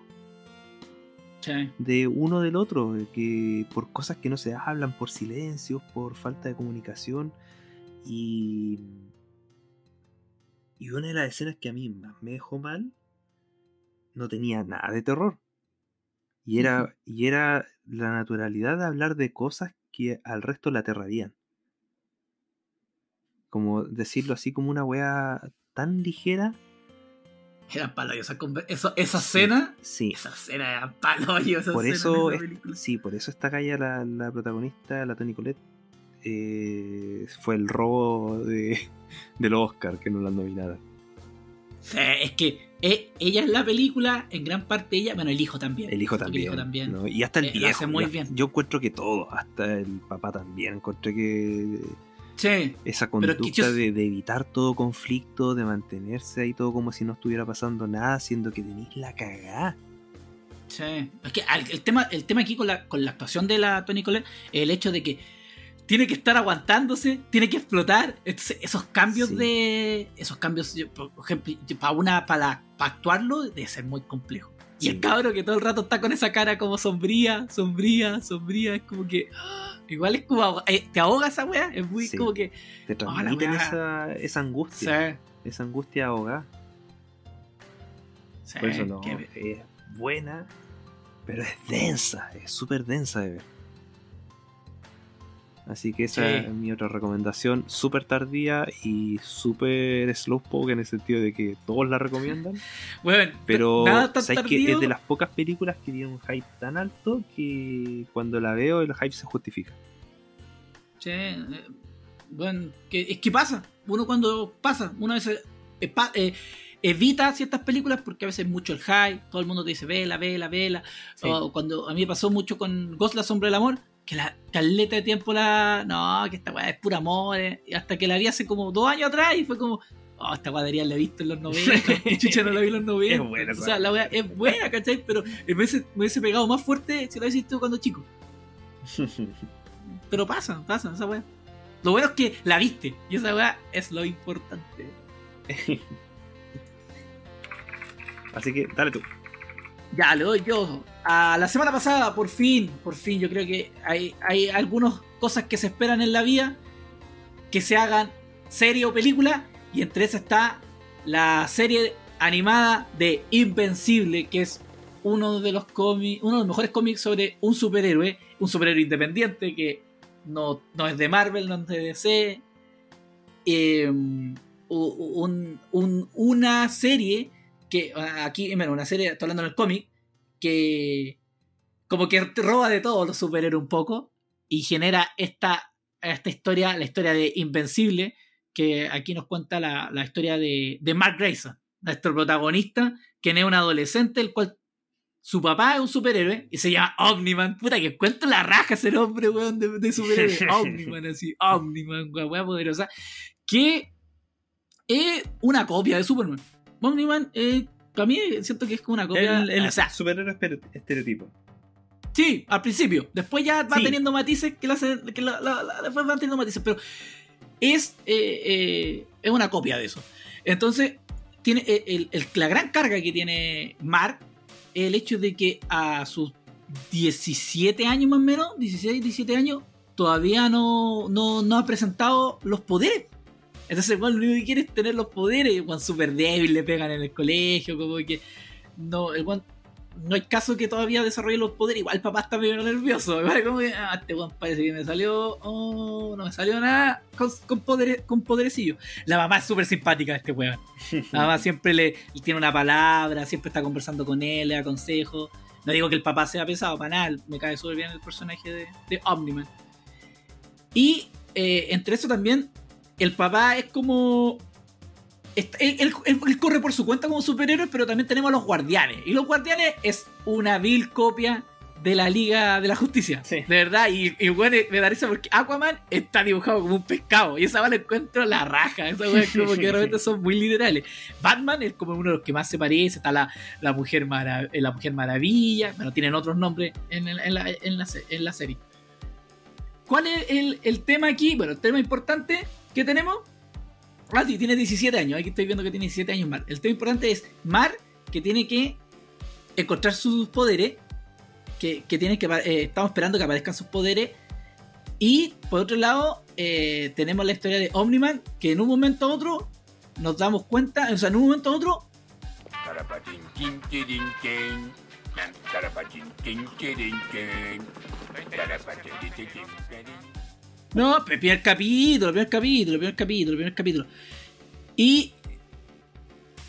Sí. de uno del otro, de que por cosas que no se hablan, por silencios, por falta de comunicación. Y, y una de las escenas que a mí más me dejó mal no tenía nada de terror. Y era, y era la naturalidad de hablar de cosas que al resto le aterrarían. Como decirlo así como una wea tan ligera. Eran palos, esa, eso- esa Sí, escena, Sí. esa escena era palos, (laughs) esa Por eso, esa es- sí, por eso esta calle la, la protagonista, la Toni Collette, eh, fue el robo de, (laughs) de los Oscar que no la nominaron. Sí, es que eh, ella es la película, en gran parte ella, bueno, el hijo también. El hijo también. El hijo también. ¿no? Y hasta el Eh, viejo. hace muy ya- bien. Yo encuentro que todo, hasta el papá también. Encontré que Sí, esa conducta yo- de, de evitar todo conflicto, de mantenerse ahí todo como si no estuviera pasando nada, siendo que tenéis la cagá. sí. Es que el tema, el tema aquí con la, con la actuación de la Tony Collette es el hecho de que tiene que estar aguantándose, tiene que explotar. Entonces, esos cambios Sí. de. Esos cambios, yo, por ejemplo, para una, para, para actuarlo, debe ser muy complejo. Y Sí. el cabro que todo el rato está con esa cara como sombría, sombría, sombría, es como que. ¡ah! Igual es como. ahoga- eh, te ahoga esa weá, es muy Sí. como que. Te la transmiten weá. esa, esa Sí, angustia, esa angustia ahogada. sí, Por eso no, que- es buena, pero es densa, es súper densa de ver. Así que esa Sí. es mi otra recomendación, súper tardía y súper slowpoke en el sentido de que todos la recomiendan, (laughs) Bueno, pero nada tan sabes que es de las pocas películas que tiene un hype tan alto que cuando la veo el hype se justifica. Sí, eh, bueno, que, es que pasa. Uno cuando pasa, una vez eh, pa- eh, evita ciertas películas porque a veces mucho el hype, todo el mundo te dice vela, vela, vela. Sí. O cuando a mí me pasó mucho con Ghost la sombra del amor, que la caleta de tiempo la. No, que esta weá es pura amor. eh, y hasta que la vi hace como dos años atrás y fue como. oh, esta guadería la he visto en los 90, (laughs) chucha no la vi en los 90. Es buena, o sea, la wea es buena, ¿cachai? Pero me hubiese, me hubiese pegado más fuerte si lo hubiese visto cuando chico. (laughs) Pero pasa, pasa, esa weá. Lo bueno es que la viste, y esa weá es lo importante. (laughs) Así que, dale tú. Ya, le doy yo. A la semana pasada, por fin, por fin, yo creo que hay, hay algunas cosas que se esperan en la vida que se hagan serie o película, y entre esas está la serie animada de Invencible, que es uno de los cómics, uno de los mejores cómics sobre un superhéroe, un superhéroe independiente que no, no es de Marvel, no es de DC. Eh, un- un- una serie que aquí, bueno, una serie, estoy hablando en el cómic, que como que roba de todos los superhéroes un poco y genera esta, esta historia, la historia de Invencible, que aquí nos cuenta la, la historia de, de Mark Grayson, nuestro protagonista, que es un adolescente, el cual su papá es un superhéroe y se llama Omniman. Puta, que cuento la raja ser hombre, weón, de, de superhéroe. (laughs) Omniman, así, Omniman, weón, poderosa. Que es una copia de Superman. Omniman, eh, para mí, siento que es como una copia. El, el o sea, superhéroe estere- estereotipo. Sí, al principio. Después ya va Sí. teniendo matices que, la, que la- la- la- después van teniendo matices. Pero es, eh, eh, es una copia de eso. Entonces, tiene eh, el- el- la gran carga que tiene Mark es el hecho de que a sus 17 años más o menos, 16, 17 años, todavía no, no, no ha presentado los poderes. Entonces, bueno, lo único que quiere es tener los poderes. Juan súper débil, le pegan en el colegio, como que. No, el weón no hay caso que todavía desarrolle los poderes. Igual el papá está medio nervioso. (laughs) Igual como que, ah, este weón parece que me salió. Oh, no me salió nada con, con, poderes, con poderecillo. La mamá es súper simpática, este weón. La mamá siempre le, le tiene una palabra, siempre está conversando con él, le da consejos. No digo que el papá sea pesado, para nada. Me cae súper bien el personaje de, de Omniman. Y eh, entre eso también, el papá es como. Él, él- él- él corre por su cuenta como superhéroe, pero también tenemos a los guardianes. Y los guardianes es una vil copia de la Liga de la Justicia. Sí. De verdad. Y, y bueno, me da risa porque Aquaman está dibujado como un pescado. Y esa va la encuentro la raja. Esa es como que de repente son muy literales. Batman es como uno de los que más se parece. Está la, la, mujer, eh, la mujer Maravilla. Bueno, tienen otros nombres en, el- en la, en la en la serie. ¿Cuál es el, el tema aquí? Bueno, el tema importante que tenemos. Ah, sí, tiene 17 años. Aquí estoy viendo que tiene 17 años Mar. El tema importante es Mar, que tiene que encontrar sus poderes. Que, que tiene que. eh, estamos esperando que aparezcan sus poderes. Y por otro lado, eh, tenemos la historia de Omniman, que en un momento a otro nos damos cuenta, o sea, en un momento a otro No, primer capítulo, primer capítulo, primer capítulo, primer capítulo. Y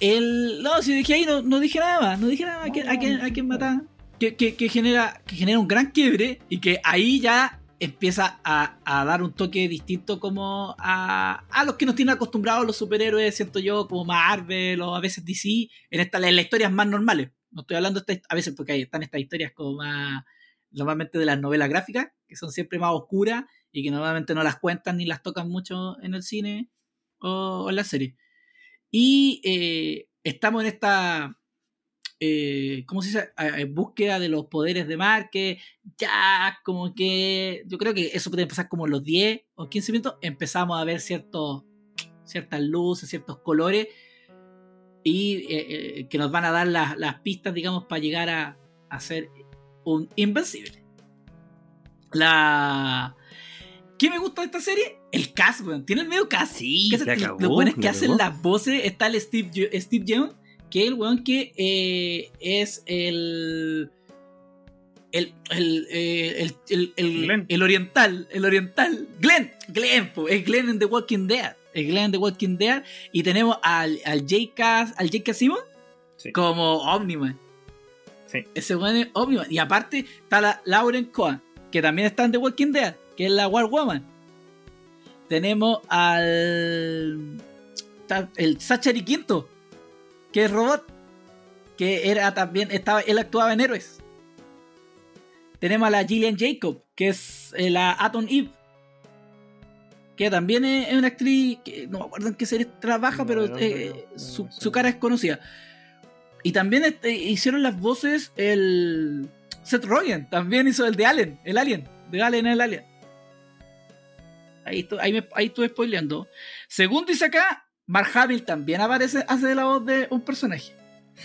el. No, si dije ahí, no, no dije nada no dije nada más. ¿A quién, a quién- a? Que, que- que genera, que genera un gran quiebre y que ahí ya empieza a, a dar un toque distinto como a, a los que nos tienen acostumbrados los superhéroes, siento yo, como Marvel o a veces DC, en, esta, en las historias más normales. No estoy hablando de esta- a veces porque ahí están estas historias como más normalmente de las novelas gráficas, que son siempre más oscuras y que normalmente no las cuentan ni las tocan mucho en el cine o, en la serie. Y eh, estamos en esta, eh, ¿cómo se dice? Búsqueda de los poderes de Mar, que ya como que yo creo que eso puede empezar como los 10 o 15 minutos, empezamos a ver ciertos, ciertas luces, ciertos colores y eh, que nos van a dar las, las pistas, digamos, para llegar a, a ser un invencible. La... ¿Qué me gusta de esta serie? El cast, weón. Tiene el medio cast. Sí, ¿Qué la hace- cagó, Lo bueno es que hacen las voces. Está el Steve, Steve Young, que es el weón que eh, es el. El, el, eh, el, el, el- Glenn. el oriental, el oriental, Glenn, Glenn, po, es Glenn en The Walking Dead, es Glenn en The Walking Dead, y tenemos al, al J.K. al J.K. Simmons Sí. como Omniman. Sí. Ese weón es Omniman. Y aparte está la Lauren Cohen, que también está en The Walking Dead, que es la War Woman. Tenemos al. el Zachary Quinto, que es robot. Que era también. Estaba, él actuaba en Héroes. Tenemos a la Gillian Jacob, que es eh, la Atom Eve. que también es, una actriz que no me acuerdo en qué serie trabaja, No, pero no, eh, no, su, su cara es conocida. Y también este, hicieron las voces el Seth Rogen, también hizo el de Alien, el Alien, de Alien el Alien. Ahí, ahí, me- ahí estuve spoileando. Según dice acá, Mark Hamill también aparece, hace la voz de un personaje.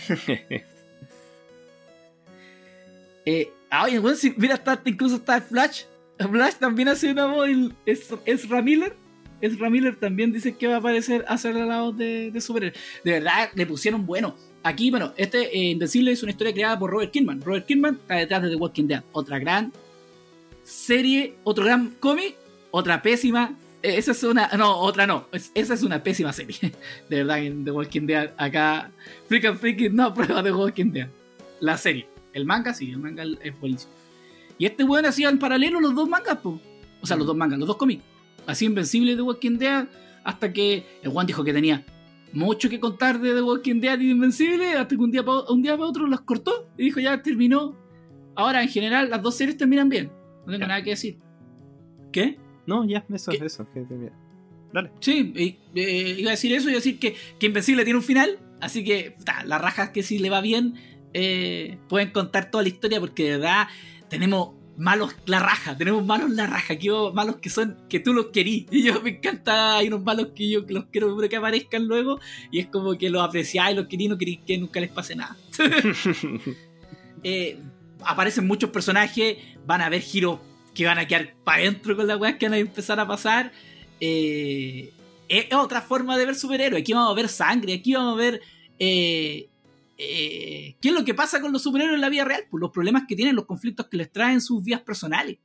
(laughs) Eh, oye, bueno, si, mira, está, incluso está Flash. Flash también hace una voz. Es, es Ramiller. Es Ramiller también dice que va a aparecer a hacer la voz de, de superhéroe. De verdad, le pusieron bueno. Aquí, bueno, este eh, Invencible es una historia creada por Robert Kirkman. Robert Kirkman está detrás de The Walking Dead. Otra gran serie, otro gran cómic, otra pésima. eh, esa es una. No, otra no. es- esa es una pésima serie. (laughs) De verdad, en The Walking Dead, acá. Freak and Freaky no (laughs) prueba The Walking Dead. La serie. El manga sí, el manga es buenísimo. Y este weón hacía en paralelo los dos mangas, po. O sea, los dos mangas, los dos cómics. Así Invencible de Walking Dead, hasta que el weón dijo que tenía mucho que contar de The Walking Dead y de Invencible, hasta que un día para un día pa otro los cortó y dijo ya terminó. Ahora, en general, las dos series terminan bien. No tengo nada que decir. ¿Qué? No, ya, eso, ¿Qué? eso. que- que- mira. Dale. Sí, y- eh, iba a decir eso, iba a decir que, que Invencible tiene un final, así que ta, las rajas que si le va bien eh, pueden contar toda la historia porque de verdad tenemos malos la raja, tenemos malos la raja, que yo- malos que son que tú los querís y yo (laughs) me encanta, hay unos malos que yo que los quiero que aparezcan luego y es como que los apreciáis, los querís, no querís que nunca les pase nada. (laughs) (laughs) Eh, aparecen muchos personajes, van a haber giros que van a quedar para adentro con las weas que van a empezar a pasar. Eh, es otra forma de ver superhéroes. Aquí vamos a ver sangre, aquí vamos a ver eh, eh, qué es lo que pasa con los superhéroes en la vida real, pues los problemas que tienen, los conflictos que les traen sus vidas personales.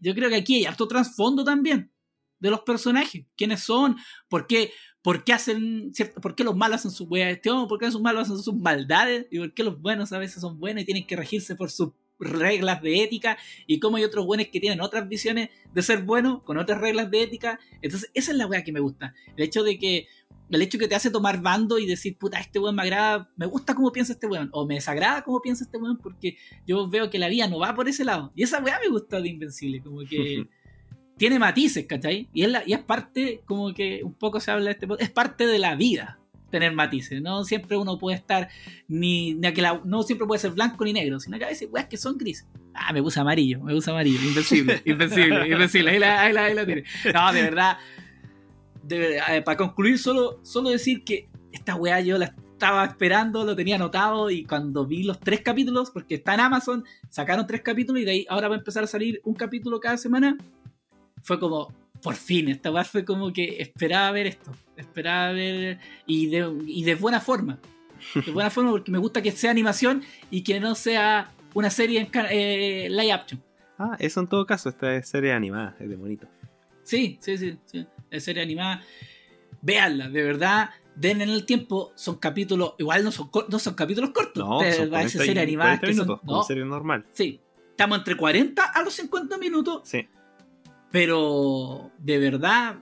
Yo creo que aquí hay harto trasfondo también de los personajes, quiénes son, por qué, por qué hacen cierto, por qué los malos hacen sus cuestiones, por qué los malos hacen sus maldades y por qué los buenos a veces son buenos y tienen que regirse por sus reglas de ética y cómo hay otros buenos que tienen otras visiones de ser buenos con otras reglas de ética. Entonces, esa es la weá que me gusta. El hecho de que el hecho que te hace tomar bando y decir, puta, este weón me agrada, me gusta cómo piensa este weón, o me desagrada cómo piensa este weón, porque yo veo que la vida no va por ese lado. Y esa weá me gusta de Invencible, como que (laughs) tiene matices, ¿cachai? Y es, la, y es parte, como que un poco se habla de este es parte de la vida tener matices. No siempre uno puede estar, ni, ni que la- no siempre puede ser blanco ni negro, sino que a veces weas que son grises. Ah, me puse amarillo, me puse amarillo, invencible, (laughs) invencible, invencible. Ahí la, ahí la, ahí la tiré. No, de verdad, de eh, para concluir, solo, solo decir que esta weá yo la estaba esperando, lo tenía anotado y cuando vi los tres capítulos, porque está en Amazon, sacaron tres capítulos y de ahí ahora va a empezar a salir un capítulo cada semana, fue como, por fin, esta weá fue como que esperaba ver esto, esperaba ver y de, y de buena forma, de buena forma porque me gusta que sea animación y que no sea una serie en eh, live action. Ah, eso en todo caso, esta es serie animada, es de bonito. Sí, sí, sí, sí. Es serie animada. Véanla, de verdad. Den en el tiempo. Son capítulos. Igual no son, no son capítulos cortos. No, de son verdad, 40, esas series y- animadas 40 que son- minutos, no, como serie normal. Sí. Estamos entre 40 a los 50 minutos. Sí. Pero de verdad.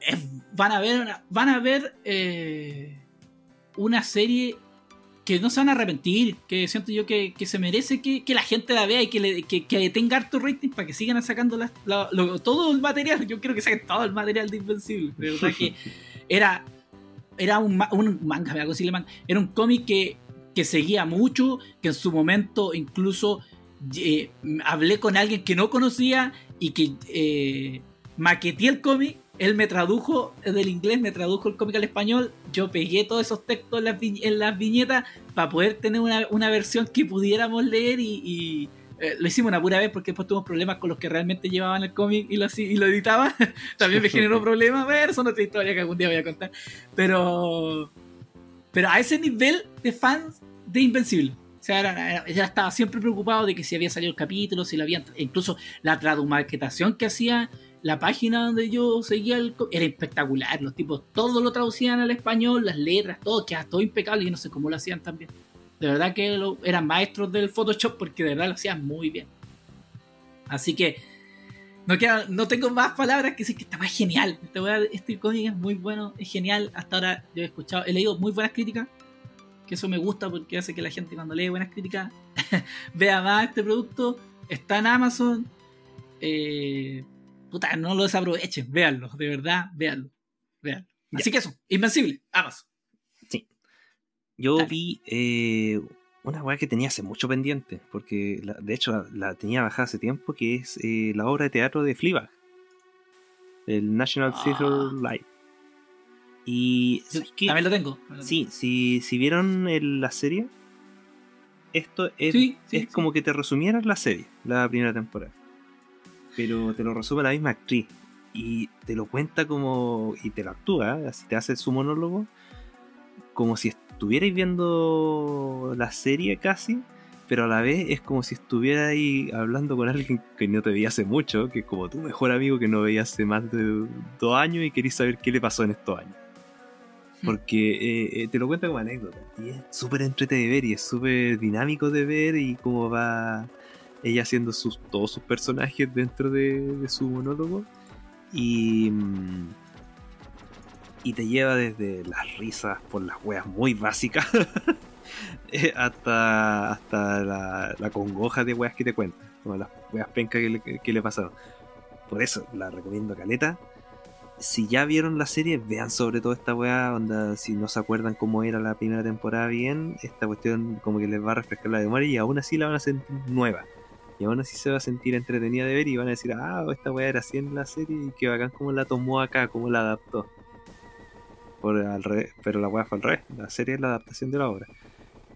es- van a ver. una- van a ver. eh, una serie que no se van a arrepentir, que siento yo que, que se merece que, que la gente la vea y que, le- que, que tenga harto rating para que sigan sacando las- la- lo- todo el material. Yo quiero que saquen todo el material de Invencible. De verdad que (laughs) era, era un, un manga, me hago decirle manga, era un cómic que, que seguía mucho, que en su momento incluso eh, hablé con alguien que no conocía y que eh, maqueteé el cómic. Él me tradujo del inglés, me tradujo el cómic al español. Yo pegué todos esos textos en las, vi- en las viñetas para poder tener una, una versión que pudiéramos leer y, y, eh, lo hicimos una pura vez porque después tuvimos problemas con los que realmente llevaban el cómic y lo, y lo editaban. (laughs) También me (laughs) generó problemas. Ver, son otra historia que algún día voy a contar. Pero, pero a ese nivel de fans de Invencible. Sea, era- era- estaba siempre preocupado de que si había salido el capítulo, si lo habían. Incluso la tradumaquetación que hacía la página donde yo seguía el era espectacular. Los tipos todo lo traducían al español, las letras, todo, quedaba todo impecable. Y no sé cómo lo hacían también. De verdad que lo- eran maestros del Photoshop porque de verdad lo hacían muy bien. Así que no, queda- no tengo más palabras que decir que esta weá es genial. Esta weá- este cómic es muy bueno, es genial. Hasta ahora yo he escuchado, he leído muy buenas críticas. Que eso me gusta porque hace que la gente cuando lee buenas críticas (laughs) vea más este producto. Está en Amazon. Eh, puta, no lo desaprovechen, véanlo, de verdad, véanlo. véanlo. Así que eso, Invencible, Amazon. Yo Dale. vi eh, una weá que tenía hace mucho pendiente, porque la- de hecho la, la tenía bajada hace tiempo, que es eh, la obra de teatro de Fleabag, el National Ah. Theatre Live. Y también lo tengo. también sí, si, si vieron el- la serie, esto es, Sí, sí, es sí. como que te resumieran la serie, la primera temporada. Pero te lo resume la misma actriz. Y te lo cuenta como. Y te lo actúa, así te hace su monólogo. Como si estuvierais viendo la serie casi. Pero a la vez es como si estuvierais hablando con alguien que no te veía hace mucho. Que es como tu mejor amigo que no veía hace más de dos años y querís saber qué le pasó en estos años. (laughs) Porque eh, eh, te lo cuenta como anécdota. Y es súper entretenido de ver y es súper dinámico de ver y cómo va ella haciendo sus, todos sus personajes dentro de, de su monólogo. Y, mm, y te lleva desde las risas por las weas muy básicas (laughs) eh, hasta, hasta la, la congoja de weas que te cuentan. Como las weas pencas que le, que le pasaron. Por eso la recomiendo caleta si ya vieron la serie, vean sobre todo esta weá, onda, si no se acuerdan cómo era la primera temporada bien, esta cuestión como que les va a refrescar la memoria y aún así la van a sentir nueva. Y aún así se va a sentir entretenida de ver y van a decir, ah, esta weá era así en la serie y qué bacán cómo la tomó acá, cómo la adaptó. Por, al revés, pero la weá fue al revés, la serie es la adaptación de la obra.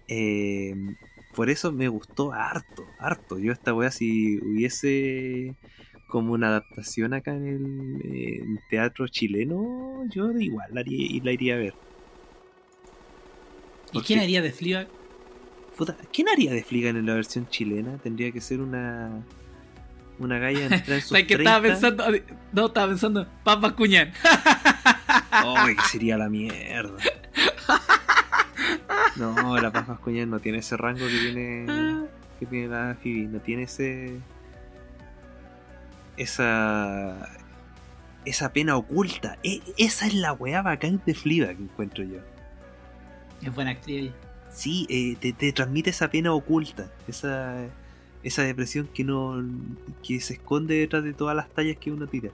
Eh, por eso me gustó harto, harto. Yo esta weá si hubiese como una adaptación acá en el en teatro chileno, yo igual la, y la iría a ver. ¿Y quién haría de Fleabag? Puta, ¿Quién haría de Fligan en la versión chilena? Tendría que ser una una galla (laughs) entrar en sus ¿Sabes que estaba 30. pensando? No, estaba pensando, Paz Bascuñán. (laughs) Oh, que sería la mierda. (laughs) No, la Paz Vascuñán no tiene ese rango que tiene que tiene la Phoebe, no tiene ese esa esa pena oculta. E- esa es la weá bacán de Fleabag que encuentro yo. Es buena actriz. Sí, eh, te, te transmite esa pena oculta, esa esa depresión que no que se esconde detrás de todas las tallas que uno tira.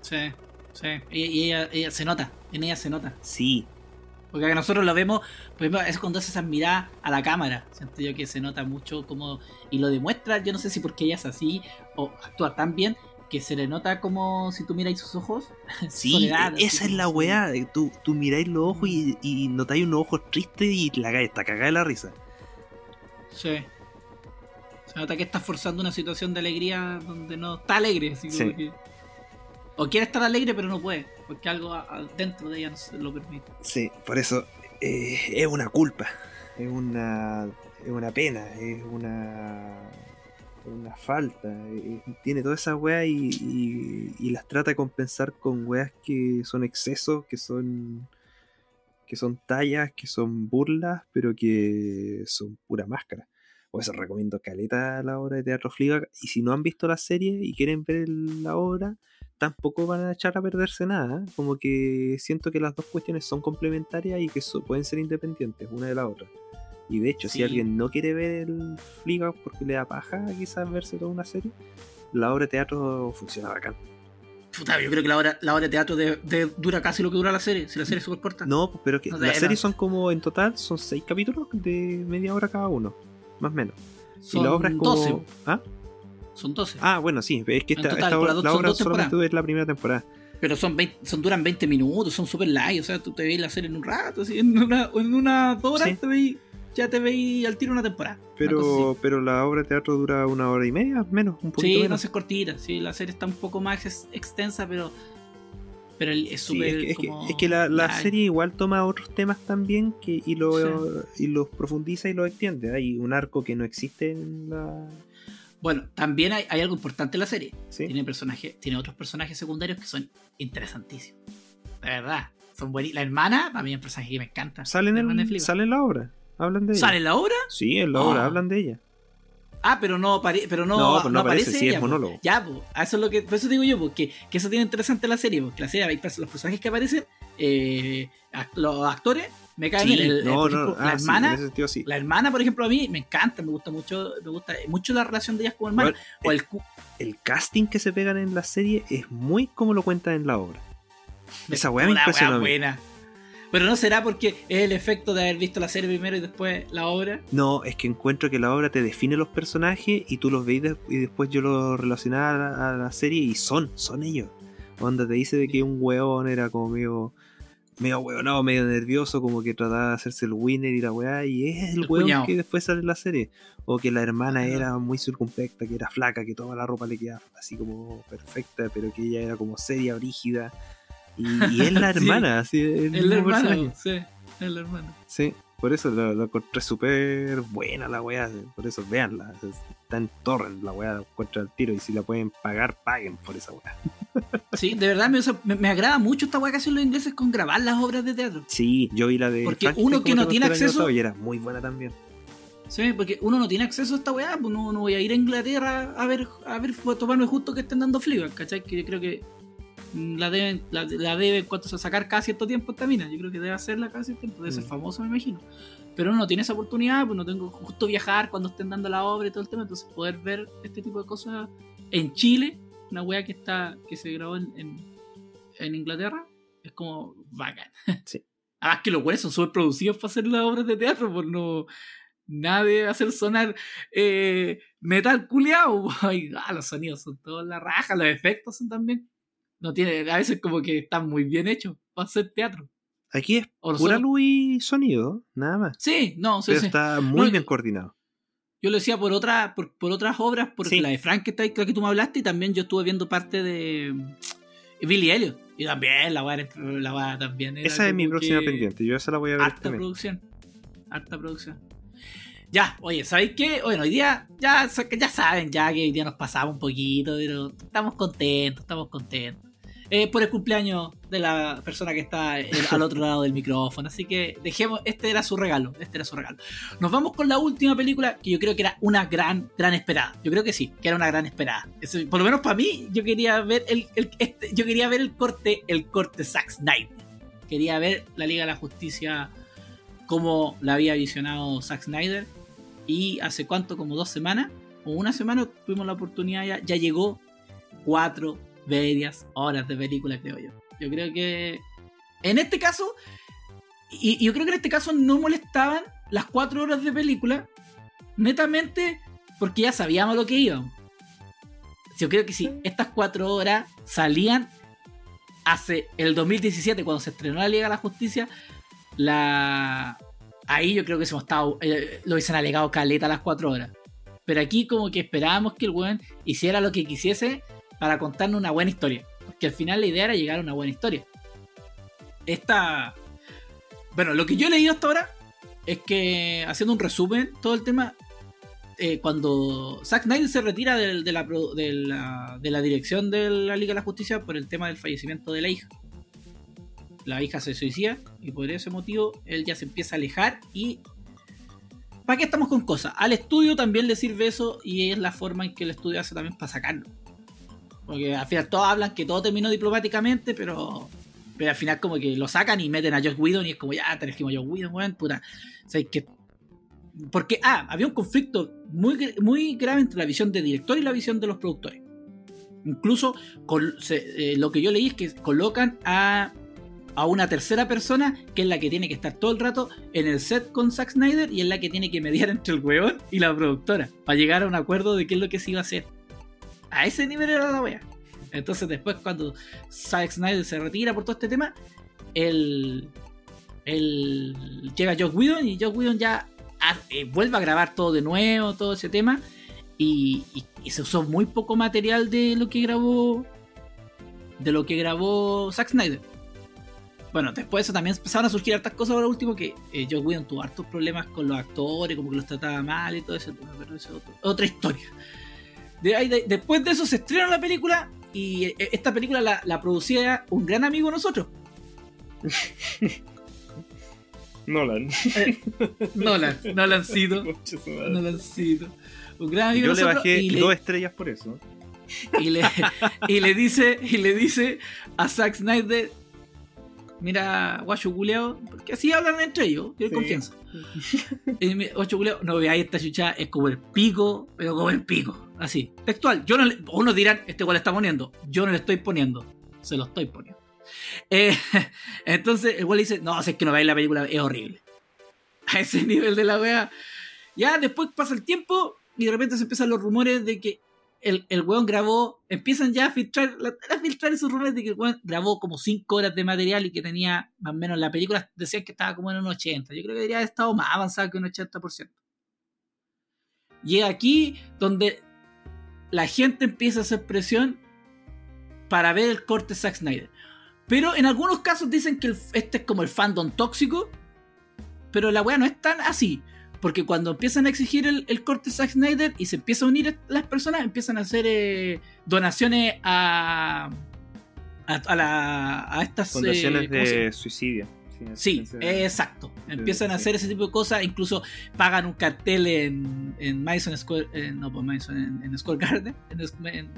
Sí, sí. Y, y ella, ella se nota, en ella se nota. Sí, Porque nosotros lo vemos, por ejemplo, es cuando hace esas miradas a la cámara. Siento yo que se nota mucho como. Y lo demuestra, yo no sé si porque ella es así o actúa tan bien que se le nota como si tú miráis sus ojos. (laughs) Sí, soledad, esa es la weá. Tú, tú miráis los ojos y, y notáis unos ojos tristes y la está cagada de la risa. Sí. Se nota que está forzando una situación de alegría donde no está alegre. Así como Sí. que- o quiere estar alegre, pero no puede. Porque algo a- a- dentro de ella no se lo permite. Sí, por eso eh, es una culpa, es una, es una pena, es una, una falta. eh, tiene toda esa weá y, y- las trata de compensar con weas que son excesos, que son que son tallas, que son burlas, pero que son pura máscara. Por eso recomiendo caleta la obra de Teatro Fliga. Y si no han visto la serie y quieren ver la obra, tampoco van a echar a perderse nada. Como que siento que las dos cuestiones son complementarias y que so- pueden ser independientes una de la otra. Y de hecho, Sí. si alguien no quiere ver el Fliga porque le da paja quizás verse toda una serie, la obra de teatro funciona bacán. Puta, yo creo que la hora, la hora de teatro de, de- dura casi lo que dura la serie. Si la serie es súper corta. No, pues, pero que No las series son como en total, son seis capítulos de media hora cada uno, más o menos. son y la obra es como... 12. ¿Ah? Son 12. Ah, bueno, sí, es que esta, total, esta obra, la obra solamente es la primera temporada. Pero son 20, son duran 20 minutos, son súper light. O sea, tú te veis la serie en un rato, así, en una, en una dos horas Sí. te veis, ya te veis al tiro una temporada. Una Pero, pero la obra de teatro dura una hora y media, menos, un poquito Sí, no menos. sé, es cortita. Sí, la serie está un poco más ex- extensa, pero. Pero el- es Sí, súper. es que, es que- como es que la, la serie igual toma otros temas también que, y, lo, Sí. y los profundiza y los extiende. Hay un arco que no existe en la... Bueno, también hay, hay algo importante en la serie. ¿sí? Tiene personajes, tiene otros personajes secundarios que son interesantísimos. De verdad. Son buenísimos. La hermana, para mí es un personaje que me encanta. Sale en, el, sale en la obra. Hablan de ella. ¿Sale en la obra? Sí, en la Ah. obra hablan de ella. Ah, pero no, pero no, No, pues no aparece, sí, es po. monólogo. Ya, pues, eso es lo que, por eso digo yo, porque que eso tiene interesante la serie, porque la serie, los personajes que aparecen, eh, los actores Me cae Sí, bien. El- el- no, no, ejemplo, ah, la hermana, sentido sí. la hermana, por ejemplo, a mí me encanta, me gusta mucho, me gusta mucho la relación de ellas como hermanas. Bueno, o el El casting que se pegan en la serie es muy como lo cuentan en la obra. Esa weá me una impresionó a mí. buena. Pero no será porque es el efecto de haber visto la serie primero y después la obra. No, es que encuentro que la obra te define los personajes y tú los veis de- y después yo los relacionaba a la, serie y son, son ellos. Onda te dice de que un weón era como medio, medio weonado, medio nervioso, como que trataba de hacerse el winner y la weá, y es el, El weón cuñado. que después sale en la serie. O que la hermana Ajá. era muy circunspecta, que era flaca, que toda la ropa le quedaba así como perfecta, pero que ella era como seria, brígida. Y, y es la (laughs) Sí. hermana, así, el Es la personaje. hermana, sí, es la hermana. Sí, por eso lo encontré súper buena la weá. Por eso véanla. Está en torrent la weá, encuentro al tiro. Y si la pueden pagar, paguen por esa weá. (laughs) Sí, de verdad me, o sea, me, me agrada mucho esta weá que hacen los ingleses con grabar las obras de teatro. Sí, yo vi la de. Porque Frankenstein, uno que no tiene el acceso- Y era muy buena también. Sí, porque uno no tiene acceso a esta weá, pues no, no voy a ir a Inglaterra a ver, a ver, a tomarme justo que estén dando Fleabag, ¿cachai? Que yo creo que mm, la deben, la, la deben cuánto se sacar cada cierto tiempo esta mina. Yo creo que debe hacerla cada cierto tiempo, debe ser Mm. famoso, me imagino. Pero uno no tiene esa oportunidad, pues no tengo justo viajar cuando estén dando la obra y todo el tema, entonces poder ver este tipo de cosas en Chile, una weá que está, que se grabó en, en, en Inglaterra, es como bacán. (laughs) Sí. Además que los weones son súper producidos para hacer las obras de teatro, por no nada de hacer sonar eh, metal culiao. (laughs) Ay, ah, los sonidos son todos la raja, los efectos son también. No tiene, a veces como que están muy bien hechos para hacer teatro. Aquí es pura luz y sonido, nada más. Sí, no, sí, Pero sí. está muy No, bien coordinado. Yo lo decía por, otra, por, por otras obras, porque Sí. la de Frankenstein, la que tú me hablaste, y también yo estuve viendo parte de Billy Elliot. Y también la weá la weá también era Esa es mi próxima que- pendiente. Yo esa la voy a ver Harta también. producción. Harta producción. Ya, oye, ¿sabéis qué? Bueno, hoy día ya, ya saben ya que hoy día nos pasamos un poquito, pero estamos contentos, estamos contentos. Eh, por el cumpleaños de la persona que está eh, al otro lado del micrófono. Así que dejemos, este era su regalo, este era su regalo. Nos vamos con la última película que yo creo que era una gran, gran esperada. Yo creo que sí, que era una gran esperada. Por lo menos para mí, yo quería ver el, el- este- yo quería ver el corte, el corte Zack Snyder. Quería ver la Liga de la Justicia como la había visionado Zack Snyder. Y hace cuánto, como dos semanas, o una semana, tuvimos la oportunidad, ya, ya llegó cuatro medias horas de película, creo yo. Yo creo que en este caso, y, y yo creo que en este caso no molestaban las cuatro horas de película, netamente porque ya sabíamos lo que íbamos. Yo creo que si estas cuatro horas salían hace el 2017, cuando se estrenó la Liga de la Justicia, la ahí yo creo que se estado, eh, lo hubiesen alegado caleta a las cuatro horas. Pero aquí como que esperábamos que el weón hiciera lo que quisiese para contarnos una buena historia. Porque al final la idea era llegar a una buena historia. Esta... Bueno, lo que yo he leído hasta ahora es que, haciendo un resumen, todo el tema, eh, cuando Zack Snyder se retira de, la, de la- de la dirección de la Liga de la Justicia por el tema del fallecimiento de la hija. La hija se suicida y por ese motivo él ya se empieza a alejar y... ¿Para qué estamos con cosas? Al estudio también le sirve eso y es la forma en que el estudio hace también para sacarlo. Porque al final todos hablan que todo terminó diplomáticamente, pero, pero al final como que lo sacan y meten a Josh Whedon y es como ya trajimos a Josh Whedon, weón, puta. O. Porque, ah, había un conflicto muy, muy grave entre la visión del director y la visión de los productores. Incluso se- eh, lo que yo leí es que colocan a, a una tercera persona que es la que tiene que estar todo el rato en el set con Zack Snyder y es la que tiene que mediar entre el weón y la productora para llegar a un acuerdo de qué es lo que se iba a hacer. A ese nivel era la wea. Entonces después cuando Zack Snyder se retira por todo este tema, él, él llega Josh Whedon y Josh Whedon ya ha- eh, vuelve a grabar todo de nuevo, todo ese tema. Y, y- y se usó muy poco material de lo que grabó. De lo que grabó Zack Snyder. Bueno, después de eso también empezaron a surgir hartas cosas ahora último que eh, Josh Whedon tuvo hartos problemas con los actores, como que los trataba mal y todo eso, pero eso es otro- otra historia. De ahí- de- después de eso se estrenó la película y eh, esta película la, la producía un gran amigo de nosotros, Nolan. Nolan, Nolancito, (laughs) Nolancito. Un gran amigo Yo de le bajé y le- dos estrellas por eso. y le, y le dice y le dice a Zack Snyder mira, guacho culeo, porque así hablan entre ellos, tienen Sí. confianza. (laughs) Guacho culeo, no veáis esta chucha, es como el pico, pero como el pico, así, textual. Yo no le, unos dirán, este igual le está poniendo, yo no le estoy poniendo, se lo estoy poniendo. Eh, (laughs) entonces, el güey le dice, no, si es que no veáis la película, es horrible. A ese nivel de la wea. Ya después pasa el tiempo y de repente se empiezan los rumores de que el, el weón grabó, empiezan ya a filtrar, a filtrar esos rumores de que el weón grabó como 5 horas de material y que tenía más o menos la película, decían que estaba como en un 80. Yo creo que debería haber estado más avanzada que un 80%. Y aquí donde la gente empieza a hacer presión para ver el corte Zack Snyder. Pero en algunos casos dicen que este es como el fandom tóxico, pero la weá no es tan así. Porque cuando empiezan a exigir el, el corte Zack Snyder y se empiezan a unir las personas, empiezan a hacer eh, donaciones a, a, a la- a estas eh, Fundaciones ¿cómo se- de suicidio. Sí, exacto. Empiezan a sí. hacer ese tipo de cosas, incluso pagan un cartel en, en Madison Square, eh, no, pues Madison, en, en Square Garden. En, en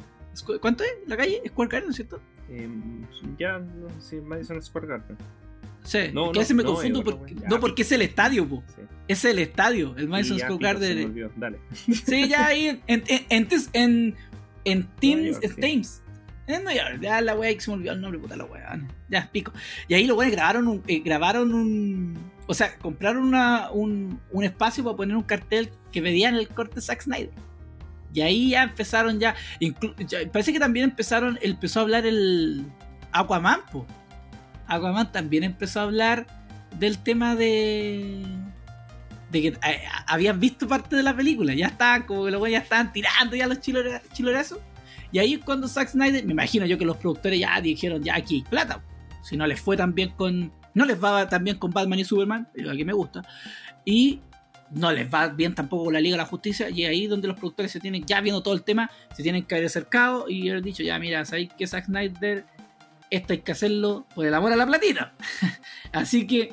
¿Cuánto es la calle? Square Garden, ¿cierto? Em, ya, no sé, Madison Square Garden. Sí, No, que no, veces me no, confundo igual, porque, no porque es el estadio, po. Sí. es el estadio, el Madison Square se Garden. Dale. (laughs) Sí, ya ahí en, en, en, en, Teams, York, en Nueva York, ya la wea que se me olvidó el nombre, puta la wea. no, Ya, pico. Y ahí los weones grabaron un, eh, grabaron un. O sea, compraron una, un, un espacio para poner un cartel que pedían el corte Zack Snyder. Y ahí ya empezaron ya, ya- Parece que también empezaron. Empezó a hablar el. Aquaman, po. Aquaman también empezó a hablar del tema de. De que eh, habían visto parte de la película. Ya estaban, como que los ya estaban tirando ya los chilora- chilorazos. Y ahí es cuando Zack Snyder, me imagino yo que los productores ya dijeron, ya aquí plata. Si no les fue tan bien con. No les va tan bien con Batman y Superman, lo que me gusta. Y no les va bien tampoco con la Liga de la Justicia. Y ahí donde los productores se tienen, ya viendo todo el tema, se tienen que haber acercado y haber dicho, ya mira, sabéis que Zack Snyder, esto hay que hacerlo por el amor a la platita. (laughs) Así que,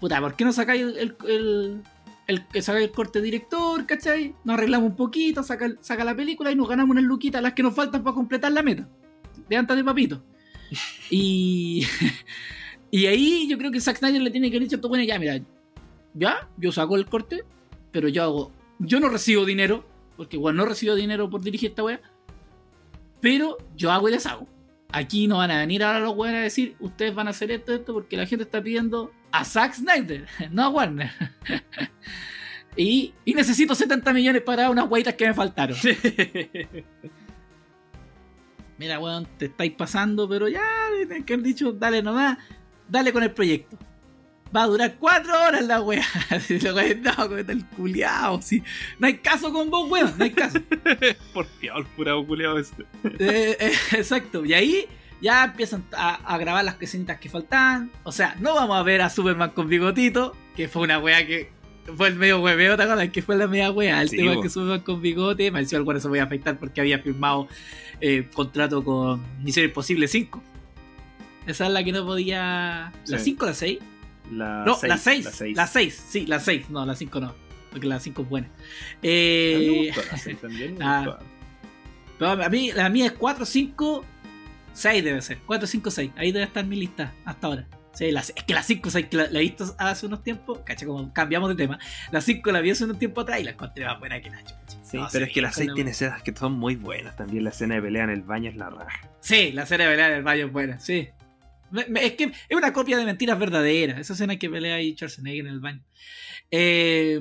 puta, ¿por qué no sacáis el, el, el, el- que sacáis el corte director, ¿cachai? Nos arreglamos un poquito, saca, saca la película y nos ganamos unas luquitas, las que nos faltan para completar la meta. Levántate, papito. (laughs) Y, (laughs) y ahí yo creo que Zack Snyder le tiene que haber dicho buenos, ya, mira, ya, yo saco el corte, pero yo hago, yo no recibo dinero, porque bueno, no recibo dinero por dirigir esta wea, pero yo hago y les hago. Aquí no van a venir ahora los weones a decir, ustedes van a hacer esto, esto, porque la gente está pidiendo a Zack Snyder, (laughs) no a Warner. (laughs) y, y necesito 70 millones para unas weitas que me faltaron. Mira, weón, te estáis pasando, pero ya, que haber dicho, dale nomás, dale con el proyecto. Va a durar cuatro horas la weá. (laughs) La weá, no, con el culiao, sí. No hay caso con vos, weón, no hay caso. (laughs) Por Dios, pura culiado este. Eh, eh, (laughs) exacto. Y ahí ya empiezan a, a grabar las escenitas que faltaban. O sea, no vamos a ver a Superman con bigotito, que fue una wea que fue el medio hueveo, ¿te acuerdas? Que fue la media wea. El Sí, tema bo. que Superman con bigote, me decía el se voy a afectar porque había firmado eh, contrato con Misión Imposible 5. Esa es la que no podía. ¿La Sí. 5 o la 6? La No, seis, la 6. La 6. La 6, sí, la 6. No, la 5 no. Porque la 5 es buena. A mí Eh, me gustó la seis también. me (laughs) Ah. gustó. Pero a mí, la mía es 4, 5, 6 debe ser. 4, 5, 6. Ahí debe estar mi lista hasta ahora. Sí, la- es que la 5, 6 que la, la he visto hace unos tiempos. Cacha, como cambiamos de tema. La 5 la vi hace unos tiempos atrás y la encontré más buena que la chucha. Sí, No, pero sí, es que la con 6 la- tiene escenas que son muy buenas también. La escena de pelea en el baño es la raja. Sí, la serie de pelea en el baño es buena, sí. Es que es una copia de mentiras verdaderas. Esa escena que pelea ahí Schwarzenegger en el baño. Eh,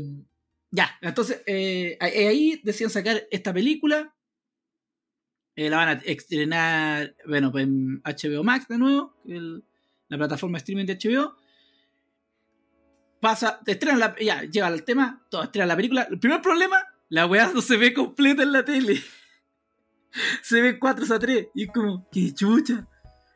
ya, entonces eh, ahí decían sacar esta película. Eh, la van a estrenar, bueno, en HBO Max de nuevo, la plataforma de streaming de HBO. Pasa, estrenan la, ya, llega el tema, todo estrenan la película. El primer problema, la weá no se ve completa en la tele. (laughs) Se ve 4 a 3 y es como, qué chucha.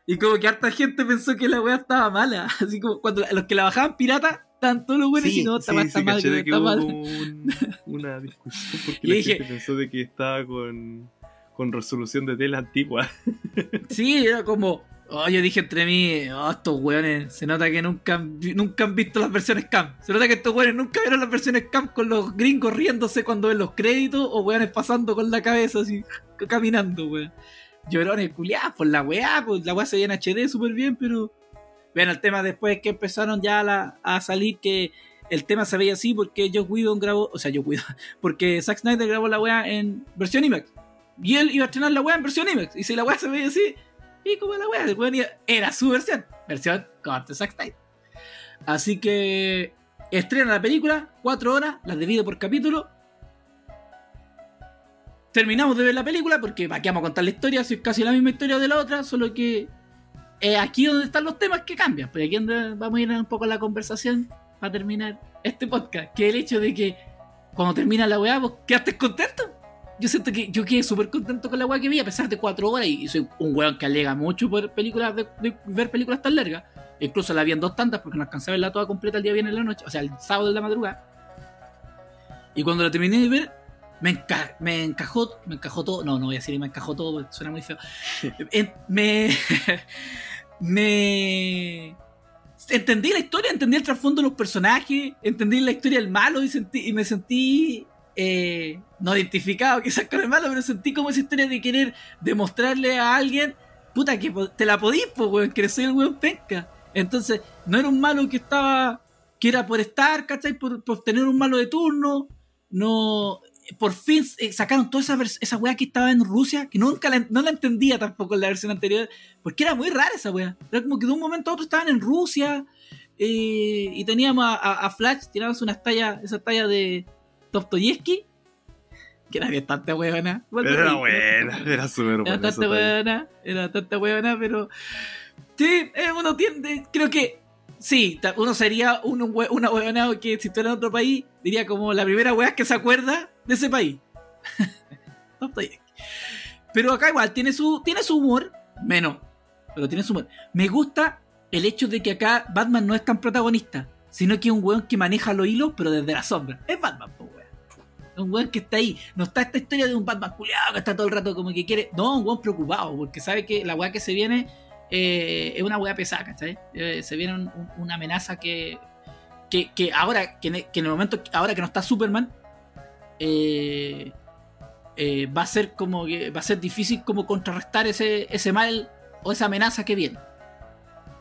Y como que harta gente pensó que la weá estaba mala. (laughs) Así como cuando los que la bajaban pirata, estaban todos los buenos y no, está mal, está mal, que está hubo mal. como un- (laughs) una discusión porque Y la dije- gente pensó de que estaba con, con resolución de tela antigua. (laughs) Sí, era como. Oh, yo dije entre mí, oh, estos weones, se nota que nunca nunca han visto las versiones CAM. Se nota que estos weones nunca vieron las versiones CAM con los gringos riéndose cuando ven los créditos o weones pasando con la cabeza así, caminando, weón. Llorones culiados por la weá, pues la weá se ve en HD súper bien, pero Vean el tema después que empezaron ya a, la- a salir que el tema se veía así porque Joe Whedon grabó, o sea, Joe Whedon, (laughs) porque Zack Snyder grabó la weá en versión IMAX. Y él iba a estrenar la weá en versión IMAX. Y si la weá se veía así, y como la weá, iba- era su versión, versión corte Zack Snyder. Así que estrena la película, cuatro horas, las divido por capítulo. Terminamos de ver la película porque aquí vamos a contar la historia, si es casi la misma historia de la otra, solo que es aquí donde están los temas que cambian. Pero aquí donde vamos a ir un poco a la conversación para terminar este podcast, que el hecho de que cuando termina la weá, vos quedaste contento. Yo siento que yo quedé súper contento con la weá que vi, a pesar de cuatro horas, y soy un weón que alega mucho por películas de, de ver películas tan largas. Incluso la vi en dos tantas porque no alcancé a verla toda completa el día viernes en la noche, o sea, el sábado de la madrugada. Y cuando la terminé de ver, me, enca- me encajó, me encajó todo. No, no voy a decir me encajó todo porque suena muy feo. (laughs) En- me. (laughs) me. Entendí la historia, entendí el trasfondo de los personajes, entendí la historia del malo y, sentí, y me sentí. eh, no identificado quizás con el malo, pero sentí como esa historia de querer demostrarle a alguien, puta, que te la podís, po, weón, que soy el weón penca. Entonces, no era un malo que estaba. que era por estar, ¿cachai? Por, por tener un malo de turno. No. Por fin eh, sacaron toda esa, esa weá que estaba en Rusia, que nunca la, no la entendía tampoco en la versión anterior, porque era muy rara esa weá. Era como que de un momento a otro estaban en Rusia eh, y teníamos a, a- a Flash tirándose unas tallas, esa talla de Dostoyevsky, que era bastante weona. Pero era buena, era súper Era buena. bastante esa talla. buena, era bastante buena, pero. Sí, eh, uno tiende. Creo que. Sí, uno sería un, hue- una huevona que si estuviera en otro país, diría como la primera wea que se acuerda de ese país. (laughs) Pero acá igual tiene su, tiene su humor, menos, pero tiene su humor. Me gusta el hecho de que acá Batman no es tan protagonista, sino que es un weón que maneja los hilos, pero desde la sombra. Es Batman, po, weón. Es un weón que está ahí. No está esta historia de un Batman culiado que está todo el rato como que quiere. No, un weón preocupado, porque sabe que la weá que se viene eh, es una weá pesada, ¿cachai? Eh, se viene un- un- una amenaza que. Que, que ahora, que en, que en el momento, ahora que no está Superman, eh, eh, va a ser como que va a ser difícil como contrarrestar ese, ese mal o esa amenaza que viene.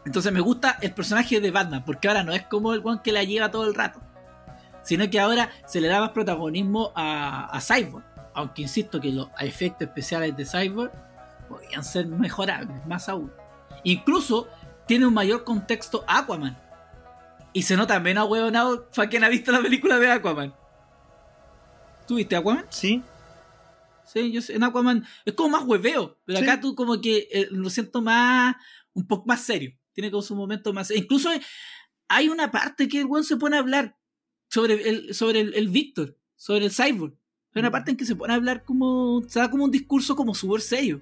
Entonces me gusta el personaje de Batman, porque ahora no es como el weón que la lleva todo el rato, sino que ahora se le da más protagonismo a, a Cyborg. Aunque insisto que los efectos especiales de Cyborg podrían ser mejorables, más aún. Incluso tiene un mayor contexto Aquaman. Y se nota menos huevonado para quien ha visto la película de Aquaman. ¿Tú viste Aquaman? Sí, Sí, yo sé, en Aquaman es como más hueveo, pero Sí. acá tú como que eh, lo siento más, un poco más serio. Tiene como su momento más. Incluso hay una parte que el weón se pone a hablar sobre el, sobre el, el Víctor, sobre el Cyborg. Hay una Mm. parte en que se pone a hablar como, se da como un discurso como súper serio.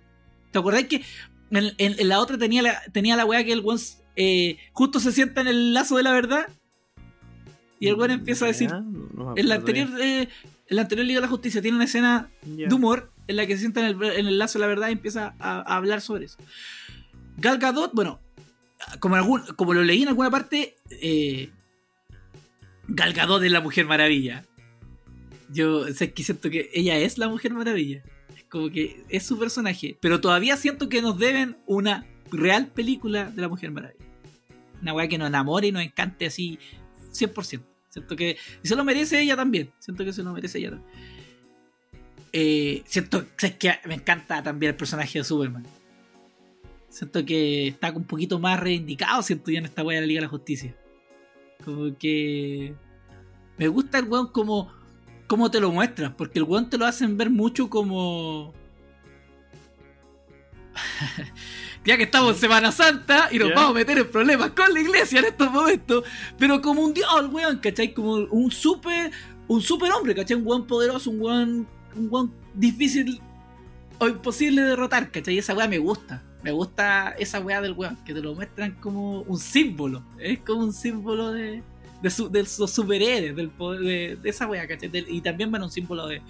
¿Te acordás que en, en- en la otra tenía la, tenía la weá que el weón eh, justo se sienta en el lazo de la verdad? Y el weón empieza a decir, no en la anterior, eh, en la anterior Liga de la Justicia tiene una escena de humor en la que se sienta en el, en el lazo de la verdad y empieza a, a hablar sobre eso. Gal Gadot, bueno, como, algún, como lo leí en alguna parte, eh, Gal Gadot es la Mujer Maravilla. Yo sé que siento que ella es la Mujer Maravilla. Como que es su personaje. Pero todavía siento que nos deben una real película de la Mujer Maravilla. Una weá que nos enamore y nos encante así 100%. Siento que se lo merece ella también. Siento que se lo merece ella también. Eh, siento es que me encanta también el personaje de Superman. Siento que está un poquito más reivindicado, siento yo en esta weá de la Liga de la Justicia. Como que me gusta el weón como, como te lo muestran, porque el weón te lo hacen ver mucho como... (laughs) ya que estamos en Semana Santa y nos vamos a meter en problemas con la iglesia en estos momentos, pero como un dios, weón, ¿cachai? Como un super, un super hombre, ¿cachai? Un weón poderoso, un weón, un weón difícil o imposible de derrotar, ¿cachai? Esa weá me gusta. Me gusta esa weá del weón, que te lo muestran como un símbolo. Es como un símbolo de, de, su- de los superhéroes, del poder, de, de esa weá, ¿cachai? Y también van un símbolo de,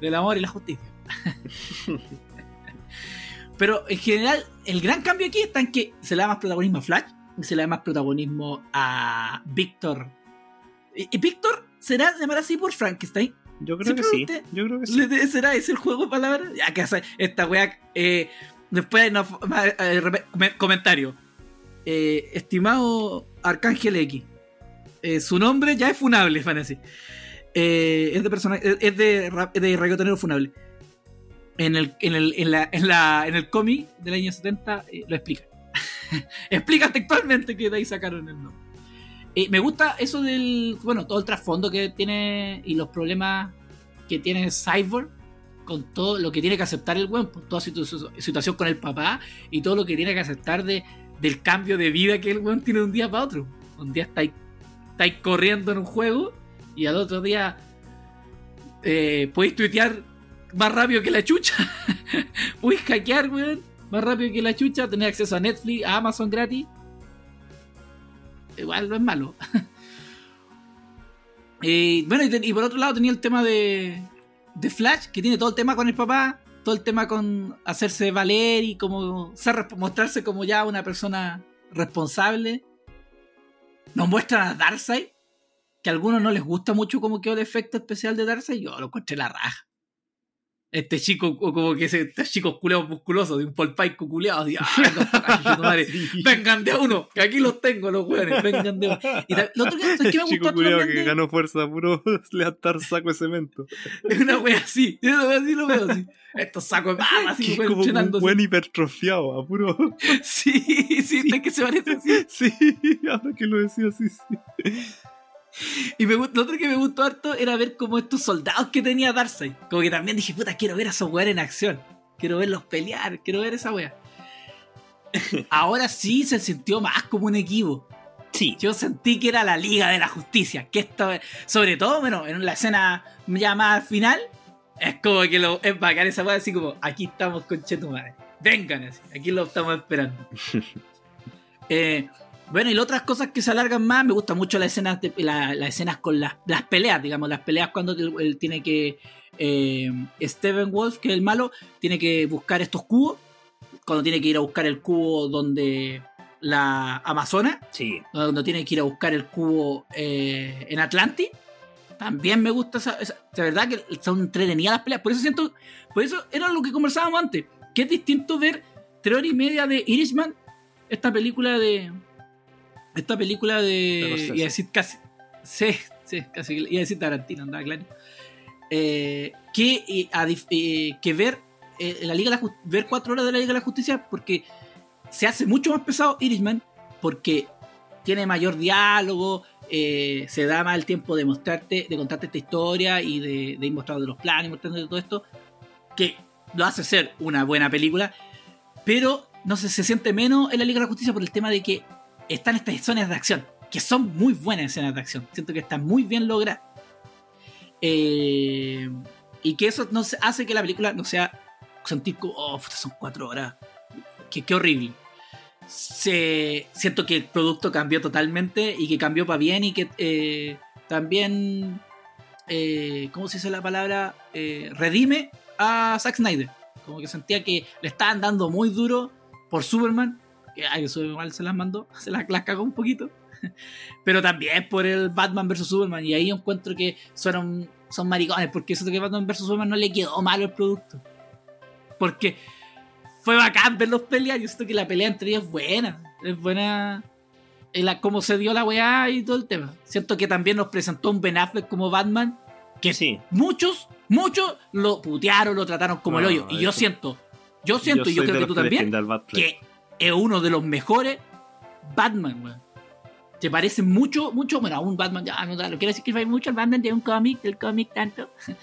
del amor y la justicia. (laughs) Pero en general, el gran cambio aquí está en que se le da más protagonismo a Flash y se le da más protagonismo a Víctor. ¿Y, Víctor será llamar así por Frankenstein? Yo creo que sí. Yo creo que sí. ¿Le- de- ¿Será ese el juego de palabras? Ya que hace esta weá. eh, después ma- eh, comentario. eh, estimado Arcángel X, eh, su nombre ya es funable, van a decir. Eh, es de persona, es de, es de reggaetonero funable. En el, en el, en la, en la, en el cómic del año 70 eh, lo explica. (laughs) explica textualmente que de ahí sacaron el nombre. Eh, me gusta eso del, bueno, todo el trasfondo que tiene y los problemas que tiene Cyborg con todo lo que tiene que aceptar el weón, por toda su, situación con el papá y todo lo que tiene que aceptar de, del cambio de vida que el weón tiene de un día para otro. Un día estáis, estáis corriendo en un juego y al otro día eh, podéis tuitear más rápido que la chucha. (laughs) podéis hackear, weón, más rápido que la chucha, tener acceso a Netflix, a Amazon gratis. Igual no es malo. (laughs) Eh, bueno, y, por otro lado tenía el tema de, de Flash, que tiene todo el tema con el papá, todo el tema con hacerse valer y como mostrarse como ya una persona responsable. Nos muestran a Darkseid, que a algunos no les gusta mucho como quedó el efecto especial de Darkseid, yo lo encontré la raja. Este chico, o como que ese este chico culeado musculoso, de un polpaico culeado, así, ¡ah, (laughs) madre! vengan de a uno, que aquí los tengo los weones, vengan de a uno. Y lo otro que, (laughs) es que me Chico gustó culiao también que ganó fuerza puro (laughs) levantar saco de cemento. Es una wea así. Yo lo veo así, lo veo así. Estos sacos de papa, así, Que es como un buen hipertrofiado, a puro. así. Sí, sí, es que se parece así. Sí, ahora que lo decía así, sí. (laughs) Y me, lo otro que me gustó harto era ver como estos soldados que tenía Darkseid. Como que también dije, puta, quiero ver a esos weones en acción. Quiero verlos pelear, quiero ver esa wea. (laughs) Ahora sí se sintió más como un equipo. Sí. Yo sentí que era la Liga de la Justicia. Que esto, sobre todo, bueno, en la escena ya más final, es como que lo, es bacán esa weá, así como, aquí estamos con Chetumare. Vengan, así, aquí lo estamos esperando. (laughs) Eh, bueno, y las otras cosas que se alargan más, me gustan mucho las escenas, de- la- las escenas con las, las peleas, digamos, las peleas cuando él, él tiene que. eh, Steven Wolf, que es el malo, tiene que buscar estos cubos. Cuando tiene que ir a buscar el cubo donde la Amazona Sí. donde tiene que ir a buscar el cubo eh, en Atlantis. También me gusta esa, esa- De verdad que son entretenidas las peleas. Por eso siento. Por eso era lo que conversábamos antes. Que es distinto ver tres horas y media de Irishman. Esta película de. Esta película de. A decir casi. Sí, sí, casi. Iba a decir Tarantino, andaba claro. Eh, que, eh, a eh, que ver la Liga de la ver cuatro horas de la Liga de la Justicia porque se hace mucho más pesado Irishman porque tiene mayor diálogo, se da más el tiempo de mostrarte, de contarte esta historia y de, de ir mostrando los planes, mostrando todo esto, que lo hace ser una buena película, pero no sé, se siente menos en la Liga de la Justicia por el tema de que están estas escenas de acción, que son muy buenas escenas de acción, siento que están muy bien logradas. Eh, y que eso no hace que la película no sea sentir como, oh, son cuatro horas, que qué horrible siento que el producto cambió totalmente y que cambió para bien y que eh, también, eh, ¿cómo se dice la palabra? Redime a Zack Snyder. Como que sentía que le estaban dando muy duro por Superman. Que ay, Superman se las mandó, (laughs) se las, las cagó un poquito. Pero también por el Batman vs Superman. Y ahí yo encuentro que son, son maricones. Porque eso de que Batman vs Superman no le quedó malo el producto. Porque fue bacán verlos pelear. Yo siento que la pelea entre ellos es buena. Es buena. en la- cómo se dio la weá y todo el tema. Siento que también nos presentó un Ben Affleck como Batman. Que Sí. muchos, muchos lo putearon, lo trataron como el No, hoyo. Y yo siento, yo siento, y yo creo que tú también, que es uno de los mejores Batman, weón. Te parece mucho, mucho, bueno, a un Batman, ya no no quiero decir que hay mucho el Batman de un cómic, del cómic tanto. (laughs)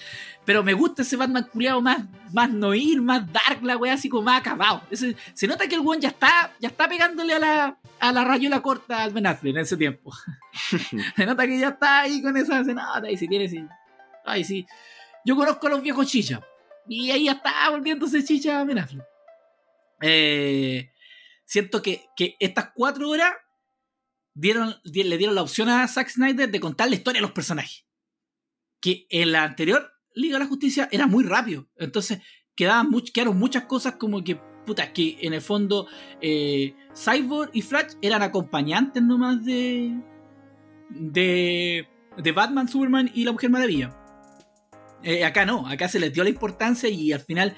Pero me gusta ese Batman culiado más, más noir, más dark, la weá, así como más acabado. Ese- se nota que el weón ya está, ya está pegándole a la, a la rayuela corta al Ben en ese tiempo. (laughs) se nota que ya está ahí con esa se nota, y si tiene, sí. Ay, sí. Yo conozco a los viejos chicha. Y ahí ya está volviéndose chicha Ben. Eh, siento que, que estas cuatro horas dieron, di- le dieron la opción a Zack Snyder de contar la historia de los personajes. Que en la anterior Liga de la Justicia era muy rápido. Entonces quedaban much- quedaron muchas cosas como que, puta, que en el fondo eh, Cyborg y Flash eran acompañantes nomás de, de, de Batman, Superman y la Mujer Maravilla. Eh, acá no, acá se les dio la importancia y al final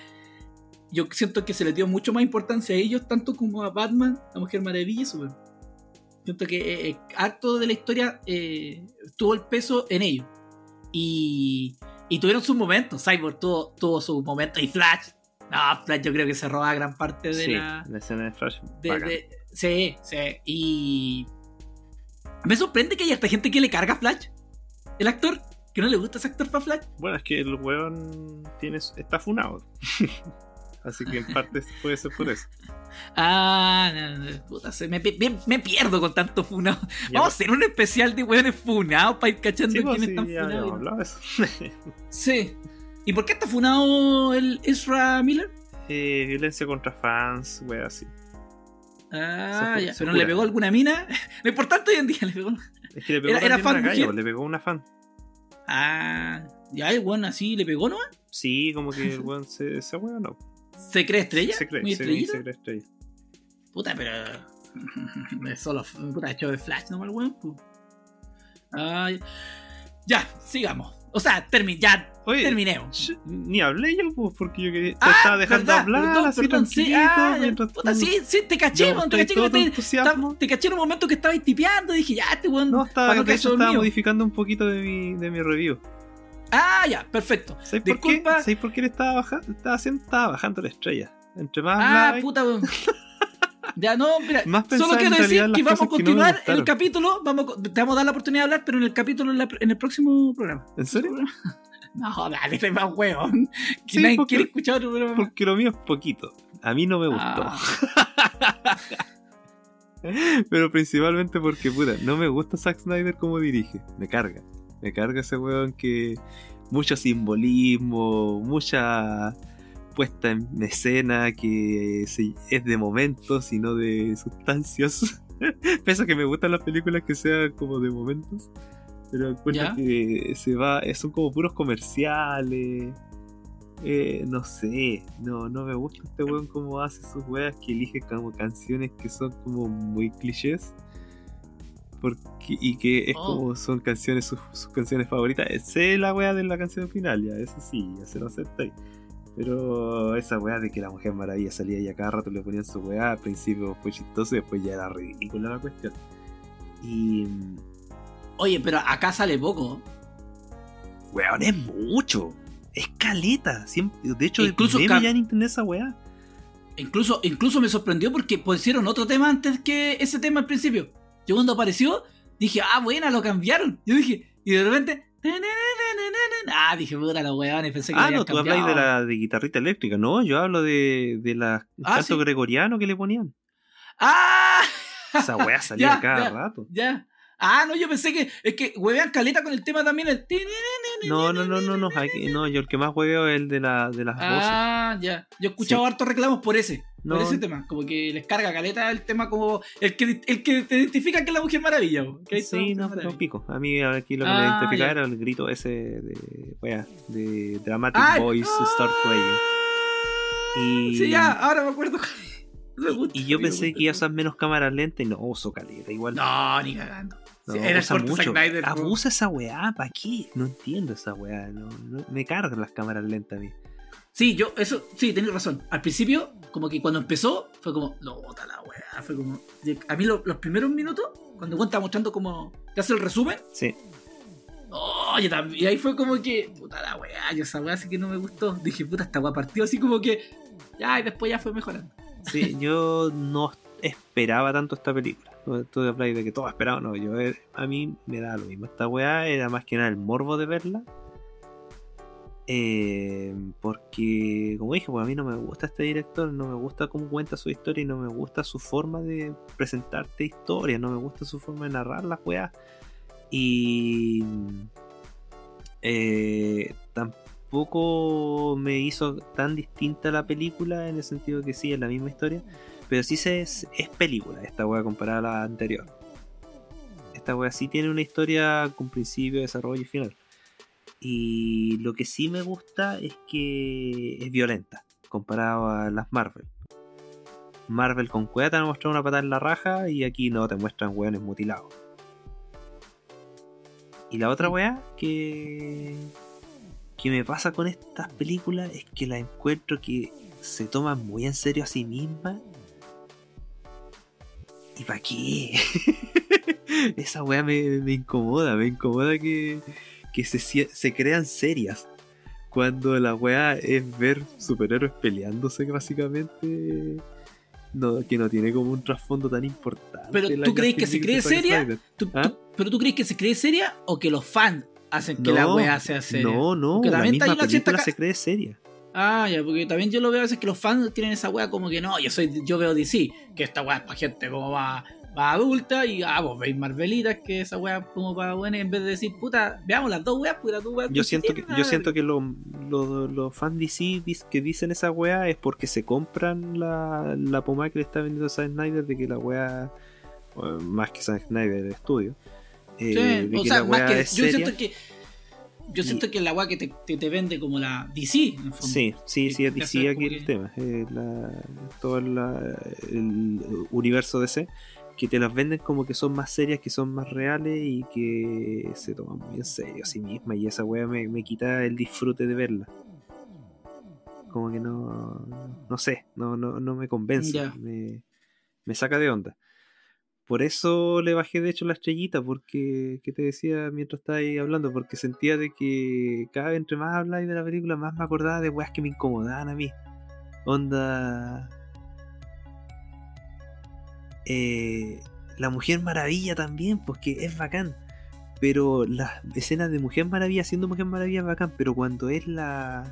yo siento que se les dio mucho más importancia a ellos, tanto como a Batman, la Mujer Maravilla y Superman. Siento que eh, eh, harto de la historia eh, tuvo el peso en ellos. Y, y tuvieron sus momentos. Cyborg tuvo, tuvo sus momentos. Y Flash. No, Flash yo creo que se roba gran parte de sí, la. la escena de Flash. de- de- sí, sí. Y. Me sorprende que haya esta gente que le carga a Flash. El actor. Que no le gusta ese actor para Flash. Bueno, es que el weón tiene, está funado. (laughs) Así que en parte puede ser por eso. Ah, no, no, puta, se me, me- me pierdo con tanto funado. Ya, Vamos a hacer un especial de weones funados para ir cachando sí, pues, quiénes sí, están ya funados. (laughs) Sí. ¿Y por qué está funado el Ezra Miller? Eh, violencia contra fans, wea así. Ah, Se- ya. se ¿Pero jura. le pegó alguna mina? (laughs) Lo importante hoy en día le pegó. Es que le pegó Era- fan una mujer. galla, le pegó una fan. Ah, ya el weón así le pegó, ¿no? Sí, como que el weón se, ese weón no. ¿Se cree estrella? Se cree, ¿Muy se, se cree estrella. Puta, pero. (laughs) Es solo. Puta, hecho de Flash, ¿no? El weón. Ah, ya. sigamos. O sea, termi ya Oye, terminemos. ni hablé yo, pues, porque yo quería, te Ah, estaba dejando verdad, hablar perdón, así perdón, sí, ah, mientras puta, tú- sí, sí, te caché, weón, te caché que te, te caché en un momento que estabas tipeando y dije, ya, este weón. No, estaba, de hecho estaba modificando un poquito de mi, de mi review. Ah, ya, perfecto. ¿Sabes por qué? ¿Sabes por qué le estaba bajando? Estaba haciendo, estaba bajando la estrella. Entre más Ah, hablaba, puta, weón. (laughs) Ya no, mira, Más solo quiero decir que vamos a que no continuar el capítulo, vamos, te vamos a dar la oportunidad de hablar, pero en el capítulo, en, la- en el próximo programa. ¿En serio? (laughs) No, dale, soy más weón. Que Sí, nadie porque- quiere escuchar otro programa. Porque lo mío es poquito. A mí no me gustó. Ah, (laughs) Pero principalmente porque, puta, no me gusta Zack Snyder como dirige. Me carga. Me carga ese weón que. Mucho simbolismo, mucha puesta en escena que es de momentos y no de sustancias. (laughs) Pese a que me gustan las películas que sean como de momentos. Pero que se va. Son como puros comerciales. Eh, no sé, no, no me gusta este weón como hace sus weas que elige como canciones que son como muy clichés. Porque, y que es Oh. como son canciones, sus, sus canciones favoritas. Eh, Sé la wea de la canción final, ya, eso sí, ya se lo acepté. Pero esa wea de que la Mujer Maravilla salía y a cada rato le ponían su wea, al principio fue chistoso y después ya era ridícula la cuestión. Y. Oye, pero acá sale poco. Weón, es mucho. Es caleta. Siempre, de hecho, Incluso ya en internet esa weá. Incluso, incluso me sorprendió porque pusieron otro tema antes que ese tema al principio. Yo cuando apareció, dije, ah, buena, lo cambiaron. Yo dije, y de repente. Ah, dije, puta la weón, y pensé que Ah, no, tú hablas de la de guitarrita eléctrica. No, yo hablo de, de la Ah, canto ¿sí? gregoriano que le ponían. ¡Ah! Esa weá (laughs) salía Ya, cada ya. rato. Ya. Ah, no, yo pensé que es que huevean caleta con el tema también. El... No, no, no, no, no. aquí- no, yo el que más hueveo es el de, la, de las voces. Ah, ya. Yo he escuchado Sí. hartos reclamos por ese. No. Por ese tema. Como que les carga caleta el tema como el que, el que te identifica que es la Mujer Maravilla. Sí, no, Maravilla. pico. A mí aquí lo que me Ah, identificaba era el grito ese de, wea, de Dramatic Ay, Voice Start Playing. Y, Sí, ya, ahora me acuerdo. Gusta, y yo pensé que iba a usar menos cámaras lentas y no, uso caleta. Igual No, ni cagando. No, Sí, era usa mucho. Snyder. Abusa esa weá, ¿para qué? No entiendo esa weá. No, no- me cargan las cámaras lentas a mí. Sí, yo, eso, sí, tenés razón. Al principio, como que cuando empezó, fue como, no, bota la weá. Fue como, a mí lo- los primeros minutos, cuando Juan estaba mostrando como, te hace el resumen, Sí. Oye, también. Y ahí fue como que, puta la weá, yo esa weá sí que no me gustó. Dije, puta, esta weá partió así como que, ya, y después ya fue mejorando. Sí, yo no esperaba tanto esta película. Tú de de que todo esperaba, no, yo eh, a mí me da lo mismo. Esta weá era más que nada el morbo de verla. Eh, porque, como dije, pues a mí no me gusta este director, no me gusta cómo cuenta su historia y no me gusta su forma de presentarte historia, no me gusta su forma de narrar las weas. Y eh, tampoco me hizo tan distinta la película en el sentido que sí, es la misma historia, pero sí se, es, es película esta wea comparada a la anterior. Esta wea sí tiene una historia con principio, desarrollo y final. Y lo que sí me gusta es que es violenta comparado a las Marvel. Marvel con cueva te mostrado una patada en la raja y aquí no, te muestran weones mutilados. Y la otra weá que, que me pasa con estas películas es que la encuentro que se toman muy en serio a sí mismas ¿Y para qué? (laughs) Esa weá me, me incomoda, me incomoda que, que se, se crean serias. Cuando la weá es ver superhéroes peleándose, básicamente. No, que no tiene como un trasfondo tan importante. Pero, ¿tú crees que se cree seria? Snyder. ¿Tú- ¿Ah? tú- ¿Pero tú crees que se cree seria o que los fans hacen que la weá sea seria? No, no, Porque la también misma una cierta película ca- se cree seria. Ah, ya, porque también yo lo veo a veces que los fans tienen esa weá como que no, yo soy, yo veo DC, que esta weá es para gente como más adulta y ah, vos veis Marvelitas, que esa weá es como para buena, en vez de decir, puta, veamos las dos weas, pues las dos weas. Yo siento que, yo siento que los lo, los fans DC que dicen esa weá es porque se compran la, la pomada que le está vendiendo Zack Snyder de que la weá, o más que Zack Snyder, el estudio, eh, Sí, o sea, más weá que, yo seria. siento que yo Y- siento que la weá que te, te, te vende como la DC, en el fondo. Sí, sí, sí, es DC aquí el que- tema. eh, la- todo la- el universo DC, que te las venden como que son más serias, que son más reales y que se toman muy en serio a sí misma. Y esa wea me, me quita el disfrute de verla. Como que no. No sé, no, no, no me convence. Me, me saca de onda. Por eso le bajé de hecho la estrellita, porque, ¿qué te decía mientras estaba ahí hablando? Porque sentía de que cada vez entre más habláis de la película, más me acordaba de weas que me incomodaban a mí. Onda... Eh, la Mujer Maravilla también, porque es bacán. Pero las escenas de Mujer Maravilla siendo Mujer Maravilla es bacán, pero cuando es la...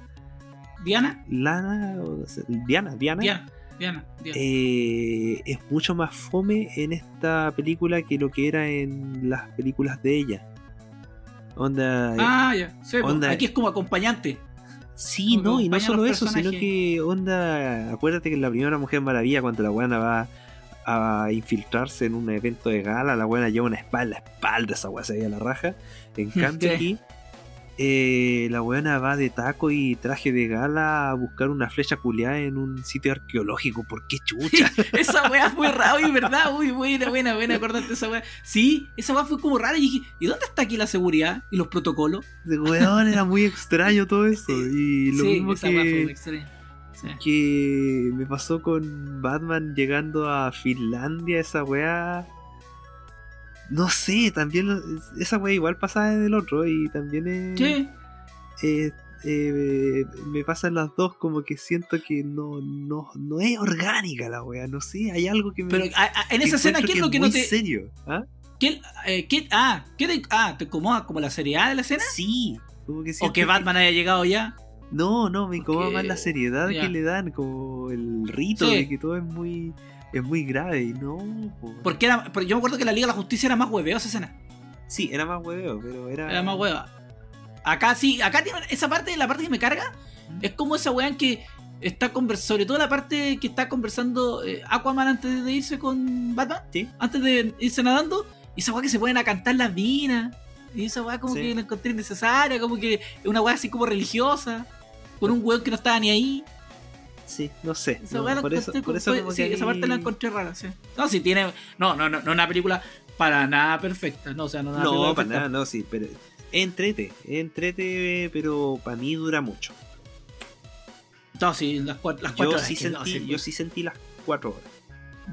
Diana, Lana, o sea, Diana, Diana, Diana, Diana, Diana. eh, es mucho más fome en esta película que lo que era en las películas de ella. Onda. eh, ah, ya, sí, pues, onda- aquí es como acompañante. sí, como no, y no solo eso, sino que onda. Acuérdate que en la primera Mujer Maravilla, cuando la buena va a infiltrarse en un evento de gala, la buena lleva una la espalda, esa weá se veía la raja. En (laughs) cambio Sí. aquí. Eh, la buena va de taco y traje de gala a buscar una flecha culiada en un sitio arqueológico. ¿Por qué chucha? (laughs) esa weá fue rara, y verdad, uy, buena, buena, buena, acordate esa weá. Sí, esa weá fue como rara y dije, ¿y dónde está aquí la seguridad y los protocolos? De weón, era muy extraño todo (laughs) eso. Y lo sí, mismo esa weá fue muy que, extraña. Sí. que me pasó con Batman llegando a Finlandia, esa weá. No sé, también lo- esa weá igual pasaba en el otro y también es, Sí, eh, eh, me pasan las dos como que siento que no, no, no es orgánica la weá, no sé, hay algo que me... pero a- a- en esa escena, ¿qué es lo que no te. serio? ¿Ah? ¿qué, eh, qué- ah, ¿qué te, ah, ¿te incomoda como la seriedad de la escena? Sí, como que ¿O que Batman haya llegado ya? No, no, me incomoda más la seriedad que le dan, como el rito Sí. de que todo es muy es muy grave y no. po. Porque era, porque yo me acuerdo que la Liga de la Justicia era más hueveo esa escena. Sí, era más hueveo, pero era. Era más hueva. Acá sí, acá tiene esa parte, la parte que me carga, es como esa weá en que está conversando, sobre todo la parte que está conversando eh, Aquaman antes de irse con Batman, Sí. antes de irse nadando, y esa weá que se ponen a cantar las minas, y esa weá como Sí. que la encontré innecesaria, como que es una weá así como religiosa, con un weón que no estaba ni ahí. Sí, no sé. No, por, eso, por eso como sí, que esa parte la encontré rara, sí. No, sí tiene. No, no, no, no una película para nada perfecta. No, o sea, no, No, para perfecta. nada, no, sí, pero. Entrete, entrete, pero para mí dura mucho. No, sí, las cuatro, las cuatro Yo horas sí, no, sentí, yo pues. sí sentí las cuatro horas.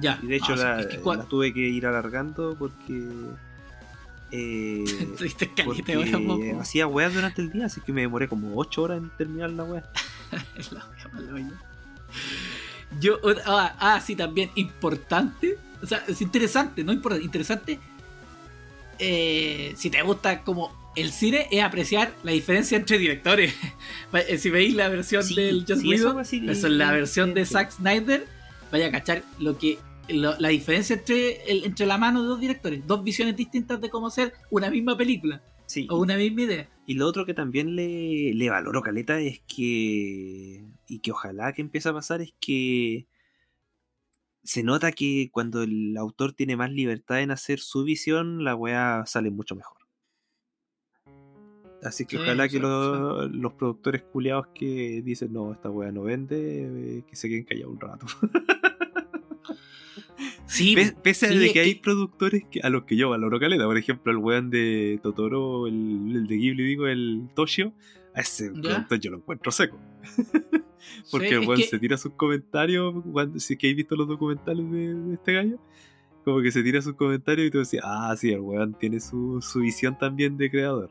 Ya. Y de hecho sí, la, es que cua- la tuve que ir alargando porque. Eh, (laughs) porque hacía weas durante el día, así que me demoré como 8 horas en terminar la wea. (laughs) La wea. Yo, ah, ah, sí, también importante. O sea, es interesante, no importante, interesante. eh, si te gusta como el cine, es apreciar la diferencia entre directores. (laughs) Si veis la versión Sí, del Joss sí, eso Whedon versus la versión de. Zack Snyder, vaya a cachar lo que lo- la diferencia entre, el- entre la mano de dos directores, dos visiones distintas de cómo hacer una misma película Sí, o una misma idea. Y lo otro que también le, le valoro caleta es que. Y que ojalá que empiece a pasar es que. Se nota que cuando el autor tiene más libertad en hacer su visión, la weá sale mucho mejor. Así que Sí, ojalá que sí, los productores culiados que dicen no, esta weá no vende, eh, que se queden callados un rato. (laughs) Sí, Pe- Pese a de que hay que- productores que, a los que yo valoro caleta, por ejemplo, el weón de Totoro, el, el de Ghibli, digo, el Toshio, a ese productor yo lo encuentro seco. (laughs) Porque Sí, el weón que- se tira sus comentarios, cuando, si es que habéis visto los documentales de, de este gallo, Como que se tira sus comentarios y tú decís, ah, sí, el weón tiene su, su visión también de creador.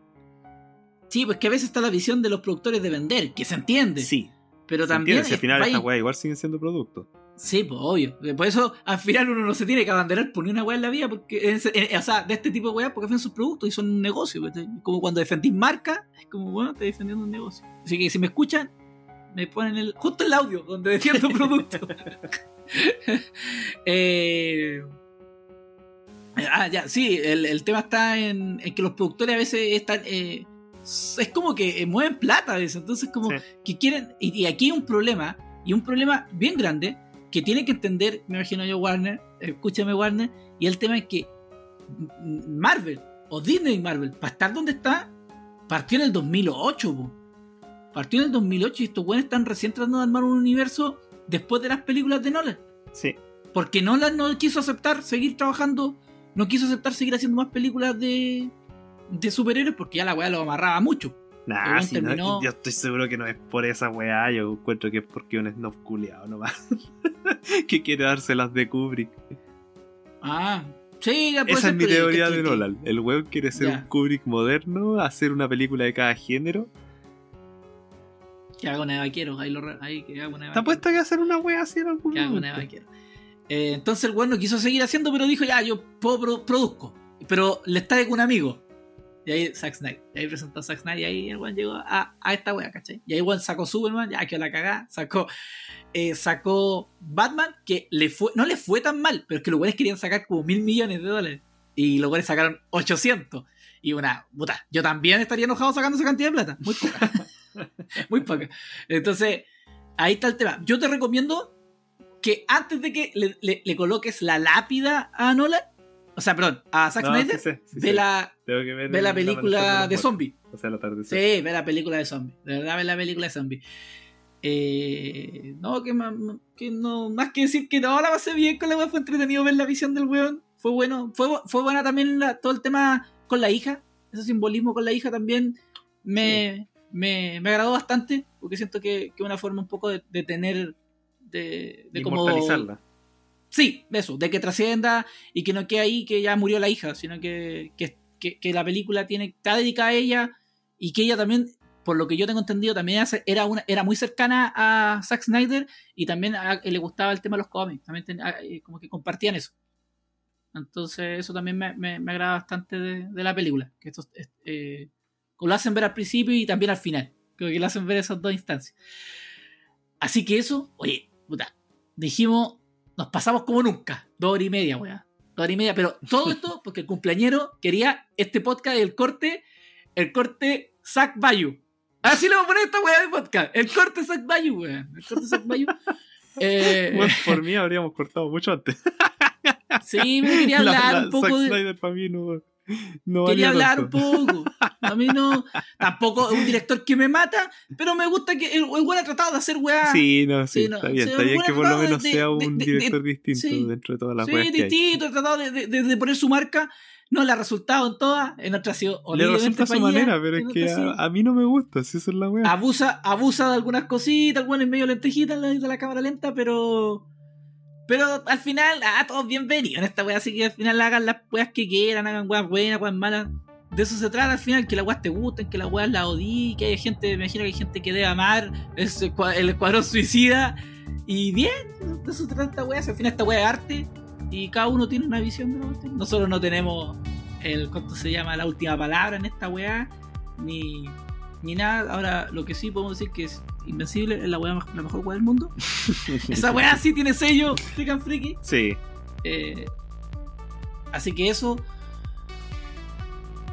Sí, pues que a veces está la visión de los productores de vender, que se entiende. Sí. pero se también. si al final esta weá igual siguen siendo productos. Sí, pues obvio. Por eso al final uno no se tiene que abanderar por ni una weá en la vida, porque, en- en- o sea, de este tipo de weá, porque hacen sus productos y son un negocio. Como cuando defendís marca, es como, bueno, estoy defendiendo un negocio. Así que si me escuchan, me ponen el, justo el audio donde defiendo un producto. (laughs) Eh, ah, ya, sí, el, el tema está en, en que los productores a veces están. eh, es como que eh, mueven plata a veces, entonces como Sí. que quieren, y, y aquí hay un problema, y un problema bien grande, que tiene que entender, me imagino yo Warner, escúchame Warner, y el tema es que Marvel, o Disney Marvel, para estar donde está, partió en el 2008, po. Partió en el 2008 y estos buenos están recién tratando de armar un universo después de las películas de Nolan. Sí. Porque Nolan no quiso aceptar seguir trabajando, no quiso aceptar seguir haciendo más películas de, de superhéroes porque ya la weá lo amarraba mucho. Nah, no, yo estoy seguro que no es por esa weá. Yo encuentro que es porque un snob culiado nomás. (laughs) que quiere dárselas de Kubrick. Ah, sí, ya Esa es mi teoría que- de que- Nolan. El weón quiere ser Ya. un Kubrick moderno, hacer una película de cada género. Que haga una de vaqueros, ahí, lo, ahí que haga una de ¿Te vaqueros. apuesto que hacer una weá así en algún Que haga una de vaqueros. Eh, entonces el weón no quiso seguir haciendo, pero dijo, ya, yo puedo pro- produzco. Pero le está con un amigo. Y ahí Zack Snyder. Y ahí presentó a Zack Snyder y ahí el weón llegó a, a esta wea, ¿cachai? Y ahí el weón sacó Superman, ya que la cagá, sacó, eh, sacó Batman, que le fue, no le fue tan mal, pero es que los weones querían sacar como mil millones de dólares. Y los weones sacaron 800. Y una, puta, yo también estaría enojado sacando esa cantidad de plata. Muy poca. (laughs) Muy poca. Entonces, ahí está el tema. Yo te recomiendo que antes de que le, le- le coloques la lápida a Nolan, o sea, perdón, a Zack No, Snyder, sí sí ve, sé. la, Tengo que ver ve la el película de zombie. O sea, el atardecer. Sí, ve la película de zombie. De verdad, ve la película de zombie. Eh, no, que, más, que no, más que decir que no la pasé bien con la weá, fue entretenido ver la visión del weón. Fue bueno. Fue, fue buena también la- todo el tema con la hija. Ese simbolismo con la hija también me, me, me agradó bastante. Porque siento que es una forma un poco de, de tener. De, de como. Sí, eso, de que trascienda y que no quede ahí que ya murió la hija, sino que, que, que- que la película tiene, está dedicada a ella y que ella también, por lo que yo tengo entendido, también era, una, era muy cercana a Zack Snyder y también a- le gustaba el tema de los cómics, también ten- a- eh, como que compartían eso. Entonces eso también me, me- me agrada bastante de, de la película, que esto, es- eh, lo hacen ver al principio y también al final, creo que lo hacen ver esas dos instancias. Así que eso, oye, puta, dijimos nos pasamos como nunca. Dos horas y media, weá. Dos horas y media. Pero todo (laughs) esto porque el cumpleañero quería este podcast el corte, el corte Zack Bayu. Así le voy a poner esta weá de podcast. El corte Zack Bayu, weá. El corte Zack Bayu. (laughs) Eh, Bueno, por mí habríamos cortado mucho antes. (laughs) sí, me quería La- hablar la un poco Zack de. Snyder para mí no, no Quería hablar un poco. (laughs) A mí no. Tampoco es un director que me mata, pero me gusta que el, el ha tratado de hacer weá. Sí, no, sí, Sí, no, está bien, sí, está bien que por lo menos de- sea un de- de- director distinto sí. dentro de todas las Sí, weas hay. distinto, he tratado de, poner su marca. No le ha resultado en todas. En otras ha sido Le resulta a su manera, pero es que sí. a, a mí no me gusta, si eso es la wea. abusa, abusa de algunas cositas, bueno, en medio lentejita en la, de la cámara lenta, pero. Pero al final, ah, todos bienvenidos en esta wea, así que al final hagan las weas que quieran, hagan weas buenas, weas malas. De eso se trata al final, que las weas te gusten, que las weas la odí, que hay gente, me imagino que hay gente que debe amar el escuadrón suicida. Y bien, de eso se trata esta wea, al final esta wea es arte y cada uno tiene una visión de la cuestión. Nosotros no tenemos el, ¿cuánto se llama? La última palabra en esta wea, ni, ni nada. Ahora, lo que sí podemos decir que es Invencible es la, wea, la mejor wea del mundo. (laughs) Esa wea sí tiene sello, Freak and Freaky. Sí, Eh, así que eso.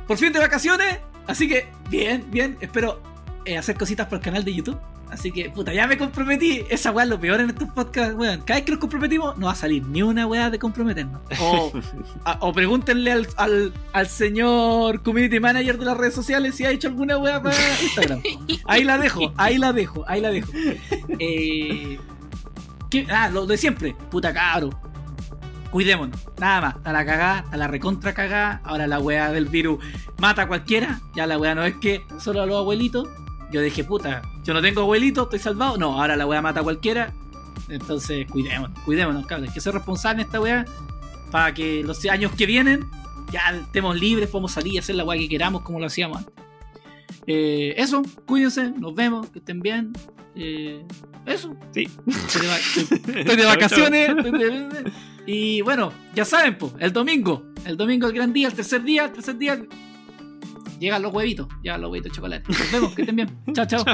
Por fin de vacaciones. Así que, bien, bien. Espero eh, hacer cositas para el canal de YouTube. Así que, puta, ya me comprometí. Esa weá es lo peor en estos podcasts, weón. Cada vez que nos comprometimos, no va a salir ni una weá de comprometernos. O, (laughs) a- o pregúntenle al, al, al señor community manager de las redes sociales si ha hecho alguna weá para Instagram. Ahí la dejo, ahí la dejo, ahí la dejo. Eh, ¿qué? Ah, lo de siempre. Puta caro. Cuidémonos. Nada más. A la cagada, a la recontra cagada. Ahora la weá del virus mata a cualquiera. Ya la weá no es que solo a los abuelitos. Yo dije, puta, yo no tengo abuelitos, estoy salvado. No, ahora la weá mata a cualquiera. Entonces, cuidémonos, cuidémonos, cabrón. Hay que ser responsable en esta weá. para que los años que vienen ya estemos libres, podemos salir y hacer la weá que queramos como lo hacíamos antes. Eh, eso, cuídense, nos vemos, que estén bien. Eh, eso. Sí. Estoy de, (laughs) estoy de vacaciones. estoy de- y bueno, ya saben, pues, el domingo. El domingo, el gran día, el tercer día, el tercer día. Llegan los huevitos, llegan los huevitos de chocolate. Nos vemos, que estén bien. (laughs) Chao, chao.